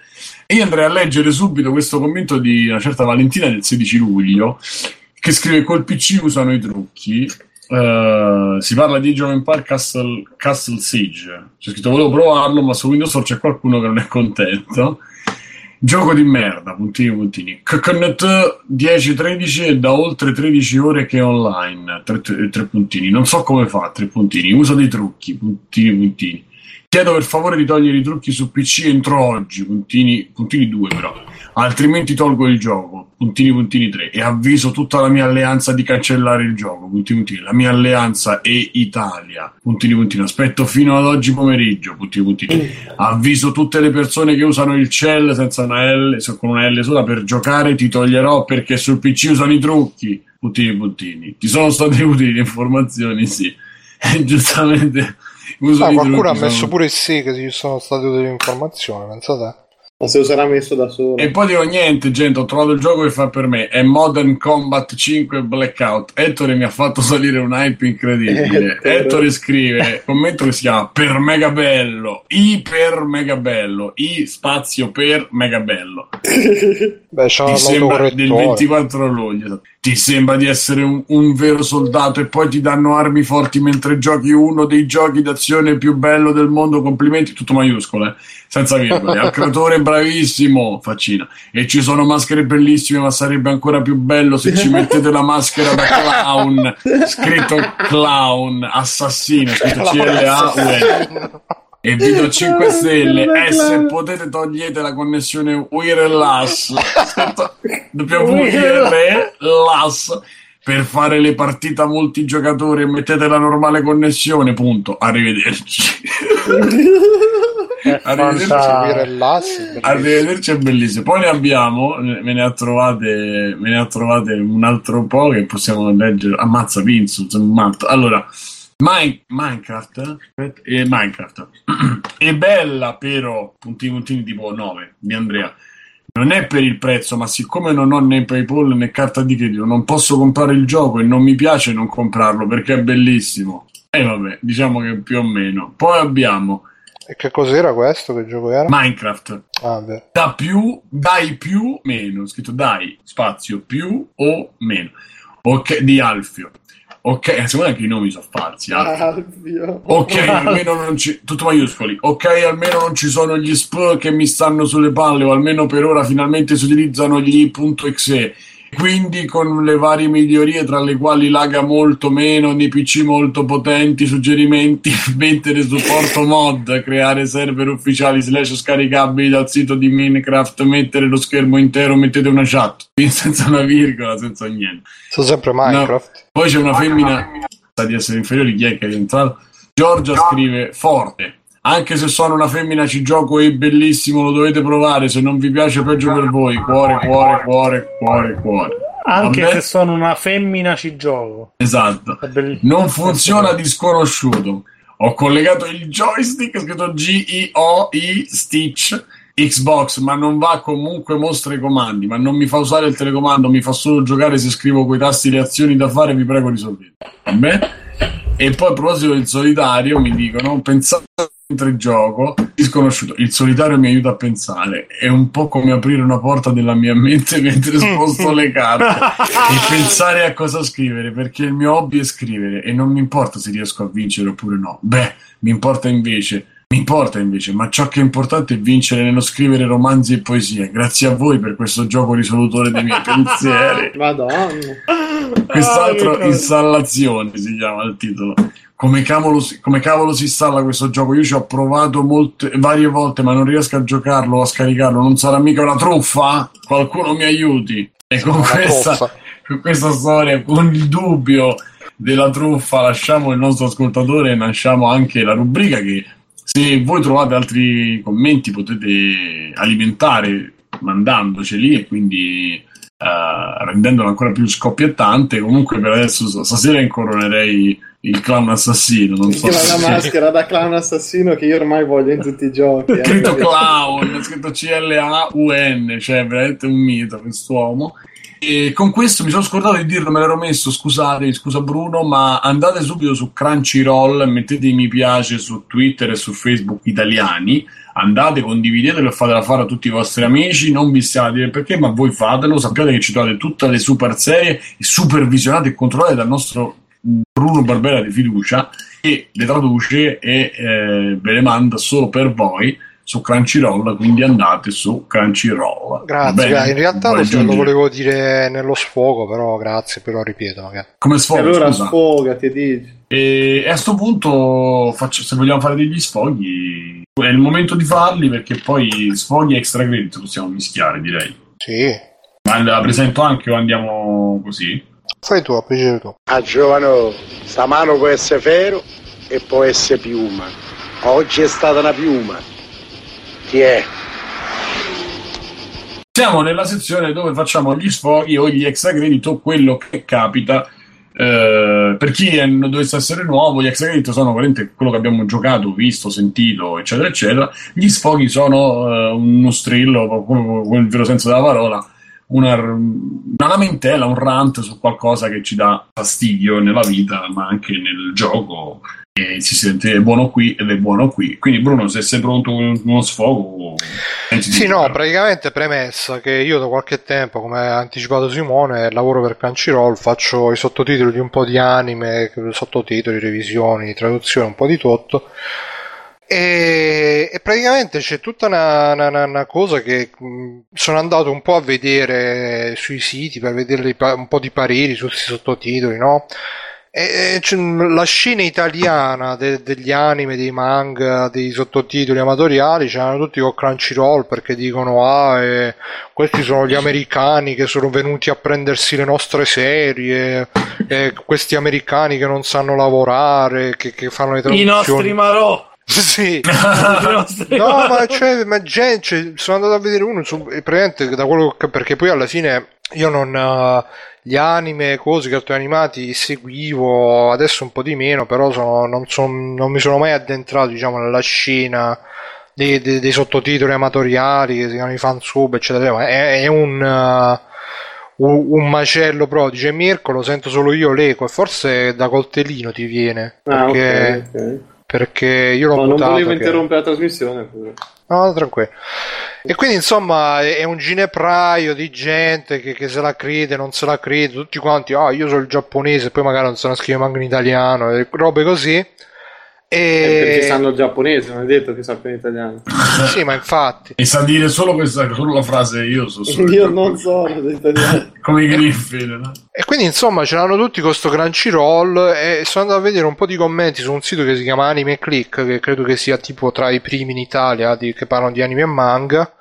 E io andrei a leggere subito questo commento di una certa Valentina del 16 luglio che scrive: Col PC usano i trucchi. Uh, si parla di Age Empire Castle, Castle Siege. C'è scritto: Volevo provarlo, ma su Windows c'è qualcuno che non è contento. Gioco di merda, puntini puntini. Coconut 10-13 e da oltre 13 ore che è online. Tre, tre, tre, puntini. Non so come fa, tre puntini. Uso dei trucchi, puntini puntini. Chiedo per favore di togliere i trucchi su PC entro oggi, puntini, puntini 2 però altrimenti tolgo il gioco, puntini puntini 3, e avviso tutta la mia alleanza di cancellare il gioco, puntini puntini, la mia alleanza è Italia, puntini puntini, aspetto fino ad oggi pomeriggio, puntini puntini, avviso tutte le persone che usano il cell senza una L, con una L sola per giocare, ti toglierò perché sul PC usano i trucchi, puntini puntini, ti sono *laughs* state utili le informazioni, sì, giustamente... Uso ah, qualcuno ha messo sono... pure il sì che ci sono state utili informazioni, pensate? Ma se lo sarà messo da solo. E poi dico niente, gente, ho trovato il gioco che fa per me. È Modern Combat 5 Blackout. Ettore mi ha fatto salire un hype incredibile. *laughs* Ettore scrive, commento che si chiama Per Mega Bello. Iper Mega Bello. I spazio per Mega Bello. *laughs* Beh, c'è Ti sembra del 24 luglio. Ti sembra di essere un, un, vero soldato e poi ti danno armi forti mentre giochi uno dei giochi d'azione più bello del mondo. Complimenti, tutto maiuscolo, eh? senza virgole. Al creatore bravissimo, faccina. E ci sono maschere bellissime, ma sarebbe ancora più bello se ci mettete la maschera da clown, scritto clown, assassino, scritto C-L-A-U-N e vi do 5 stelle. e se potete togliete la connessione wireless. *laughs* Wireless per fare le partite a multigiocatore mettete la normale connessione. Punto. Arrivederci. *laughs* Arrivederci, arrivederci è bellissimo. Poi ne abbiamo me ne ha trovate me ne ha trovate un altro po' che possiamo leggere. Ammazza Vince allora Mine- Minecraft eh, Minecraft *clears throat* è bella però puntini puntini tipo 9 di Andrea non è per il prezzo ma siccome non ho né paypal né carta di credito non posso comprare il gioco e non mi piace non comprarlo perché è bellissimo e vabbè diciamo che più o meno poi abbiamo e che cos'era questo? Che gioco era? Minecraft. Ah, da più, dai più, meno. Scritto dai, spazio, più o meno. Ok, di Alfio. Ok, eh, secondo me anche i nomi sono falsi. Ah, ok, almeno non ci. Tutto maiuscoli. Ok, almeno non ci sono gli sp che mi stanno sulle palle, o almeno per ora finalmente si utilizzano gli .exe. Quindi con le varie migliorie, tra le quali laga molto meno, nei PC molto potenti, suggerimenti, *laughs* mettere supporto mod, creare server ufficiali slash scaricabili dal sito di Minecraft, mettere lo schermo intero, mettete una chat, senza una virgola, senza niente. Sono sempre Minecraft. No. Poi c'è una femmina, di essere inferiore, chi è che è entrato? Giorgia scrive forte. Anche se sono una femmina ci gioco è bellissimo, lo dovete provare, se non vi piace peggio per voi. Cuore, cuore, cuore, cuore, cuore. Anche Vabbè. se sono una femmina ci gioco. Esatto. Non funziona di sconosciuto. Ho collegato il joystick, scritto G-I-O-I Stitch Xbox, ma non va comunque mostra i comandi, ma non mi fa usare il telecomando, mi fa solo giocare se scrivo quei tasti le azioni da fare, vi prego risolvete. Vabbè? E poi a proposito del solitario mi dicono, pensate mentre gioco, disconosciuto, il solitario mi aiuta a pensare, è un po' come aprire una porta della mia mente mentre sposto le carte e *laughs* pensare a cosa scrivere, perché il mio hobby è scrivere e non mi importa se riesco a vincere oppure no. Beh, mi importa invece mi importa invece, ma ciò che è importante è vincere nello scrivere romanzi e poesie. Grazie a voi per questo gioco risolutore dei miei pensieri. *laughs* Madonna. Quest'altro ah, installazione si chiama il titolo. Come cavolo, si, come cavolo, si installa questo gioco? Io ci ho provato molte, varie volte, ma non riesco a giocarlo o a scaricarlo. Non sarà mica una truffa? Qualcuno mi aiuti. E con questa, con questa storia, con il dubbio della truffa, lasciamo il nostro ascoltatore e lasciamo anche la rubrica che se voi trovate altri commenti potete alimentare mandandoceli e quindi uh, rendendolo ancora più scoppiettante. Comunque per adesso stasera incoronerei il clown assassino. Non so se... la maschera da clown assassino che io ormai voglio in tutti i giochi. *laughs* È eh. scritto clown, è scritto C-L-A-U-N, cioè veramente un mito quest'uomo. E con questo mi sono scordato di dirlo, me l'ero messo, scusate, scusa Bruno, ma andate subito su Crunchyroll, mettete i mi piace su Twitter e su Facebook italiani, andate, condividetelo e fatelo fare a tutti i vostri amici, non vi stiamo a dire perché, ma voi fatelo, sappiate che ci trovate tutte le super serie supervisionate e controllate dal nostro Bruno Barbera di fiducia che le traduce e eh, ve le manda solo per voi su Crunchyroll, quindi andate su Crunchyroll. Grazie, in realtà lo, lo, volevo dire nello sfogo, però grazie, però ripeto. Magari. Come sfogo? E allora scusa. sfogati, dici. E, e a questo punto, faccio, se vogliamo fare degli sfoghi, è il momento di farli perché poi sfoghi e extra credit possiamo mischiare, direi. Sì. Ma la presento anche o andiamo così? Fai tu, a piacere tu. A giovane, sta mano può essere ferro e può essere piuma. Oggi è stata una piuma chi è? Siamo nella sezione dove facciamo gli sfoghi o gli credit o quello che capita. Eh, per chi è, dovesse essere nuovo, gli extra credit sono veramente quello che abbiamo giocato, visto, sentito, eccetera, eccetera. Gli sfoghi sono eh, uno strillo, con il vero senso della parola, una, una, lamentela, un rant su qualcosa che ci dà fastidio nella vita, ma anche nel gioco e si sente buono qui ed è buono qui. Quindi, Bruno, se sei pronto con uno sfogo, sì, no, praticamente premessa che io da qualche tempo, come ha anticipato Simone, lavoro per Crunchyroll, faccio i sottotitoli di un po' di anime, sottotitoli, revisioni, traduzione, un po' di tutto. E, e, praticamente c'è tutta una, una, una, cosa che sono andato un po' a vedere sui siti per vedere un po' di pareri su questi sottotitoli, no? E, la scena italiana de, degli anime, dei manga, dei sottotitoli amatoriali c'erano tutti con Crunchyroll perché dicono ah eh, questi sono gli americani che sono venuti a prendersi le nostre serie eh, questi americani che non sanno lavorare che, che fanno le traduzioni i nostri marò *laughs* sì, *laughs* no, ma, cioè, ma gente, cioè, sono andato a vedere uno su, da quello che, perché poi alla fine io non uh, gli anime, cose, cartoni animati seguivo, adesso un po' di meno, però sono, non, son, non, mi sono mai addentrato diciamo, nella scena dei, dei, dei, sottotitoli amatoriali che si chiamano i fansub, eccetera. Ma è, è un, uh, un, macello però, dice Mirko, lo sento solo io l'eco e forse da coltellino ti viene. Ah, perché, okay, okay. Perché io l'ho no, Non volevo che... interrompere la trasmissione. Pure. No, tranquillo. E quindi insomma è un ginepraio di gente che, che, se la crede, non se la crede, tutti quanti, ah io sono il giapponese, poi magari non se la scrive manco in italiano, e robe così. E... Perché sanno il giapponese, non è detto che sappiano italiano. *laughs* sì, ma infatti. E sa dire solo questa, solo la frase io so *laughs* solo Io non sono italiano. *laughs* Come i Griffin, no? E quindi insomma ce l'hanno tutti con sto Crunchyroll e sono andato a vedere un po' di commenti su un sito che si chiama Anime Click, che credo che sia tipo tra i primi in Italia di, che parlano di anime e manga.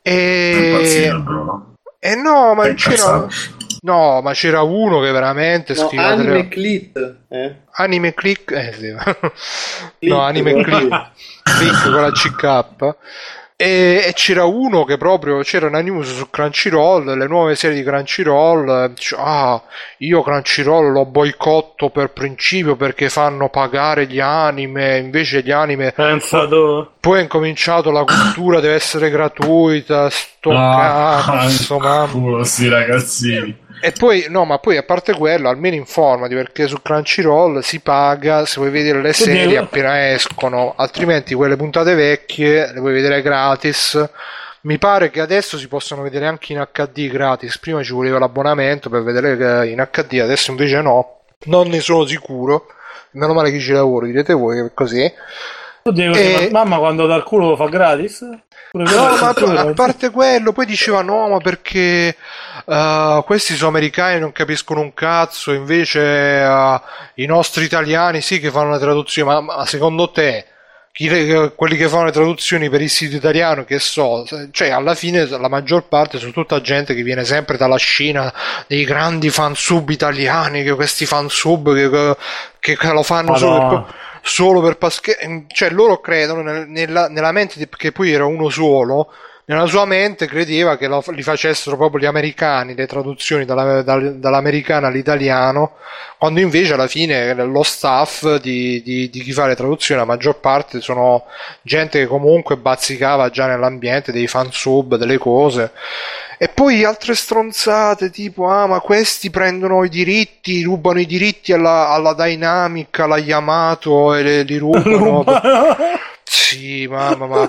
E... E no, ma c'era... No, ma c'era uno che veramente no, scriveva Anime delle... Click eh? Anime Click eh, sì. click no, Anime Click Click con la CK E, e, c'era uno che proprio c'era una news su Crunchyroll, le nuove serie di Crunchyroll. Dice, ah, io Crunchyroll lo boicotto per principio perché fanno pagare gli anime. Invece gli anime. Pensato. Poi è incominciato la cultura deve essere gratuita. Sto ah, cazzo, mamma. Sì, ragazzini. E poi, no, ma poi a parte quello, almeno informati perché su Crunchyroll si paga se vuoi vedere le serie appena escono, altrimenti quelle puntate vecchie le puoi vedere gratis. Mi pare che adesso si possono vedere anche in HD gratis. Prima ci voleva l'abbonamento per vedere in HD, adesso invece no. Non ne sono sicuro. Meno male che ci lavoro, direte voi che è così. Oddio, e... mamma quando dal culo lo fa gratis? no, ma a parte quello, poi diceva no, ma perché uh, questi sono americani non capiscono un cazzo, invece uh, i nostri italiani sì che fanno le traduzioni, ma, ma secondo te chi, quelli che fanno le traduzioni per il sito italiano, che so, cioè alla fine la maggior parte sono tutta gente che viene sempre dalla Cina, dei grandi fansub italiani, che questi fansub che, che, che lo fanno Madonna. solo per solo per Pasquale, cioè loro credono nella, nella mente di, che poi era uno solo, nella sua mente credeva che lo, li facessero proprio gli americani le traduzioni dalla, dal, dall'americano all'italiano, quando invece alla fine lo staff di, di, di, chi fa le traduzioni, la maggior parte sono gente che comunque bazzicava già nell'ambiente dei fansub, delle cose. E poi altre stronzate tipo, ah ma questi prendono i diritti, rubano i diritti alla, alla Dynamic, alla Yamato e le, li rubano. *laughs* *laughs* sì, mamma, ma...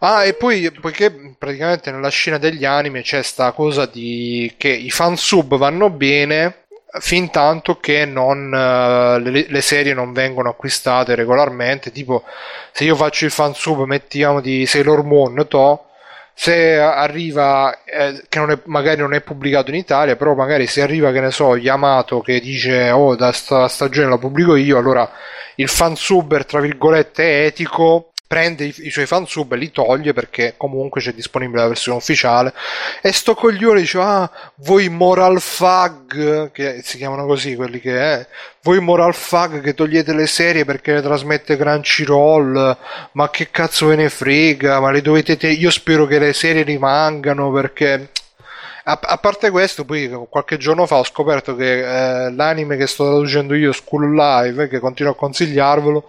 Ah, e poi, poiché praticamente nella scena degli anime c'è sta cosa di che i fansub vanno bene fin tanto che non, uh, le, le, serie non vengono acquistate regolarmente. Tipo, se io faccio il fansub, mettiamo di Sailor Moon, to, se arriva eh, che non è, magari non è pubblicato in Italia però magari se arriva che ne so Yamato che dice oh da sta stagione la pubblico io allora il fansub tra virgolette etico prende i, i suoi fansub e li toglie perché comunque c'è disponibile la versione ufficiale. E sto coglione dice ah voi moral fag che si chiamano così quelli che è voi moral fag che togliete le serie perché le trasmette Crunchyroll ma che cazzo ve ne frega ma le dovete te- io spero che le serie rimangano perché a, a, parte questo, poi qualche giorno fa ho scoperto che eh, l'anime che sto traducendo io, School Live, che continuo a consigliarvelo,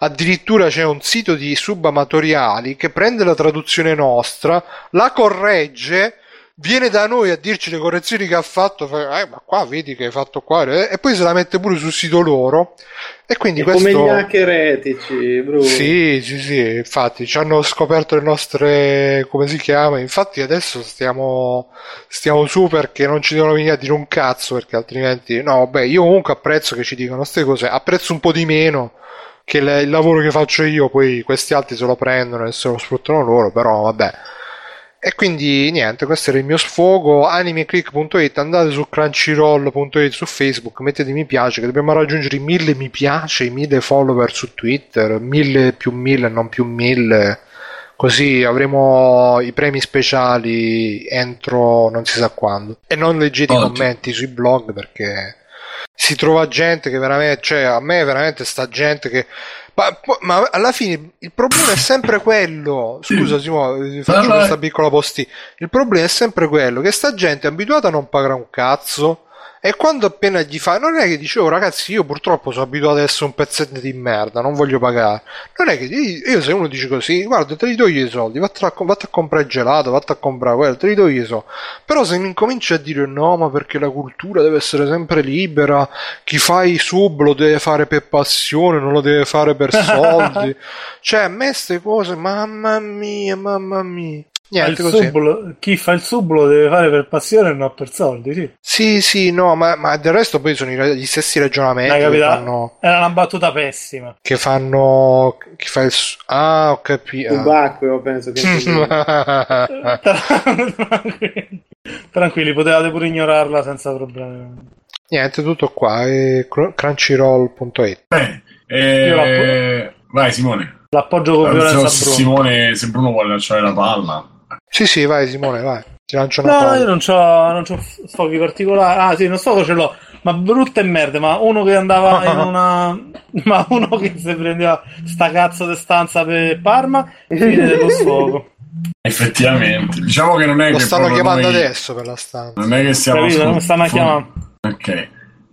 addirittura c'è un sito di subamatoriali che prende la traduzione nostra, la corregge viene da noi a dirci le correzioni che ha fatto, fa, eh, ma qua vedi che hai fatto qua, eh, e poi se la mette pure sul sito loro. E quindi è questo... come gli hacker etici, Bruno. Sì, sì, sì, infatti ci hanno scoperto le nostre, come si chiama, infatti adesso stiamo, stiamo su perché non ci devono venire a dire un cazzo, perché altrimenti, no, vabbè, io comunque apprezzo che ci dicano queste cose, apprezzo un po' di meno che il, il lavoro che faccio io, poi questi altri se lo prendono e se lo sfruttano loro, però vabbè e quindi niente, questo era il mio sfogo. Animeclick.it, andate su crunchyroll.it su Facebook, mettete mi piace, che dobbiamo raggiungere i mille mi piace, i mille follower su Twitter, mille più mille, non più mille. Così avremo i premi speciali entro non si sa quando. E non leggete Oggi. i commenti sui blog perché si trova gente che veramente, cioè a me veramente sta gente che ma, ma, alla fine il problema è sempre quello. Scusa, Simone, faccio questa piccola postina. Il problema è sempre quello che sta gente abituata a non pagare un cazzo e quando appena gli fa, non è che dicevo, oh, ragazzi, io purtroppo sono abituato ad essere un pezzetto di merda, non voglio pagare. Non è che io, se uno dice così, guarda, te li do io i soldi, vatti a, vatti a comprare gelato, vatti a comprare quello, te li do io i soldi. Però se mi incominci a dire no, ma perché la cultura deve essere sempre libera, chi fa i sub lo deve fare per passione, non lo deve fare per *laughs* soldi. cioè, a me queste cose, mamma mia, mamma mia. Niente, sub, chi fa il sub lo deve fare per passione e non per soldi, sì. Sì, sì, no, ma, ma del resto poi sono gli stessi ragionamenti che fanno... Era una battuta pessima. Che fanno... Chi fa il... Ah, ho capito. Subacqueo, penso che... *laughs* Tranquilli. Tranquilli, potevate pure ignorarla senza problemi. Niente, tutto qua, è crunchyroll.it. Bene, eh... vai Simone. L'appoggio con violenza Bruno. Simone, se Bruno vuole lasciare la palla. Sì, sì, vai Simone, vai. Ti lancio una no, palla. io non c'ho, non c'ho sfoghi particolari. Ah, sì, non sfogo ce l'ho. Ma brutta e merda, ma uno che andava in *laughs* una... ma uno che si prendeva sta cazzo di stanza per Parma, fine dello *laughs* sfogo. Effettivamente, diciamo che non è Lo che stanno chiamando noi- adesso per la stanza. Non è che siamo Capito? Non stanno fu- chiamando. Ok.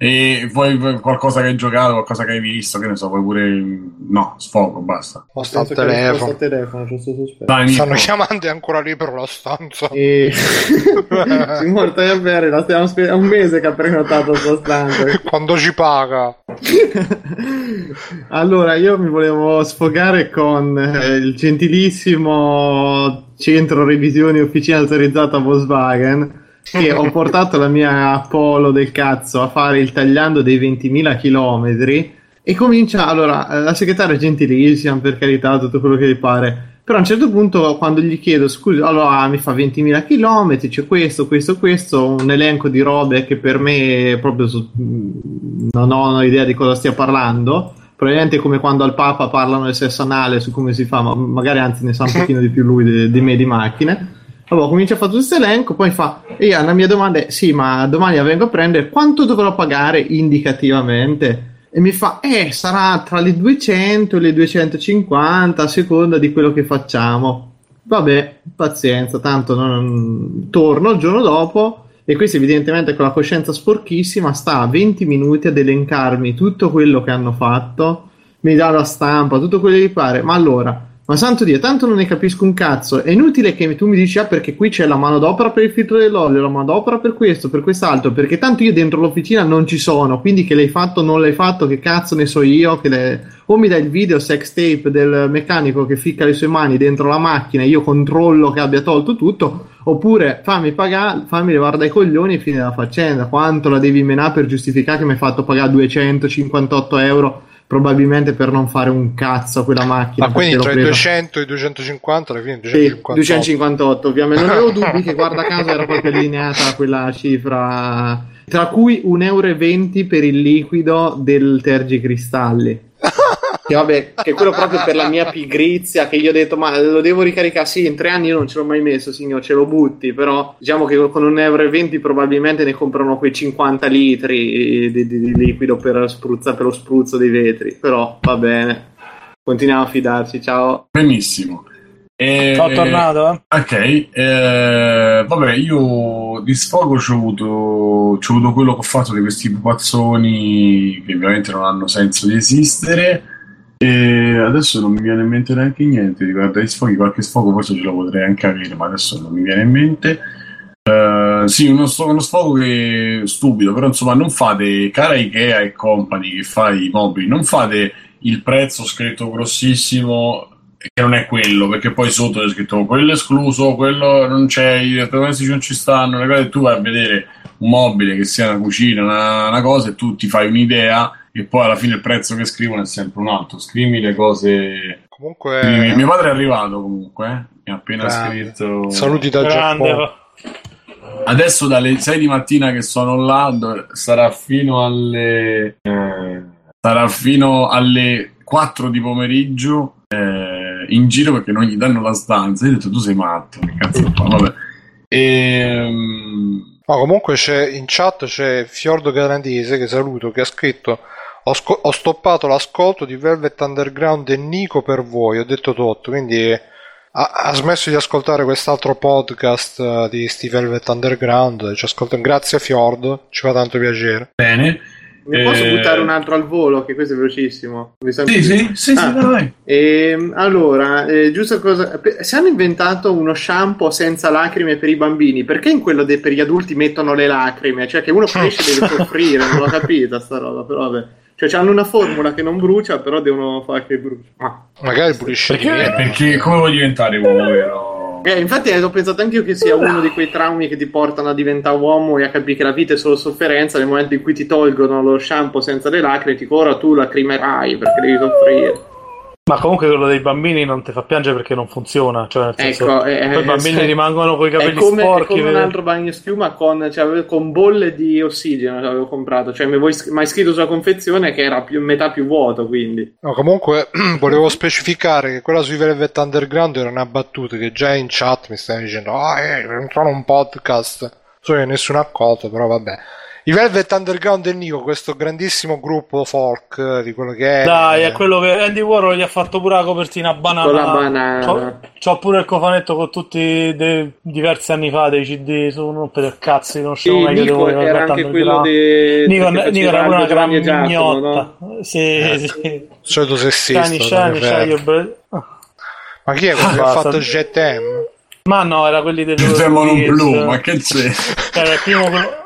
E poi poi qualcosa che hai giocato, qualcosa che hai visto, che ne so, poi pure no, sfogo, basta. O sta al telefono. al telefono, c'ho sto sospetto. Dai, Stanno Nico. chiamando e ancora lì per la stanza. E... *laughs* Simone, stai a bere, la stiamo è un mese che ha prenotato sta stanza. *laughs* Quando ci paga. *laughs* Allora, io mi volevo sfogare con eh, il gentilissimo centro revisioni officina autorizzata Volkswagen che ho portato la mia Polo del cazzo a fare il tagliando dei 20.000 km e comincia, allora, eh, la segretaria è gentilissima, per carità, tutto quello che gli pare. Però a un certo punto, quando gli chiedo, scusa, allora mi fa 20.000 km, c'è questo, questo, questo, un elenco di robe che per me proprio su- mh, non ho idea di cosa stia parlando. Probabilmente come quando al Papa parlano del sesso anale su come si fa, ma magari anzi ne sa un *laughs* pochino di più lui de- di me di macchine. Allora comincia a fare tutto questo elenco, poi fa, e io, la mia domanda è, sì, ma domani la vengo a prendere, quanto dovrò pagare indicativamente? E mi fa, eh, sarà tra le 200 e le 250 a seconda di quello che facciamo. Vabbè, pazienza, tanto non... torno il giorno dopo e questo evidentemente con la coscienza sporchissima sta a 20 minuti ad elencarmi tutto quello che hanno fatto, mi dà la stampa, tutto quello che pare. Ma allora, ma santo Dio, tanto non ne capisco un cazzo. È inutile che tu mi dici, ah, perché qui c'è la manodopera per il filtro dell'olio, la manodopera per questo, per quest'altro, perché tanto io dentro l'officina non ci sono, quindi che l'hai fatto o non l'hai fatto, che cazzo ne so io, le... o mi dai il video sex tape del meccanico che ficca le sue mani dentro la macchina e io controllo che abbia tolto tutto, oppure fammi pagare, fammi levare dai coglioni e fine la faccenda. Quanto la devi menare per giustificare che mi hai fatto pagare 258 euro? Probabilmente per non fare un cazzo a quella macchina. Ma quindi tra i presa- 200 e i 250 alla fine sì, 258. 258 ovviamente non avevo dubbi che guarda caso era proprio allineata a quella cifra tra cui 1,20 euro per il liquido del tergicristalli *laughs* che vabbè che quello proprio per la mia pigrizia che io ho detto ma lo devo ricaricare sì in tre anni io non ce l'ho mai messo signor ce lo butti però diciamo che con 1,20 euro probabilmente ne comprano quei 50 litri di, di- di liquido per, spruzza, per lo spruzzo dei vetri però va bene continuiamo a fidarci ciao Benissimo. E- Sono tornato, eh. Ok, eh, vabbè, io di sfogo ci ho avuto, ci ho avuto quello che ho fatto di questi pupazzoni che ovviamente non hanno senso di esistere. E adesso non mi viene in mente neanche niente riguardo ai sfoghi. Qualche sfogo forse ce lo potrei anche avere, ma adesso non mi viene in mente. Eh, sì, uno, uno sfogo che stupido, però insomma, non fate, cara Ikea e company che fa i mobili, non fate il prezzo scritto grossissimo che non è quello, perché poi sotto c'è scritto quello escluso, quello non c'è, i elettrodomestici non ci stanno, le cose, tu vai a vedere un mobile che sia una cucina, una, una cosa, e tu ti fai un'idea e poi alla fine il prezzo che scrivono è sempre un altro. Scrivi le cose. Comunque, Scrivi- Mio padre è arrivato comunque, eh. mi ha appena Grande. scritto. saluti da Grande. Giappone. Adesso dalle 6 di mattina che sono là, do- sarà fino alle. eh, sarà fino alle 4 di pomeriggio eh, in giro perché non gli danno la stanza. Io ho detto tu sei matto, che cazzo fa? Vabbè. Ehm, No, comunque c'è in chat c'è Fiordo Garantese che saluto che ha scritto ho, sco- ho stoppato l'ascolto di Velvet Underground e Nico per voi, ho detto tutto, quindi ha, ha smesso di ascoltare quest'altro podcast eh, di Steve Velvet Underground, ci ascolta- grazie Fiordo, ci fa tanto piacere. bene. mi posso Eh, buttare un altro al volo che questo è velocissimo Sì, sì, sì, sì, Ah. vai. Ehm, allora, eh, giusto cosa. Se hanno inventato uno shampoo senza lacrime per i bambini, perché in quello de- per gli adulti mettono le lacrime? Cioè, che uno cresce e deve *laughs* soffrire, non l'ho capita sta roba, però vabbè. Cioè, hanno una formula che non brucia, però devono fare che brucia. Ah. Magari pulisce Perché, meno. perché come vuoi diventare uomo vero? Eh, infatti, eh, ho pensato anche io che sia uno di quei traumi che ti portano a diventare uomo e a capire che la vita è solo sofferenza. Nel momento in cui ti tolgono lo shampoo senza le lacrime, ti ora tu lacrimerai perché devi soffrire. Ma comunque quello dei bambini non ti fa piangere perché non funziona. Cioè, nel senso, Ecco, eh, i eh, bambini sì. rimangono con i È capelli come, è sporchi. come un altro bagno schiuma con, cioè, con bolle di ossigeno che avevo comprato. Cioè, mi hai scritto sulla confezione che era più, metà più vuoto. Quindi, No, comunque *clears throat* volevo specificare che quella sui Velvet Underground era una battuta che già in chat mi stavano dicendo ah, eh, sono un podcast. So che nessuno ha accolto, però vabbè. I Velvet Underground del Nico, questo grandissimo gruppo folk di quello che è. Dai, è quello che Andy Warhol gli ha fatto pure la copertina banana. Con la banana. C'ho, c'ho pure il cofanetto con tutti dei, diversi anni fa dei CD su non per cazzo, non meglio di Nico voi. era anche quello di Nico, che Nico era una gran e mignotta. no? Sì, sì. Solito sessista. Shiny, your bird- Ma chi è quello che ha fatto GTM? Ma no, era quelli del Il loro demone quiz. blu, ma che c'è? Era il primo quello-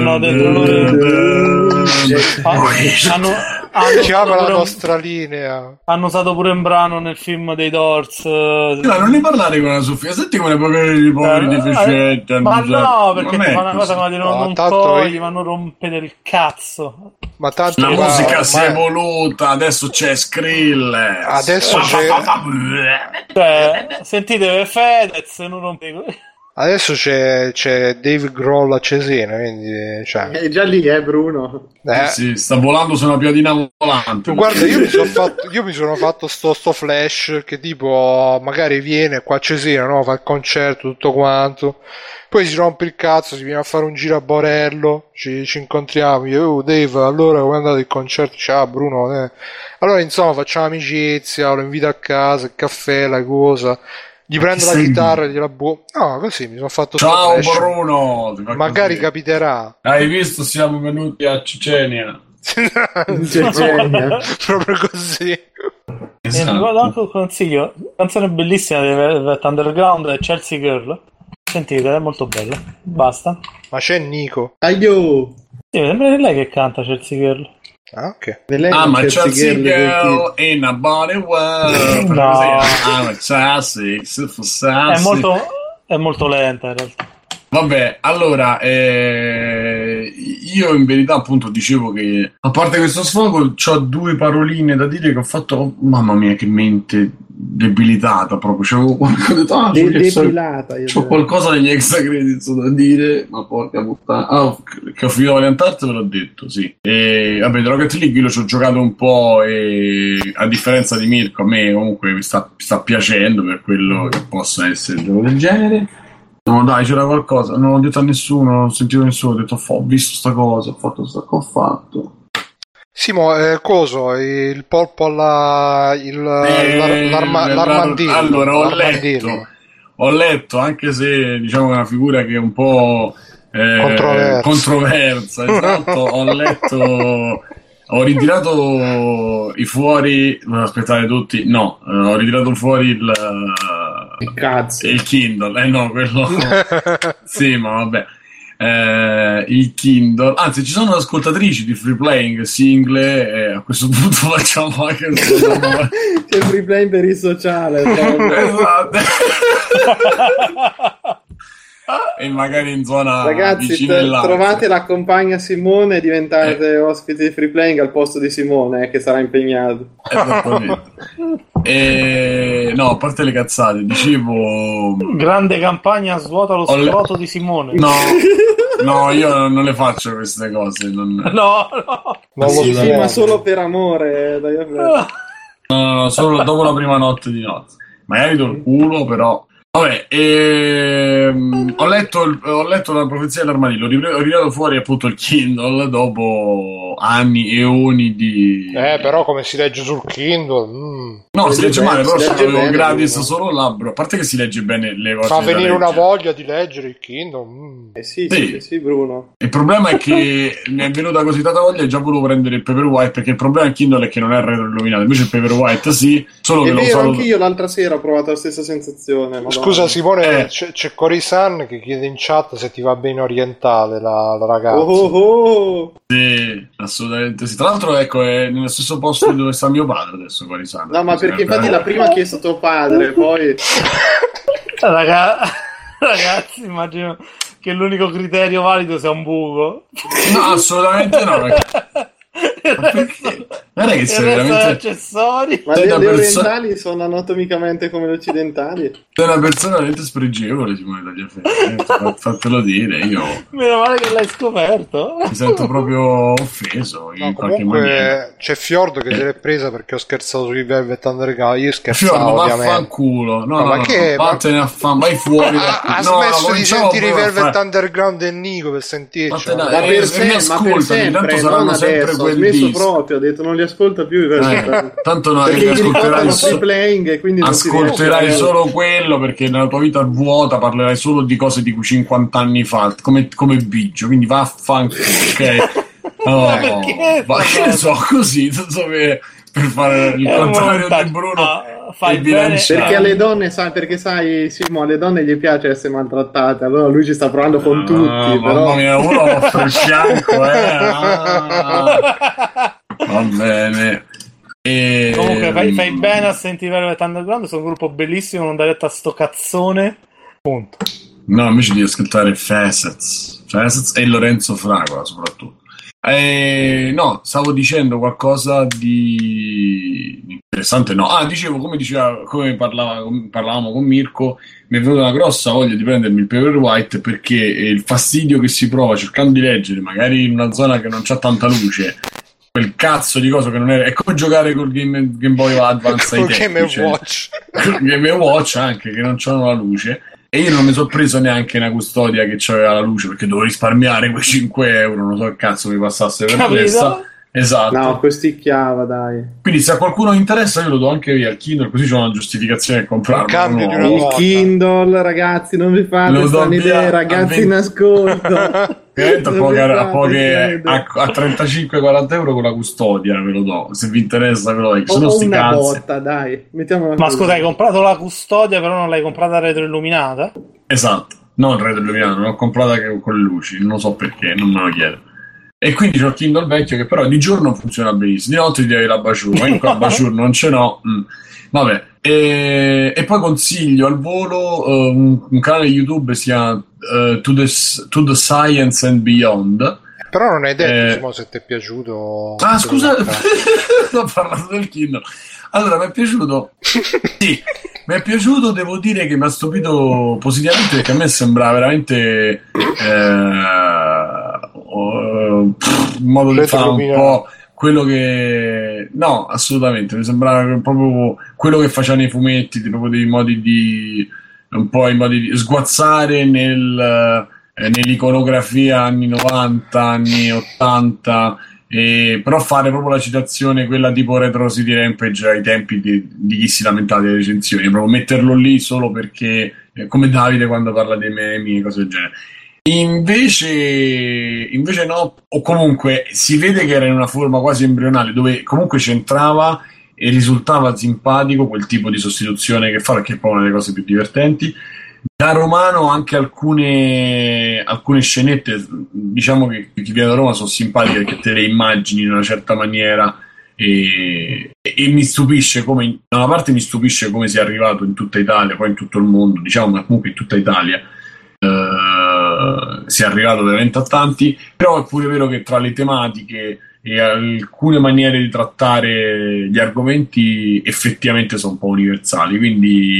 no, dentro loro- Ah, hanno, hanno Chiama la pure un- nostra linea. hanno usato pure un brano nel film dei Doors. eh, No, non ne parlare con la Sofia, senti come poveri i poveri Eh, deficienti. eh, ma no, perché Non ti fa una cosa come dire non, No, non tanto cogli, io- ma non rompere il cazzo. Ma tanto La musica si è evoluta, adesso c'è Skrillex. Adesso c'è- Cioè, sentite Fedez, non rompere. *laughs* Adesso c'è, c'è Dave Grohl a Cesena, quindi cioè, È già lì, eh, Bruno. eh. Sì, sta volando su una piadina volante. Guarda, io mi, sono fatto, io mi sono fatto sto, sto flash che tipo magari viene qua a Cesena, no? fa il concerto, tutto quanto. Poi si rompe il cazzo, si viene a fare un giro a Borello, ci, ci incontriamo. Io, oh Dave, allora come è andato il concerto? Ciao Bruno. eh. Allora insomma facciamo amicizia, lo invito a casa, il caffè, la cosa. Gli prendo la chitarra e gliela buo. No, così mi sono fatto Ciao. Bruno. Magari così. capiterà. Hai visto, siamo venuti a Cecenia. *laughs* Cecenia. *laughs* Proprio così. E mi ricordo anche un consiglio, canzone bellissima di Velvet Underground è Chelsea Girl. Sentite, è molto bella. Basta. Ma c'è Nico. Aio! Sì, sembra lei che canta Chelsea Girl. Ah, ok. I'm a Chelsea Girl in a body world. *laughs* No. I'm a Chelsea, super sassy. È molto, è molto lenta in realtà. Vabbè, allora, eh, io in verità appunto dicevo che, a parte questo sfogo, ho due paroline da dire che ho fatto, oh, mamma mia che mente debilitata proprio, c'avevo qualcosa, ah, De- c'ho direi. qualcosa negli extra credits da dire, ma porca puttana, ah, che ho finito Valiant Hearts ve l'ho detto, sì. E vabbè, The Rocket League io ci ho giocato un po' e a differenza di Mirko, a me comunque mi sta, mi sta piacendo per quello che possa essere un gioco del genere. No, dai, c'era qualcosa. Non ho detto a nessuno, non ho sentito nessuno. Ho detto, "Fo- ho visto sta cosa, ho fatto sta cosa, ho fatto. Simo, eh, coso, il polpo alla... Il, Eh, l'ar- l'arma- l'ar- l'armandillo. Allora, ho l'armandillo. letto, ho letto, anche se diciamo che è una figura che è un po' eh, Controversa. esatto, ho letto. Ho ritirato i fuori. Aspettate tutti. No, ho ritirato fuori il. Il cazzo. Il Kindle, eh no, quello. *laughs* sì, ma vabbè. Eh, il Kindle, anzi, ci sono ascoltatrici di free playing single. E a questo punto *laughs* facciamo anche il C'è il free play per il sociale. cioè. *laughs* esatto. E magari in zona Ragazzi, trovate la compagna Simone e diventate ospiti di free playing al posto di Simone, eh, che sarà impegnato. *laughs* Esattamente. E... No, a parte le cazzate, dicevo. Grande campagna svuota lo Ho le- scroto di Simone. No, *laughs* no, io non le faccio queste cose. Non... no, no. Lo Sì, sì, ma solo per amore. eh, dai. No, no, no, solo dopo la prima notte di nozze. Magari do il culo, però. Vabbè, ehm, ho, letto ho letto la profezia dell'armadillo, ho ri- ho tirato fuori appunto il Kindle dopo anni e onni di... Eh, però come si legge sul Kindle? mm. No, si legge male, però si ce l'avevo bene, gratis Bruno. solo là, bro. A parte che si legge bene le cose Fa venire una voglia di leggere il Kindle. mm. Eh sì, Sì. sì, sì, Bruno. Il problema è che *laughs* mi è venuta così tanta voglia e già volevo prendere il Paperwhite perché il problema del Kindle è che non è retroilluminato, invece il Paperwhite sì, solo che È lo vero, usato... anche io l'altra sera ho provato la stessa sensazione. madonna. Scusa Simone, Eh. c'è, c'è Corisan che chiede in chat se ti va bene orientale la, la ragazza. Oh, oh, oh. Sì, assolutamente sì. Tra l'altro, ecco, è nello stesso posto *laughs* dove sta mio padre adesso, Guarisano. No, ma perché infatti la prima ha chiesto tuo padre, *laughs* poi... Raga- *laughs* Ragazzi, immagino che l'unico criterio valido sia un buco. No, assolutamente no. perché- Il resto- Guarda che sei veramente... accessori. Ma le perso- orientali sono anatomicamente come le occidentali? Sei una persona veramente spregevole, Simone Tagliaferri. eh, fa- *laughs* Fatelo dire, io Meno male che l'hai scoperto. mi sento proprio offeso in No, qualche maniera. c'è Fiordo che se l'è presa perché ho scherzato sui Velvet Underground. Io Fiordo, scherzavo, ovviamente. vaffanculo. No, No, no, ma no, che- no, vattene a fan, vai fuori. *laughs* Ha, ha No, no, smesso di sentire i Velvet fare- Underground e Nico per sentirci. Ma Eh, per, mi se- ma per ascoltami, sempre, tanto non saranno sempre adesso. Ho quel smesso proprio, ho detto non li ascolta più Eh, tanto no, perché ascolterai, so- playing quindi non ascolterai solo quello perché nella tua vita vuota parlerai solo di cose di cui 50 anni fa, come, come Biggio, quindi vaffanculo, ok? *laughs* Perché? ma che ne so, così, non so per, per fare il un contrario di Bruno Ah, fai bene. bilanciare. Perché alle donne, sai, perché sai, Simo, alle donne gli piace essere maltrattate, allora lui ci sta provando con tutti, Ah, però... Mamma mia, uno offre il fianco, eh. Ah, *laughs* va bene. E... Comunque fai, fai bene a sentire Velvet Underground, sono un gruppo bellissimo, non dare a sto cazzone. Punto. No, invece di ascoltare Facets, Facets e Lorenzo Fragola soprattutto. Eh, no, stavo dicendo qualcosa di interessante. No, ah, dicevo come, diceva, come parlava- come parlavamo con Mirko. Mi è venuta una grossa voglia di prendermi il Paper White perché il fastidio che si prova cercando di leggere, magari in una zona che non c'ha tanta luce, quel cazzo di cosa che non è. È come giocare col Game, Game Boy Advance ai Con Game cioè- Watch. *laughs* Game Watch anche che non c'hanno la luce e io non mi sono preso neanche una custodia che c'aveva la luce perché dovevo risparmiare quei 5 euro non so che cazzo mi passasse per Capito? testa esatto No, costicchiava, dai. quindi se a qualcuno interessa io lo do anche via al Kindle così c'è una giustificazione per comprarlo In cambio di una Il Guarda. Kindle, ragazzi, non vi fate Lo do strane via idee, a ragazzi 20 in ascolto. A, Non poche- a, poche- a, a 35-40 euro con la custodia ve lo do se vi interessa ve lo do O, se no o sti una cazzi botta, dai. Mettiamola Ma scusa, hai comprato la custodia, però non l'hai comprata retroilluminata? Esatto, non il retro illuminato, l'ho comprata con le luci, non so perché, non me lo chiedo. E quindi c'ho il Kindle vecchio che però di giorno funziona benissimo, di notte ti devi la Bajur, ma io la *laughs* Bajur non ce n'ho. mm. Vabbè, e, e poi consiglio al volo eh, un, un canale YouTube si chiama eh, to, the, to the Science and Beyond. Però non hai detto Eh. Simo, se ti è piaciuto. Ah, scusa, ho *laughs* parlato del Kindle. Allora, mi è piaciuto. *laughs* Sì, mi è piaciuto, devo dire che mi ha stupito positivamente perché a me sembra veramente eh, pff, un modo di fare un po' quello che no, assolutamente, mi sembrava proprio quello che faceva nei fumetti, proprio dei modi di un po' i modi di sguazzare nel, eh, nell'iconografia anni 90, anni 80 e però fare proprio la citazione, quella tipo Retro City Rampage ai tempi di, di chi si lamentava delle recensioni, proprio metterlo lì solo perché, eh, come Davide quando parla dei memi e cose del genere. Invece, invece no, o comunque si vede che era in una forma quasi embrionale, dove comunque c'entrava e risultava simpatico quel tipo di sostituzione che fa, perché è poi una delle cose più divertenti. Da romano anche alcune, alcune scenette, diciamo che chi viene da Roma sono simpatiche perché te le immagini in una certa maniera e, e mi stupisce come, da una parte mi stupisce come sia arrivato in tutta Italia, poi in tutto il mondo, diciamo, ma comunque in tutta Italia eh, sia arrivato veramente a tanti, però è pure vero che tra le tematiche e alcune maniere di trattare gli argomenti effettivamente sono un po' universali, quindi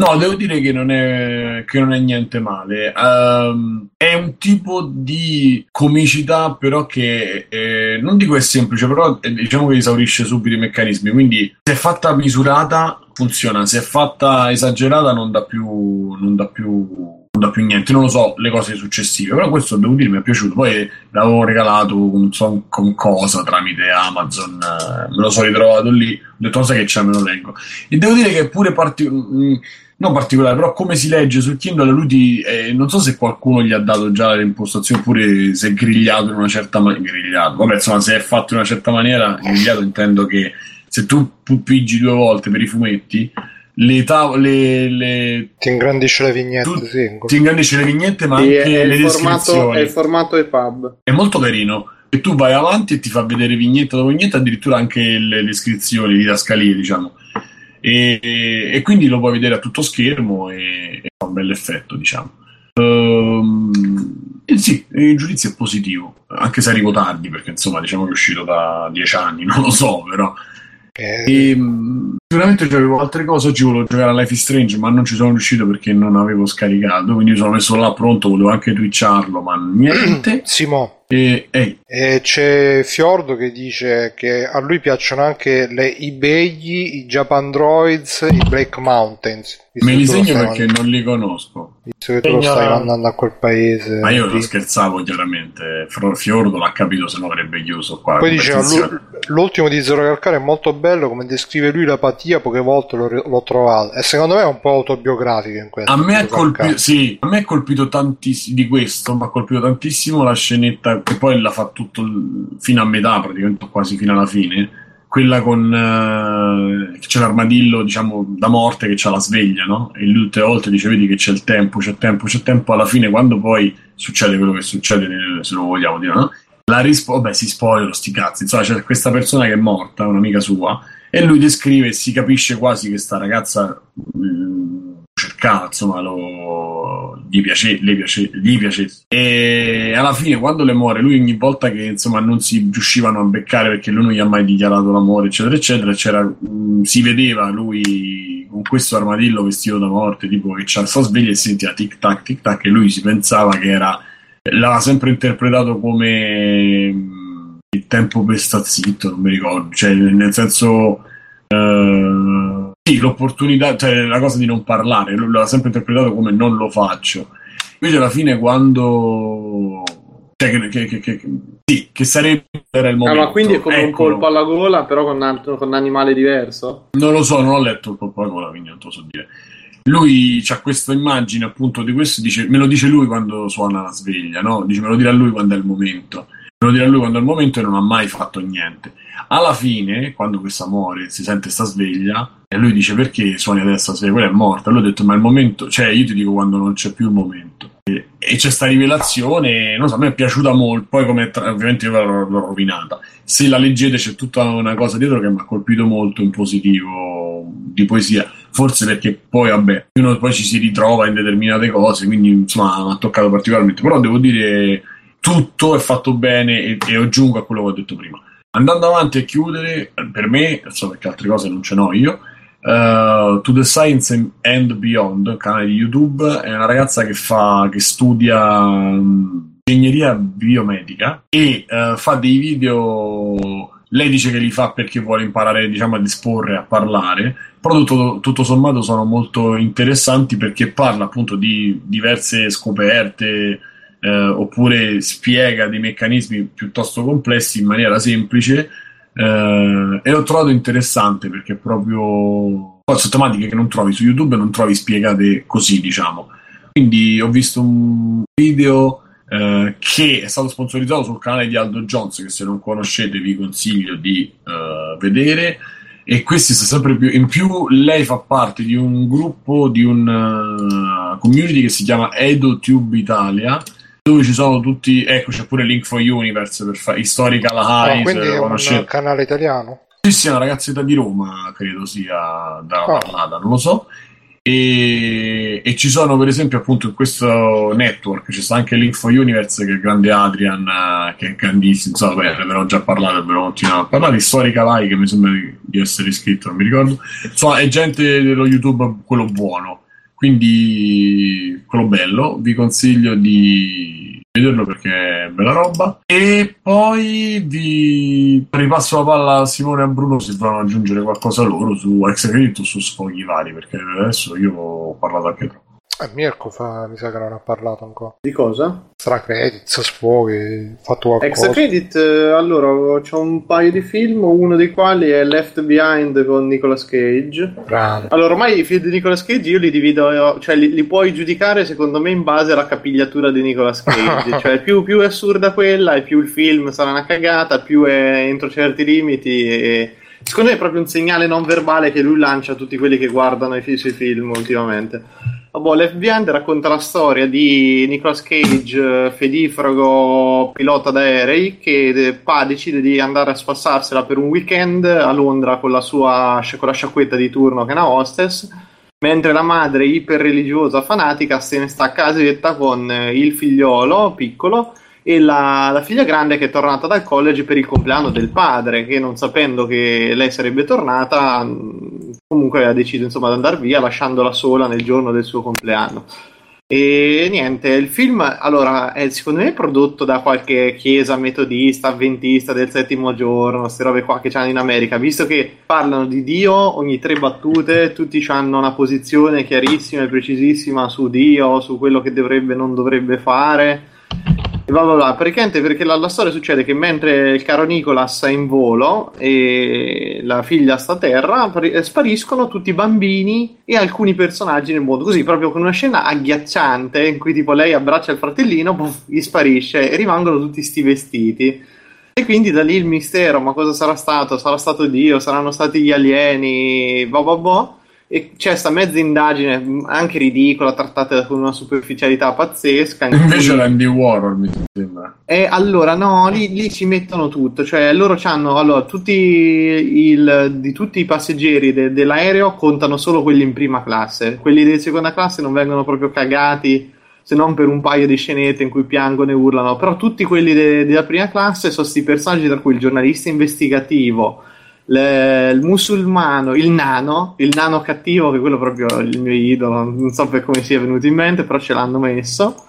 no, devo dire che non è, che non è niente male. Ehm, è un tipo di comicità però che eh, non dico è semplice, però eh, diciamo che esaurisce subito i meccanismi, quindi se è fatta misurata funziona, se è fatta esagerata non dà più, non dà più dà più niente, non lo so le cose successive, però questo devo dire mi è piaciuto. Poi l'avevo regalato non so con cosa tramite Amazon, eh, me lo sono ritrovato lì, ho detto cosa che c'è, me lo leggo. E devo dire che pure parti- mm, non particolare, però come si legge sul Kindle, lui ti, eh, non so se qualcuno gli ha dato già le impostazioni oppure se è grigliato in una certa maniera. Vabbè, insomma, se è fatto in una certa maniera, grigliato intendo che se tu piggi due volte per i fumetti, le, tav- le, Ti ingrandisce le vignette, Tu- sì. ti ingrandisce le vignette, ma Sì, anche è, le descrizioni. è il formato EPUB. È molto carino. E tu vai avanti e ti fa vedere vignetta dopo vignetta, addirittura anche le descrizioni, le didascalie, diciamo. E, e- e quindi lo puoi vedere a tutto schermo e, e fa un bel effetto, diciamo. Ehm, e sì, il giudizio è positivo, anche se arrivo tardi, perché insomma diciamo che è uscito da dieci anni, *laughs* non lo so, però e, sicuramente avevo altre cose. Oggi volevo giocare a Life is Strange, ma non ci sono riuscito perché non avevo scaricato. Quindi sono messo là pronto. Volevo anche twitcharlo, ma niente. *clears throat* Simo. E, e, c'è Fiordo che dice che a lui piacciono anche le, i Begli, i Japan Droids, i Black Mountains. Me li segno perché non li conosco. Visto che tu lo stai mandando a quel paese. Ma io lo scherzavo chiaramente. Fiordo l'ha capito, se no avrebbe chiuso qua. Poi diceva l'ultimo di Zero Calcare è molto bello. Come descrive lui l'apatia, poche volte l'ho, l'ho trovato. E secondo me è un po' autobiografico in questo. A me, colpi- sì, a me è colpito tantissimo di questo. Mi ha colpito tantissimo la scenetta che poi la fa tutto fino a metà, praticamente quasi fino alla fine. Quella con uh, c'è l'armadillo, diciamo, da morte che c'ha la sveglia, no? E lui tutte le volte dice: Vedi che c'è il tempo, c'è tempo, c'è tempo. Alla fine, quando poi succede quello che succede, se lo vogliamo dire, no? La risposta, vabbè, si spoiler, sti cazzi. Insomma, c'è questa persona che è morta, un'amica sua, e lui descrive si capisce quasi che sta ragazza mh, mm, cercava, insomma, lo, gli, piace, le piace, gli piace. E alla fine, quando le muore, lui ogni volta che insomma non si riuscivano a beccare perché lui non gli ha mai dichiarato l'amore, eccetera, eccetera, c'era, mh, si vedeva lui con questo armadillo vestito da morte, tipo che c'ha sta sveglia e sentiva tic tac, tic tac, e lui si pensava che era, l'aveva sempre interpretato come mh, il tempo per sta zitto, non mi ricordo, cioè nel senso. Uh, sì, l'opportunità, cioè la cosa di non parlare, lui l'ha sempre interpretato come non lo faccio. Invece alla fine quando... Cioè, che, che, che, sì, che sarebbe era il momento. Ah, ma quindi è come Eccolo. un colpo alla gola, però con, con un animale diverso? Non lo so, non ho letto il colpo alla gola, quindi non te lo so dire. Lui ha questa immagine appunto di questo, dice, me lo dice lui quando suona la sveglia, no? Dice me lo dirà lui quando è il momento. Me lo dirà lui quando è il momento e non ha mai fatto niente. Alla fine, quando questa muore, si sente sta sveglia, e lui dice perché suoni adesso se quella è morta. Lui ha detto ma il momento, cioè io ti dico quando non c'è più il momento. E, e c'è sta rivelazione, non so, a me è piaciuta molto, poi come ovviamente io l'ho, l'ho, rovinata. Se la leggete c'è tutta una cosa dietro che mi ha colpito molto in positivo di poesia, forse perché poi vabbè, uno poi ci si ritrova in determinate cose, quindi insomma mi ha toccato particolarmente, però devo dire tutto è fatto bene e, e aggiungo a quello che ho detto prima. Andando avanti a chiudere, per me, so perché altre cose non ce n'ho io, Uh, to the Science and Beyond, canale di YouTube, è una ragazza che fa che studia um, ingegneria biomedica e uh, fa dei video. Lei dice che li fa perché vuole imparare diciamo, a disporre, a parlare, però tutto, tutto sommato sono molto interessanti perché parla appunto di diverse scoperte eh, oppure spiega dei meccanismi piuttosto complessi in maniera semplice eh, e l'ho trovato interessante perché proprio poi sono tematiche che non trovi su YouTube non trovi spiegate così diciamo. Quindi ho visto un video eh, che è stato sponsorizzato sul canale di Aldo Jones che se non conoscete vi consiglio di eh, vedere. E questi sta sempre più in più lei fa parte di un gruppo di un uh, community che si chiama EdoTube Italia dove ci sono tutti, ecco c'è pure Link for Universe per fare Historical Highs. Ah, quindi è un canale italiano? Sì, sì, è una ragazzetta di Roma, credo sia dalla oh. parlata, non lo so. E, e, ci sono per esempio appunto in questo network ci sta anche Link for Universe che è il grande Adrian che è grandissimo insomma beh, ne avevo già parlato però continuiamo a parlare di Storica Vai che mi sembra di essere iscritto non mi ricordo insomma è gente dello YouTube quello buono quindi quello bello vi consiglio di vederlo perché è bella roba. E poi vi ripasso la palla a Simone e a Bruno se vogliono aggiungere qualcosa loro su Ex Credit o su sfoghi vari perché adesso io ho parlato anche troppo eh, Mirko fa, mi sa che non ha parlato ancora. Di cosa? Stra credits, sfoghi, fatto qualcosa. Extra credit, eh, allora, c'ho un paio di film, uno dei quali è Left Behind con Nicolas Cage. Grande. Allora, ormai i film di Nicolas Cage io li divido, cioè li, li puoi giudicare secondo me in base alla capigliatura di Nicolas Cage. *laughs* cioè più, più, è assurda quella e più il film sarà una cagata, più è entro certi limiti e... Secondo me è proprio un segnale non verbale che lui lancia a tutti quelli che guardano i suoi film ultimamente. Vabbè, Left Behind racconta la storia di Nicolas Cage, fedifrago pilota d'aerei, che pa, decide di andare a spassarsela per un weekend a Londra con la sua con la sciacquetta di turno che è una hostess, mentre la madre iperreligiosa fanatica se ne sta a casetta con il figliolo piccolo e la, la, figlia grande che è tornata dal college per il compleanno del padre, che non sapendo che lei sarebbe tornata, comunque ha deciso insomma di andare via lasciandola sola nel giorno del suo compleanno. E niente, il film allora è secondo me prodotto da qualche chiesa metodista, avventista del settimo giorno, queste robe qua che c'hanno in America, visto che parlano di Dio ogni tre battute, tutti hanno una posizione chiarissima e precisissima su Dio, su quello che dovrebbe e non dovrebbe fare e bla bla bla. Praticamente perché la, la, storia succede che mentre il caro Nicolas è in volo e la figlia sta a terra, spariscono tutti i bambini e alcuni personaggi nel mondo. Così, proprio con una scena agghiacciante in cui tipo lei abbraccia il fratellino, puff, gli sparisce e rimangono tutti sti vestiti. E quindi da lì il mistero, ma cosa sarà stato? Sarà stato Dio? Saranno stati gli alieni? Boh boh boh e c'è questa mezza indagine anche ridicola trattata con una superficialità pazzesca in invece cui... l'Andy Warhol mi sembra. E allora no lì, lì ci mettono tutto cioè loro hanno allora tutti il, di tutti i passeggeri de, dell'aereo contano solo quelli in prima classe. Quelli di seconda classe non vengono proprio cagati se non per un paio di scenette in cui piangono e urlano però tutti quelli de, della prima classe sono questi personaggi tra cui il giornalista investigativo le, il musulmano, il nano, il nano cattivo, che è quello proprio il mio idolo, non so per come sia venuto in mente, però ce l'hanno messo.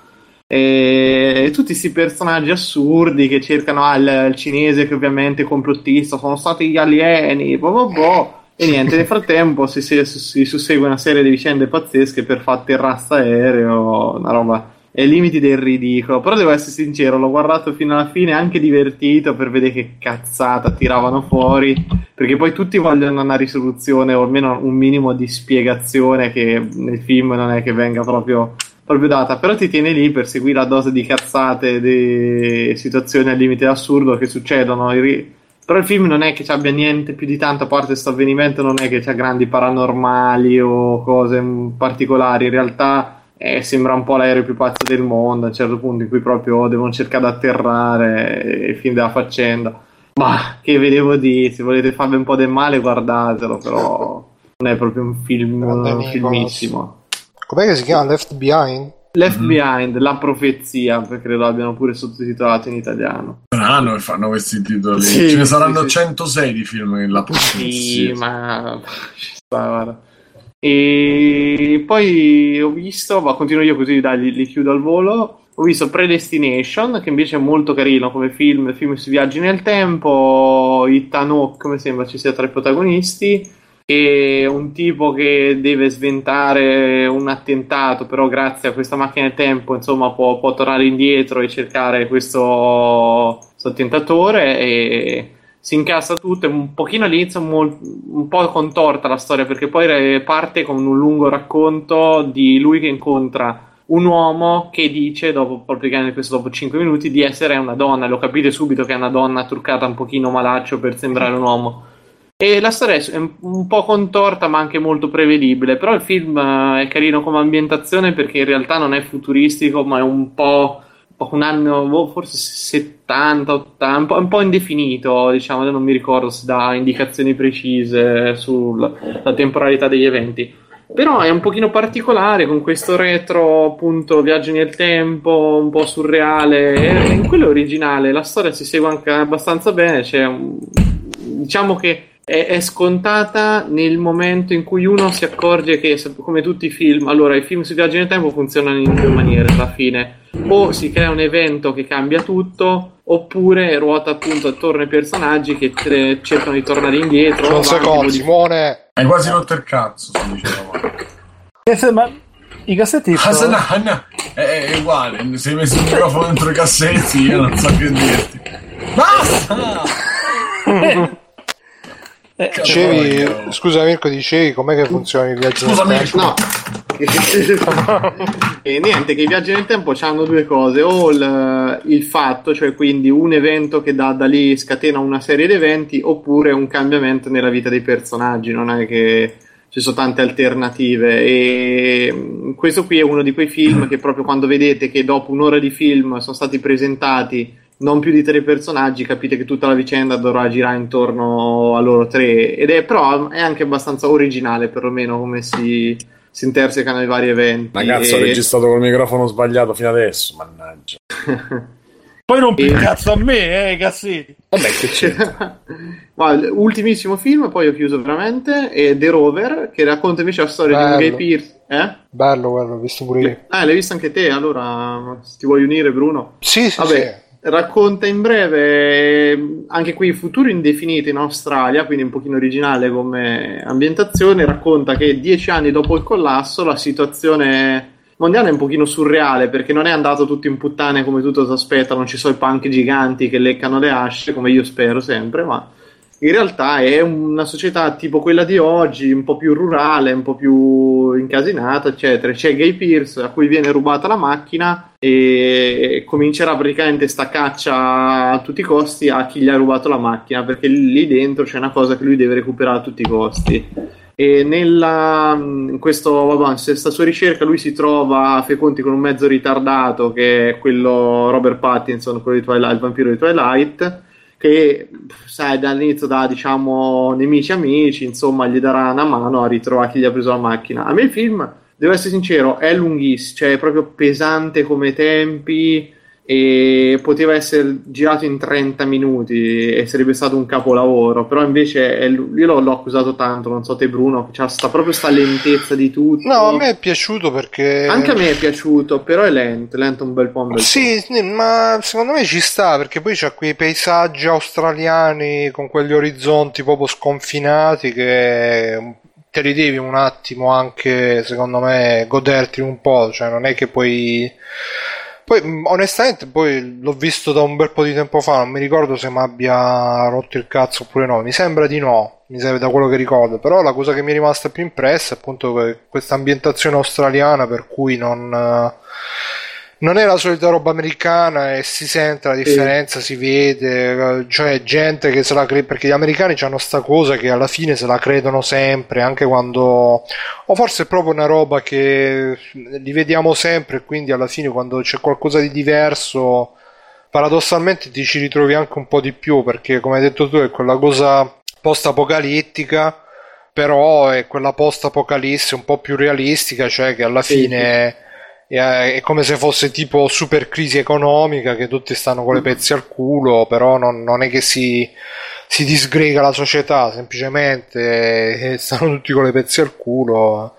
E, e tutti questi personaggi assurdi che cercano ah, il, il, cinese che ovviamente è complottista, sono stati gli alieni, boh, boh, boh. E niente, nel frattempo si, si, si, sussegue una serie di vicende pazzesche per far terrazza aereo, una roba ai limiti del ridicolo. Però devo essere sincero, l'ho guardato fino alla fine, anche divertito per vedere che cazzata tiravano fuori. Perché poi tutti vogliono una risoluzione o almeno un minimo di spiegazione che nel film non è che venga proprio, proprio data. Però ti tiene lì per seguire la dose di cazzate, di situazioni al limite assurdo che succedono. Però il film non è che ci abbia niente più di tanto, a parte questo avvenimento, non è che c'ha grandi paranormali o cose particolari. In realtà eh, sembra un po' l'aereo più pazzo del mondo a un certo punto in cui proprio devono cercare di atterrare e fin della faccenda ma che vedevo di se volete farvi un po' del male guardatelo però non è proprio un film un filmissimo com'è che si chiama Left Behind? Left mm-hmm. Behind, la profezia, perché lo abbiano pure sottotitolato in italiano. Strano che fanno questi titoli. Sì, Ce ne saranno sì, 106 di film in la profezia. Sì, ma *laughs* ci sta, guarda. E poi ho visto, ma continuo io così dai, li, chiudo al volo. Ho visto Predestination, che invece è molto carino come film, film sui viaggi nel tempo. Ethan Hawke, come sembra ci sia tra i protagonisti. E un tipo che deve sventare un attentato, però grazie a questa macchina del tempo, insomma, può, può tornare indietro e cercare questo, questo attentatore. E si incassa tutto, è un pochino all'inizio mol- un po' contorta la storia perché poi parte con un lungo racconto di lui che incontra un uomo che dice, dopo, praticamente questo dopo 5 minuti, di essere una donna. Lo capite subito che è una donna truccata un pochino malaccio per sembrare un uomo. E la storia è un po' contorta ma anche molto prevedibile, però il film eh, è carino come ambientazione perché in realtà non è futuristico ma è un po' un anno, boh, forse 70, 80, un po', indefinito, diciamo, non mi ricordo se dà indicazioni precise sulla temporalità degli eventi. Però è un pochino particolare con questo retro, appunto, viaggi nel tempo, un po' surreale. In quello originale la storia si segue anche abbastanza bene. Un, diciamo che è, è, scontata nel momento in cui uno si accorge che, come tutti i film, allora i film sui viaggi nel tempo funzionano in due maniere alla fine. O si crea un evento che cambia tutto, oppure ruota appunto attorno ai personaggi che tre, cercano di tornare indietro. Un secondo, Simone. Hai quasi rotto il cazzo, si diceva. Ma i cassetti sono... È, è, uguale, se hai messo il microfono dentro i cassetti, io non so che dirti. Basta! *laughs* Eh, dicevi, scusa Mirko, dicevi com'è che funziona il viaggio scusa, nel tempo? No. *laughs* e niente, che i viaggi nel tempo hanno due cose, o il, il, fatto, cioè quindi un evento che da, da lì scatena una serie di eventi, oppure un cambiamento nella vita dei personaggi, non è che ci sono tante alternative. E mm, questo qui è uno di quei film che proprio quando vedete che dopo un'ora di film sono stati presentati non più di tre personaggi, capite che tutta la vicenda dovrà girare intorno a loro tre. Ed è però è anche abbastanza originale, perlomeno, come si, si intersecano i vari eventi. Ma cazzo, e... ho registrato col microfono sbagliato fino adesso, mannaggia. *laughs* Poi non e... cazzo a me, eh, Cassetti. Vabbè, che c'è. *laughs* Guarda, ultimissimo film, poi ho chiuso veramente, è The Rover, che racconta invece la storia bello. di un gay Pierce. Eh? Bello, quello, l'ho visto pure io. Ah, l'hai visto anche te, allora ti vuoi unire Bruno? Sì, sì, Vabbè, sì. Racconta in breve anche qui futuro indefinito in Australia, quindi un pochino originale come ambientazione. Racconta che dieci anni dopo il collasso la situazione mondiale è un pochino surreale perché non è andato tutto in puttane come tutto si aspetta, non ci sono i punk giganti che leccano le asce come io spero sempre, ma in realtà è una società tipo quella di oggi, un po' più rurale, un po' più incasinata, eccetera. C'è Gay Pierce a cui viene rubata la macchina e comincerà praticamente sta caccia a tutti i costi a chi gli ha rubato la macchina perché lì dentro c'è una cosa che lui deve recuperare a tutti i costi e nella, in questo, vabbè, questa sua ricerca lui si trova a fare conti con un mezzo ritardato che è quello Robert Pattinson, quello di Twilight, il vampiro di Twilight che sai dall'inizio da diciamo nemici amici insomma gli darà una mano a ritrovare chi gli ha preso la macchina. A me il film devo essere sincero è lunghissimo cioè è proprio pesante come tempi e poteva essere girato in 30 minuti e sarebbe stato un capolavoro però invece io l'ho, l'ho, accusato tanto non so te Bruno c'ha sta proprio sta lentezza di tutto no a me è piaciuto perché anche a me è piaciuto però è lento lento un bel po' un bel sì, po'. ma secondo me ci sta perché poi c'ha quei paesaggi australiani con quegli orizzonti proprio sconfinati che te li devi un attimo anche secondo me goderti un po' cioè non è che poi poi, mm, onestamente, poi l'ho visto da un bel po' di tempo fa, non mi ricordo se mi abbia rotto il cazzo oppure no. Mi sembra di no, mi serve da quello che ricordo. Però la cosa che mi è rimasta più impressa è appunto questa ambientazione australiana per cui non non è la solita roba americana e si sente la differenza, sì. si vede, cioè gente che se la crede, perché gli americani hanno sta cosa che alla fine se la credono sempre, anche quando, o forse è proprio una roba che li vediamo sempre e quindi alla fine quando c'è qualcosa di diverso, paradossalmente ti ci ritrovi anche un po' di più, perché come hai detto tu è quella cosa post-apocalittica, però è quella post-apocalisse un po' più realistica, cioè che alla fine... Eh, è come se fosse tipo super crisi economica che tutti stanno con le pezzi al culo, però non, non è che si, si, disgrega la società, semplicemente eh, stanno tutti con le pezzi al culo.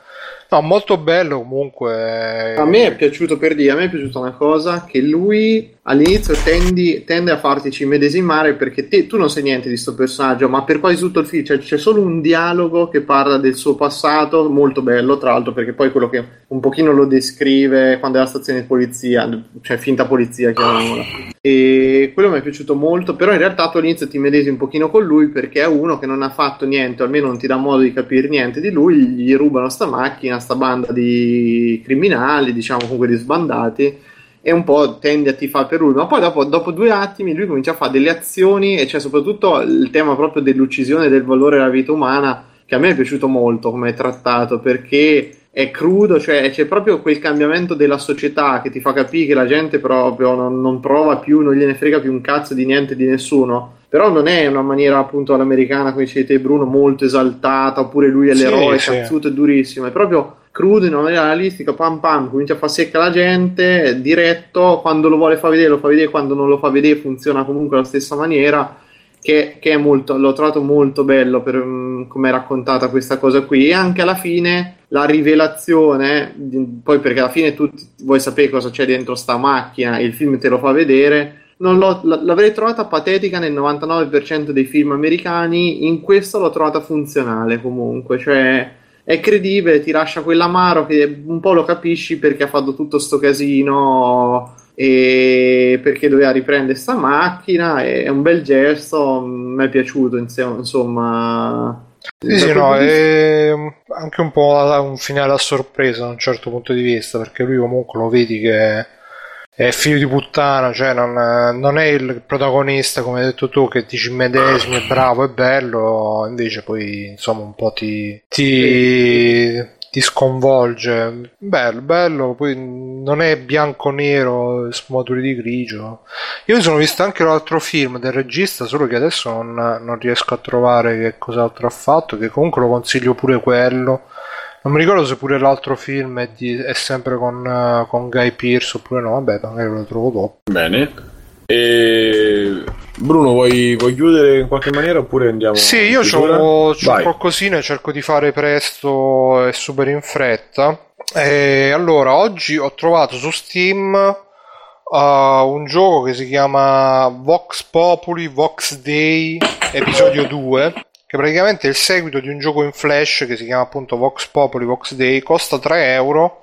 No, molto bello comunque. A me è piaciuto per dire, a me è piaciuta una cosa che lui all'inizio tendi, tende a fartici medesimare perché te, tu non sai niente di questo personaggio, ma per quasi tutto il film cioè, c'è solo un dialogo che parla del suo passato, molto bello tra l'altro perché poi quello che un pochino lo descrive quando è alla stazione di polizia, cioè finta polizia chiamiamola. E quello mi è piaciuto molto, però in realtà tu all'inizio ti medesimi un pochino con lui perché è uno che non ha fatto niente, almeno non ti dà modo di capire niente di lui, gli rubano sta macchina, sta banda di criminali, diciamo comunque di sbandati e un po' tende a tifare per lui, ma poi dopo, dopo, due attimi lui comincia a fare delle azioni e c'è soprattutto il tema proprio dell'uccisione del valore della vita umana che a me è piaciuto molto come è trattato perché è crudo, cioè c'è proprio quel cambiamento della società che ti fa capire che la gente proprio non, non prova più, non gliene frega più un cazzo di niente di nessuno. Però non è una maniera appunto all'americana come dicevi te Bruno molto esaltata oppure lui è l'eroe sì, cazzuto sì. e durissimo. È proprio crudo in una maniera realistica, pam pam, comincia a far secca la gente, diretto, quando lo vuole far vedere lo fa vedere, quando non lo fa vedere funziona comunque alla stessa maniera, che, che molto, l'ho trovato molto bello per um, come è raccontata questa cosa qui, e anche alla fine la rivelazione, poi perché alla fine tu vuoi sapere cosa c'è dentro sta macchina e il film te lo fa vedere, l'avrei trovata patetica nel 99% dei film americani, in questo l'ho trovata funzionale comunque, cioè è credibile, ti lascia quell'amaro che un po' lo capisci perché ha fatto tutto sto casino perché doveva riprendere sta macchina è un bel gesto, mi è piaciuto insomma. Sì, sì, no, è anche un po' un finale a sorpresa da un certo punto di vista perché lui comunque lo vedi che è figlio di puttana, cioè non, non, è il protagonista come hai detto tu che ti ci medesimi, è bravo, è bello, invece poi insomma un po' ti, ti, ti sconvolge. Bello, bello, poi non è bianco-nero, sfumature di grigio. Io mi sono visto anche l'altro film del regista, solo che adesso non, non riesco a trovare che cos'altro ha fatto, che comunque lo consiglio pure quello non mi ricordo se pure l'altro film è, di, è sempre con, con, Guy Pearce oppure no, vabbè, magari lo trovo dopo. Bene. E... Bruno, vuoi, vuoi, chiudere in qualche maniera oppure andiamo? Sì, io ho qualcosina e cerco di fare presto e super in fretta. E allora, oggi ho trovato su Steam uh, un gioco che si chiama Vox Populi Vox Day episodio 2 che praticamente è il seguito di un gioco in flash che si chiama appunto Vox Populi Vox Day costa 3 euro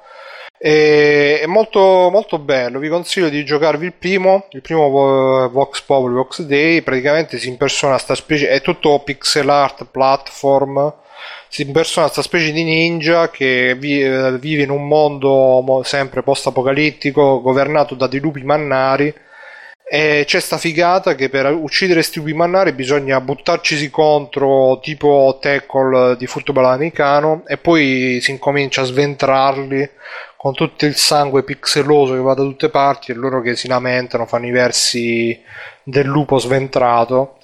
e è molto, molto bello. Vi consiglio di giocarvi il primo il primo Vox Populi Vox Day praticamente si impersona sta specie è tutto pixel art platform. Si impersona questa specie di ninja che vive in un mondo sempre post-apocalittico governato da dei lupi mannari. E c'è sta figata che per uccidere questi lupi mannari bisogna buttarcisi contro tipo tackle di football americano e poi si incomincia a sventrarli con tutto il sangue pixeloso che va da tutte parti e loro che si lamentano fanno i versi del lupo sventrato.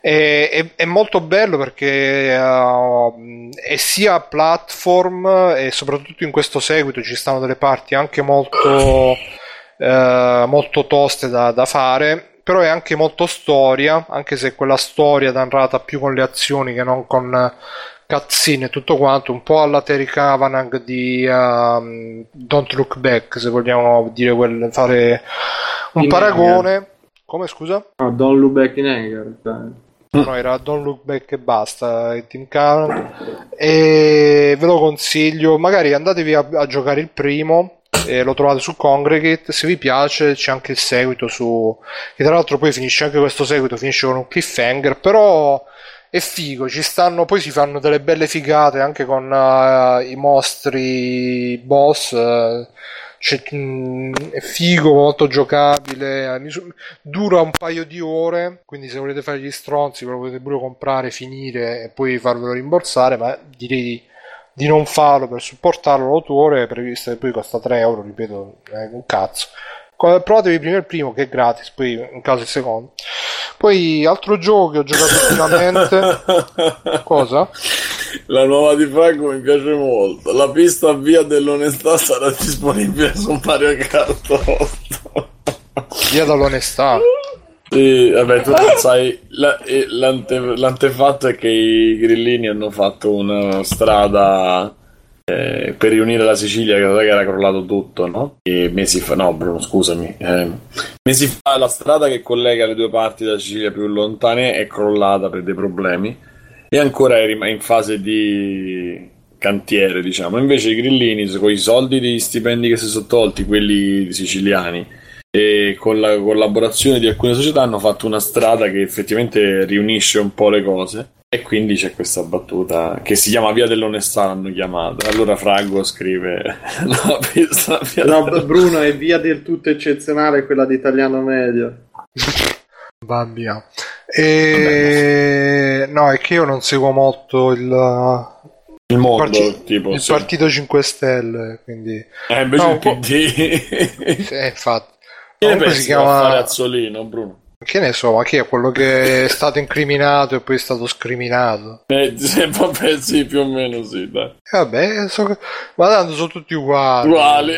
È, è, è, molto bello perché uh, è sia platform e soprattutto in questo seguito ci stanno delle parti anche molto, uh, molto toste da, da, fare però è anche molto storia anche se quella storia narrata più con le azioni che non con cutscene e tutto quanto un po' alla Terry Kavanagh di uh, Don't Look Back se vogliamo dire quel, fare un in paragone anger. come scusa? No, Don't Look Back in Anger cioè. No, era Don't Look Back e basta. E Team. E ve lo consiglio. Magari andatevi a, a giocare il primo. E lo trovate su Congregate. Se vi piace, c'è anche il seguito su. Che tra l'altro poi finisce anche questo seguito. Finisce con un cliffhanger. Però è figo. Ci stanno. Poi si fanno delle belle figate anche con uh, i mostri boss. Uh, mh, mm, è figo, molto giocabile, dura un paio di ore, quindi se volete fare gli stronzi ve lo potete pure comprare, finire e poi farvelo rimborsare, ma direi di, di non farlo per supportarlo l'autore, previsto che poi costa 3 euro, ripeto, è un cazzo. Provatevi prima il primo che è gratis, poi in caso il secondo. Poi altro gioco che ho giocato ultimamente. *laughs* Cosa? La nuova di Franco mi piace molto. La pista via dell'onestà sarà disponibile su Mario Kart 8. Via dall'onestà. Sì, vabbè, tu sai, la, l'ante, l'antefatto è che i grillini hanno fatto una strada eh, per riunire la Sicilia che era crollato tutto, no? E mesi fa, no Bruno scusami, eh, mesi fa la strada che collega le due parti della Sicilia più lontane è crollata per dei problemi e ancora è in fase di cantiere, diciamo. Invece i grillini, con i soldi degli stipendi che si sono tolti, quelli siciliani, e con la collaborazione di alcune società hanno fatto una strada che effettivamente riunisce un po' le cose. E quindi c'è questa battuta che si chiama Via dell'Onestà, l'hanno chiamata. Allora Frago scrive: *laughs* No, pista, via no Bruno è via del tutto eccezionale quella di italiano medio. *laughs* Babbia. E... No, è che io non seguo molto il, il mondo, parti... tipo, il sì. partito 5 Stelle, quindi... Eh, invece no, il PD... *laughs* sì, infatti. Che ne pensi si chiama... Azzolino, Bruno? Che ne so, ma chi è quello che è stato incriminato e poi è stato scriminato? Eh, *laughs* vabbè, sì, più o meno sì, dai. Eh, vabbè, so... ma tanto sono tutti uguali. Uguali.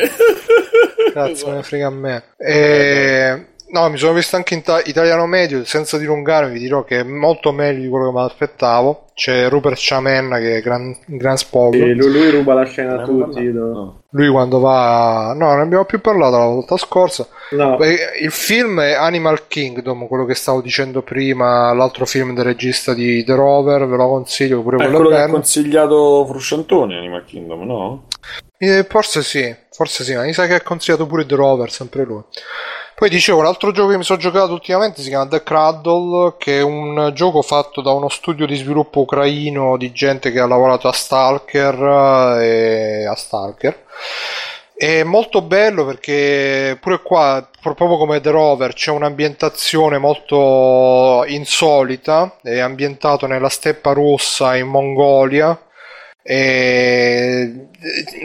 Cazzo, esatto. *laughs* me ne frega a me. E... No, mi sono visto anche in ta- italiano medio, senza dilungarmi vi dirò che è molto meglio di quello che mi aspettavo. C'è Rupert Chamen che è gran, gran spoglio. Sì, lui, lui, ruba la scena a tutti. No. Lui quando va... No, non abbiamo più parlato la volta scorsa. No. Il film è Animal Kingdom, quello che stavo dicendo prima, l'altro film del regista di The Rover, ve lo consiglio pure quello, quello che ha consigliato Frusciantone Animal Kingdom, no? Eh, forse sì, forse sì, ma mi sa che ha consigliato pure The Rover, sempre lui. Poi dicevo, l'altro gioco che mi sono giocato ultimamente si chiama The Cradle, che è un gioco fatto da uno studio di sviluppo ucraino di gente che ha lavorato a Stalker eh, e a Stalker. È molto bello perché pure qua, proprio come The Rover, c'è un'ambientazione molto insolita, è ambientato nella steppa rossa in Mongolia e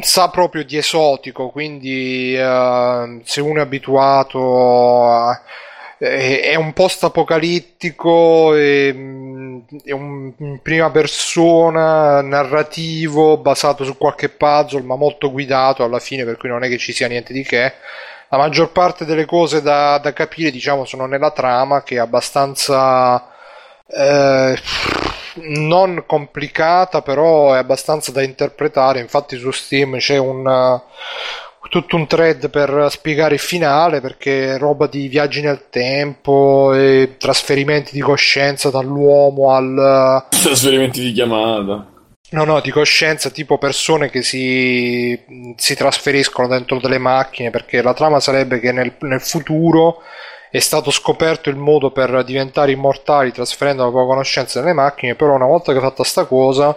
sa proprio di esotico, quindi uh, se uno è abituato a, è un post apocalittico, è, è un in prima persona narrativo basato su qualche puzzle, ma molto guidato alla fine, per cui non è che ci sia niente di che. la maggior parte delle cose da, da capire, diciamo, sono nella trama che è abbastanza eh, non complicata, però è abbastanza da interpretare. Infatti, su Steam c'è un tutto un thread per spiegare il finale perché roba di viaggi nel tempo e trasferimenti di coscienza dall'uomo al trasferimenti di chiamata no no di coscienza tipo persone che si, si trasferiscono dentro delle macchine perché la trama sarebbe che nel, nel futuro è stato scoperto il modo per diventare immortali trasferendo la propria conoscenza nelle macchine però una volta che fatta sta cosa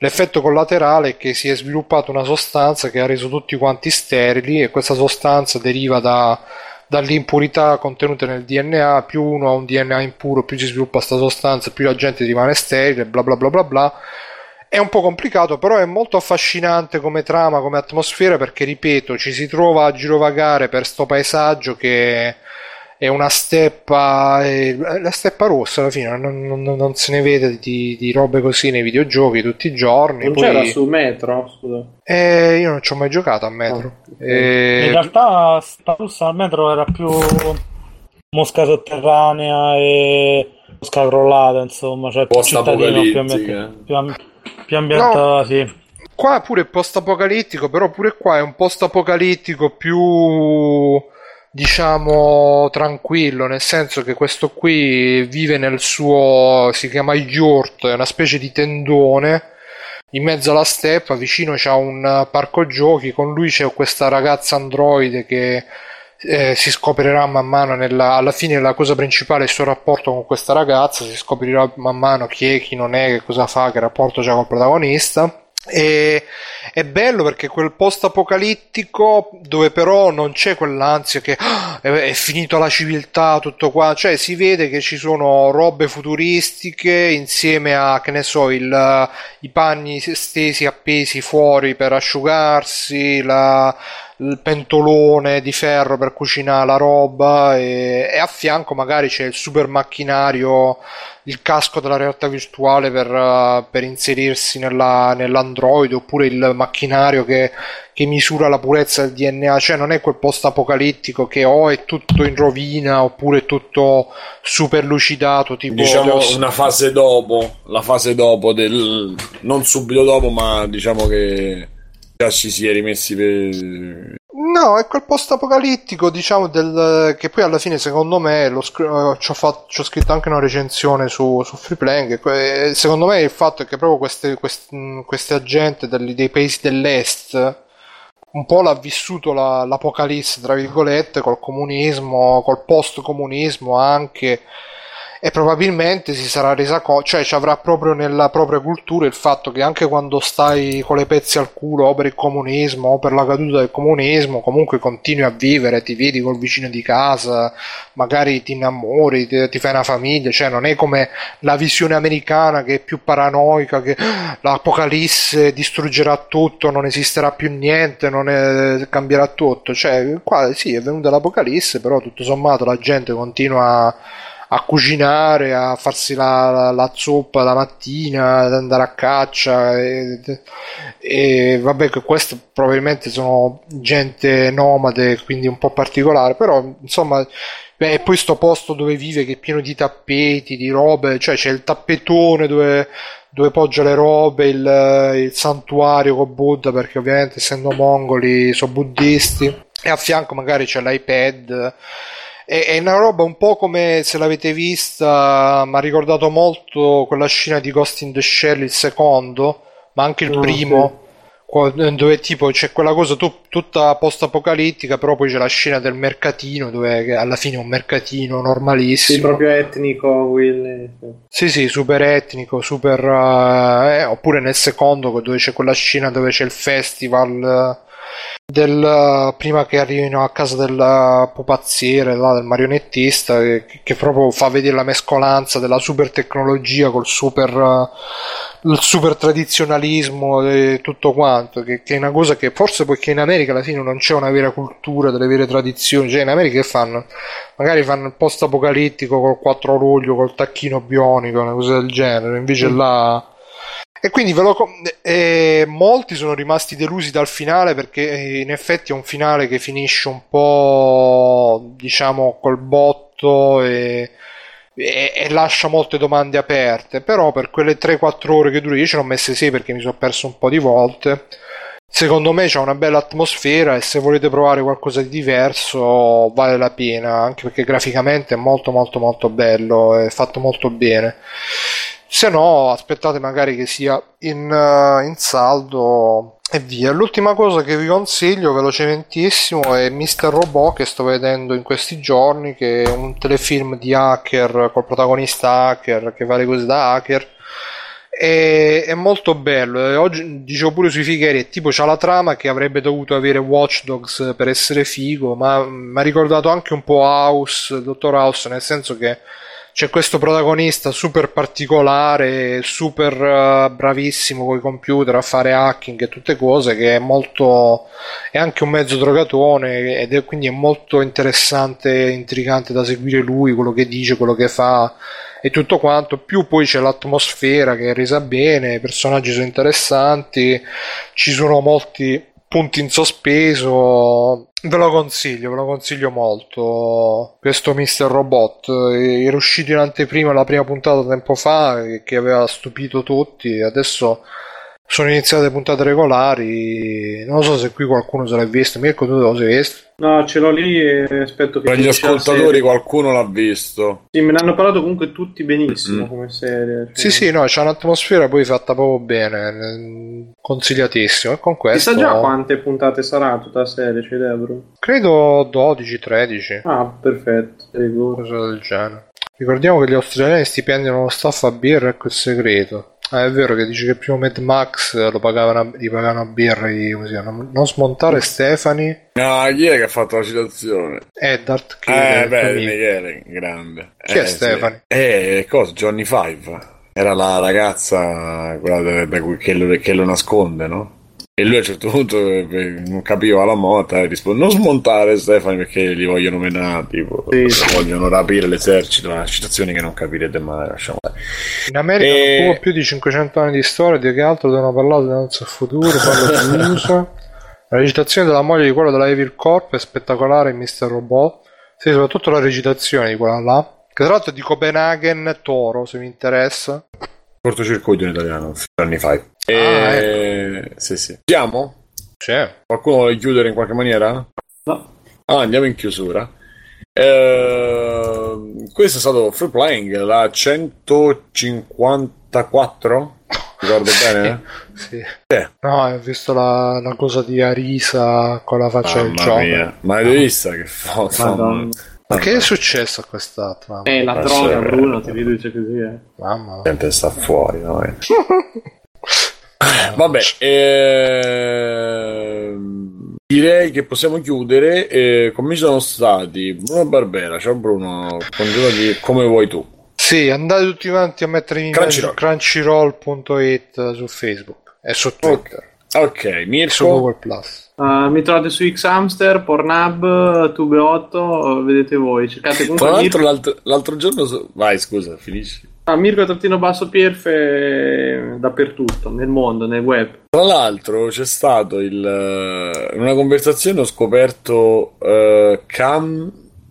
L'effetto collaterale è che si è sviluppata una sostanza che ha reso tutti quanti sterili e questa sostanza deriva da, dall'impurità contenute nel DNA, più uno ha un DNA impuro, più si sviluppa questa sostanza, più la gente rimane sterile, bla bla bla bla bla. È un po' complicato, però è molto affascinante come trama, come atmosfera, perché ripeto, ci si trova a girovagare per sto paesaggio che è una steppa, è la steppa rossa alla fine, non, non, non se ne vede di, di, robe così nei videogiochi tutti i giorni. Non Poi... c'era su Metro? Scusa. Eh, io non ci ho mai giocato a Metro. Oh, eh... In realtà sta russa al Metro era più mosca sotterranea e mosca crollata, insomma, cioè più cittadino, più, ambiente, più, amb- più ambientata, no. sì. Qua pure è post-apocalittico, però pure qua è un post-apocalittico più diciamo tranquillo, nel senso che questo qui vive nel suo si chiama yurt, è una specie di tendone in mezzo alla steppa, vicino c'è un parco giochi, con lui c'è questa ragazza androide che eh, si scoprirà man mano nella, alla fine la cosa principale è il suo rapporto con questa ragazza, si scoprirà man mano chi è, chi non è, che cosa fa, che rapporto c'ha col protagonista e è bello perché quel post apocalittico dove però non c'è quell'ansia che ah, è, finito la civiltà, tutto qua, cioè si vede che ci sono robe futuristiche insieme a che ne so, il, i panni stesi appesi fuori per asciugarsi, la, il pentolone di ferro per cucinare la roba e, e, a fianco magari c'è il super macchinario, il casco della realtà virtuale per, uh, per inserirsi nella, nell'Android oppure il macchinario che, che, misura la purezza del DNA, cioè non è quel post apocalittico che o è tutto in rovina oppure è tutto super lucidato. Tipo diciamo una fase dopo, la fase dopo del non subito dopo, ma diciamo che già ci si è rimessi per... No, è quel post apocalittico, diciamo, del, che poi alla fine secondo me, lo, ci, ho scritto anche una recensione su, su Freeplaying, secondo me il fatto è che proprio queste, queste, queste agenti dei, paesi dell'est un po' l'ha vissuto la, l'apocalisse, tra virgolette, col comunismo, col post-comunismo anche, e probabilmente si sarà resa conto, cioè ci avrà proprio nella propria cultura il fatto che anche quando stai con le pezzi al culo o per il comunismo o per la caduta del comunismo, comunque continui a vivere, ti vedi col vicino di casa, magari ti innamori, ti, ti fai una famiglia, cioè non è come la visione americana che è più paranoica, che l'apocalisse distruggerà tutto, non esisterà più niente, non è, cambierà tutto, cioè qua sì è venuta l'apocalisse, però tutto sommato la gente continua a a cucinare, a farsi la, la, la, zuppa la mattina, ad andare a caccia e, e vabbè che questo probabilmente sono gente nomade, quindi un po' particolare, però insomma Beh, e poi sto posto dove vive che è pieno di tappeti, di robe, cioè c'è il tappetone dove, dove poggia le robe, il, il santuario con Buddha, perché ovviamente essendo mongoli sono buddisti, e a fianco magari c'è l'iPad è, è una roba un po' come se l'avete vista, mi ha ricordato molto quella scena di Ghost in the Shell, il secondo, ma anche il oh, primo. Sì. Dove tipo c'è quella cosa tu, tutta post-apocalittica, però poi c'è la scena del mercatino, dove alla fine è un mercatino normalissimo. Sì, proprio etnico, Will. Sì, sì, super etnico, super. Uh, eh, oppure nel secondo, dove c'è quella scena dove c'è il festival del, prima che arrivino a casa del pupazziere, là, del marionettista, che, che, proprio fa vedere la mescolanza della super tecnologia col super, super tradizionalismo e tutto quanto, che, che, è una cosa che forse perché in America alla fine non c'è una vera cultura delle vere tradizioni, cioè in America che fanno? Magari fanno il post apocalittico col 4 luglio, col tacchino bionico, una cosa del genere, invece mm. là E quindi ve lo, eh, molti sono rimasti delusi dal finale perché eh, in effetti è un finale che finisce un po' diciamo col botto e, e, e lascia molte domande aperte. Però per quelle 3-4 ore che dura, io ce l'ho messe 6 perché mi sono perso un po' di volte. Secondo me c'è una bella atmosfera e se volete provare qualcosa di diverso vale la pena, anche perché graficamente è molto molto molto bello, è fatto molto bene. Se no, aspettate magari che sia in, uh, in saldo e via. L'ultima cosa che vi consiglio velocementissimo è Mr. Robot che sto vedendo in questi giorni, che è un telefilm di hacker col protagonista hacker che fa le cose da hacker. E, è molto bello. E oggi dicevo pure sui fighieri, è tipo c'ha la trama che avrebbe dovuto avere Watch Dogs per essere figo, ma mi ha ricordato anche un po' House, Dottor House, nel senso che c'è questo protagonista super particolare, super uh, bravissimo con i computer a fare hacking e tutte cose che è molto è anche un mezzo drogatone ed è quindi è molto interessante e intrigante da seguire lui, quello che dice, quello che fa e tutto quanto, più poi c'è l'atmosfera che è resa bene, i personaggi sono interessanti, ci sono molti punti in sospeso. Ve lo consiglio, ve lo consiglio molto. Questo Mr. Robot era uscito in anteprima la prima puntata tempo fa che aveva stupito tutti. Adesso sono iniziate puntate regolari. Non so se qui qualcuno se l'ha visto. Mirko, tu lo sei visto? No, ce l'ho lì e aspetto che... Per gli ascoltatori qualcuno l'ha visto. Sì, me ne hanno parlato comunque tutti benissimo mm. come serie. Cioè... Sì, sì, no, c'è un'atmosfera poi fatta proprio bene, consigliatissimo. E con questo... Chissà già quante puntate sarà tutta la serie, c'è idea, bro? Credo 12-13. Ah, perfetto. Cosa del genere. Ricordiamo che gli australiani stipendiano lo staff a birra, ecco il segreto. Ah, è vero che dice che primo Mad Max lo pagavano, gli pagavano a birra non, non smontare Stefani. No, chi è che ha fatto la citazione? Eddard che Eh, beh, Michele, grande. Chi eh, è Stefani? Sì. Eh, cosa? Johnny Five. Era la ragazza quella che, lo, che lo nasconde, no? E lui a un certo punto eh, non capiva la motta e risponde non smontare Stefani perché li vogliono menare, tipo, sì, sì. vogliono rapire l'esercito, una citazione che non capirete mai, lasciamo In America e... non più di 500 anni di storia, di che altro devono parlare di danza futuro, parlo di uso. La recitazione della moglie di quello della Evil Corp è spettacolare in Mr. Robot. Sì, soprattutto la recitazione di quella là. Che tra l'altro è di Copenaghen Toro, se vi interessa. Cortocircuito in italiano, anni fa. E... Ah, ecco. Sì, sì. Andiamo? C'è. Qualcuno vuole chiudere in qualche maniera? No. Ah, andiamo in chiusura. Eh, questo è stato Free Playing, la 154? Ricordo *laughs* bene? Sì. Eh. No, ho visto la, la, cosa di Arisa con la faccia del gioco. Ma hai visto che foto? Ma che è successo a questa trama? Eh, la droga, Bruno, ti riduce così, eh. Mamma. Sempre sta fuori, no? *laughs* Vabbè, eh, direi che possiamo chiudere. Eh, come sono stati Bruno Barbera, ciao Bruno, continuati come vuoi tu. Sì, andate tutti quanti a mettere in Crunchyroll. crunchyroll.it su Facebook e su Twitter. Ok, Mirko. Su Google Plus. Uh, mi trovate su Xhamster, Pornhub, Tube8, vedete voi. Cercate *laughs* Tra l'altro, l'altro, l'altro giorno. Vai, scusa, finisci. Ah, Mirko Trattino Basso Pierfe dappertutto, nel mondo, nel web. Tra l'altro c'è stato il... Eh, in una conversazione ho scoperto uh, Cam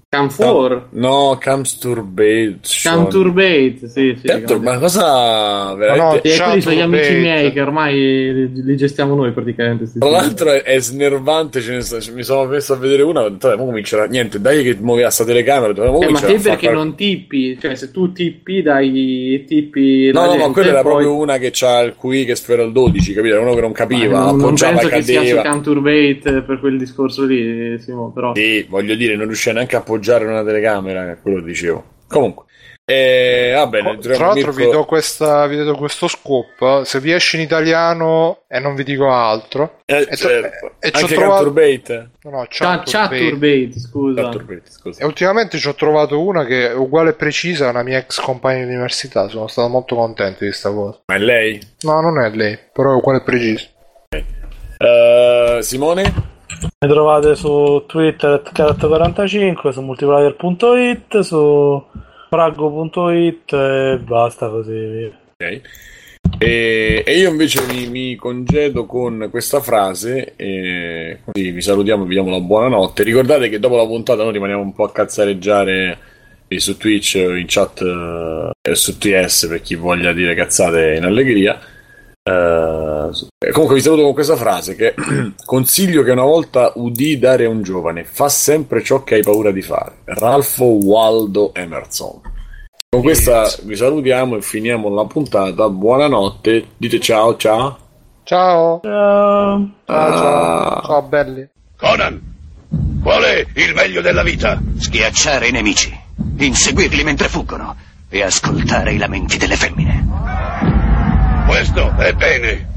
Camfor? No, Camsturbate. Camturbate, sì, sì. Certo, ma cosa veramente... No, no, quelli sono gli amici miei che ormai li, gestiamo noi praticamente. Tra l'altro è, è snervante, ce ne sto, mi sono messo a vedere una, vabbè, comincerà, niente, dai che muovi a sta telecamera. Eh, ma te perché non tippi? Cioè se tu tippi dai tippi... No, no, ma quella era poi... proprio una che ha il QI che sfera il 12, capito? Era uno che non capiva, non, non penso che sia su Camturbate per quel discorso lì, Simo, però... Sì, voglio dire, non riusciva neanche a appoggiare appoggiare una telecamera, quello dicevo. Comunque. Eh, va bene, Tra l'altro Mirko... vi, do questa, vi do questo scoop. Se vi esce in italiano e non vi dico altro. Eh, e, certo. e Anche trovato... Turbate. No, no, Chaturbate, scusa. Scusa. E ultimamente ci ho trovato una che è uguale e precisa a una mia ex compagna di università. Sono stato molto contento di questa cosa. Ma è lei? No, non è lei, però è uguale e preciso. Okay. Uh, Simone? Mi trovate su Twitter cat45, su multiplayer.it, su fraggo.it e basta così via. Ok. E, e io invece mi, mi, congedo con questa frase, e così vi salutiamo e vi diamo la buonanotte. Ricordate che dopo la puntata noi rimaniamo un po' a cazzareggiare su Twitch, in chat e su TS per chi voglia dire cazzate in allegria. Uh, comunque vi saluto con questa frase che *clears throat* consiglio che una volta udì dare a un giovane fa sempre ciò che hai paura di fare. Ralph Waldo Emerson. Con questa vi salutiamo e finiamo la puntata. Buonanotte. Dite ciao ciao. Ciao. Ciao. Ciao, ciao. ciao belli. Conan qual è il meglio della vita? schiacciare i nemici inseguirli mentre fuggono e ascoltare i lamenti delle femmine questo è bene.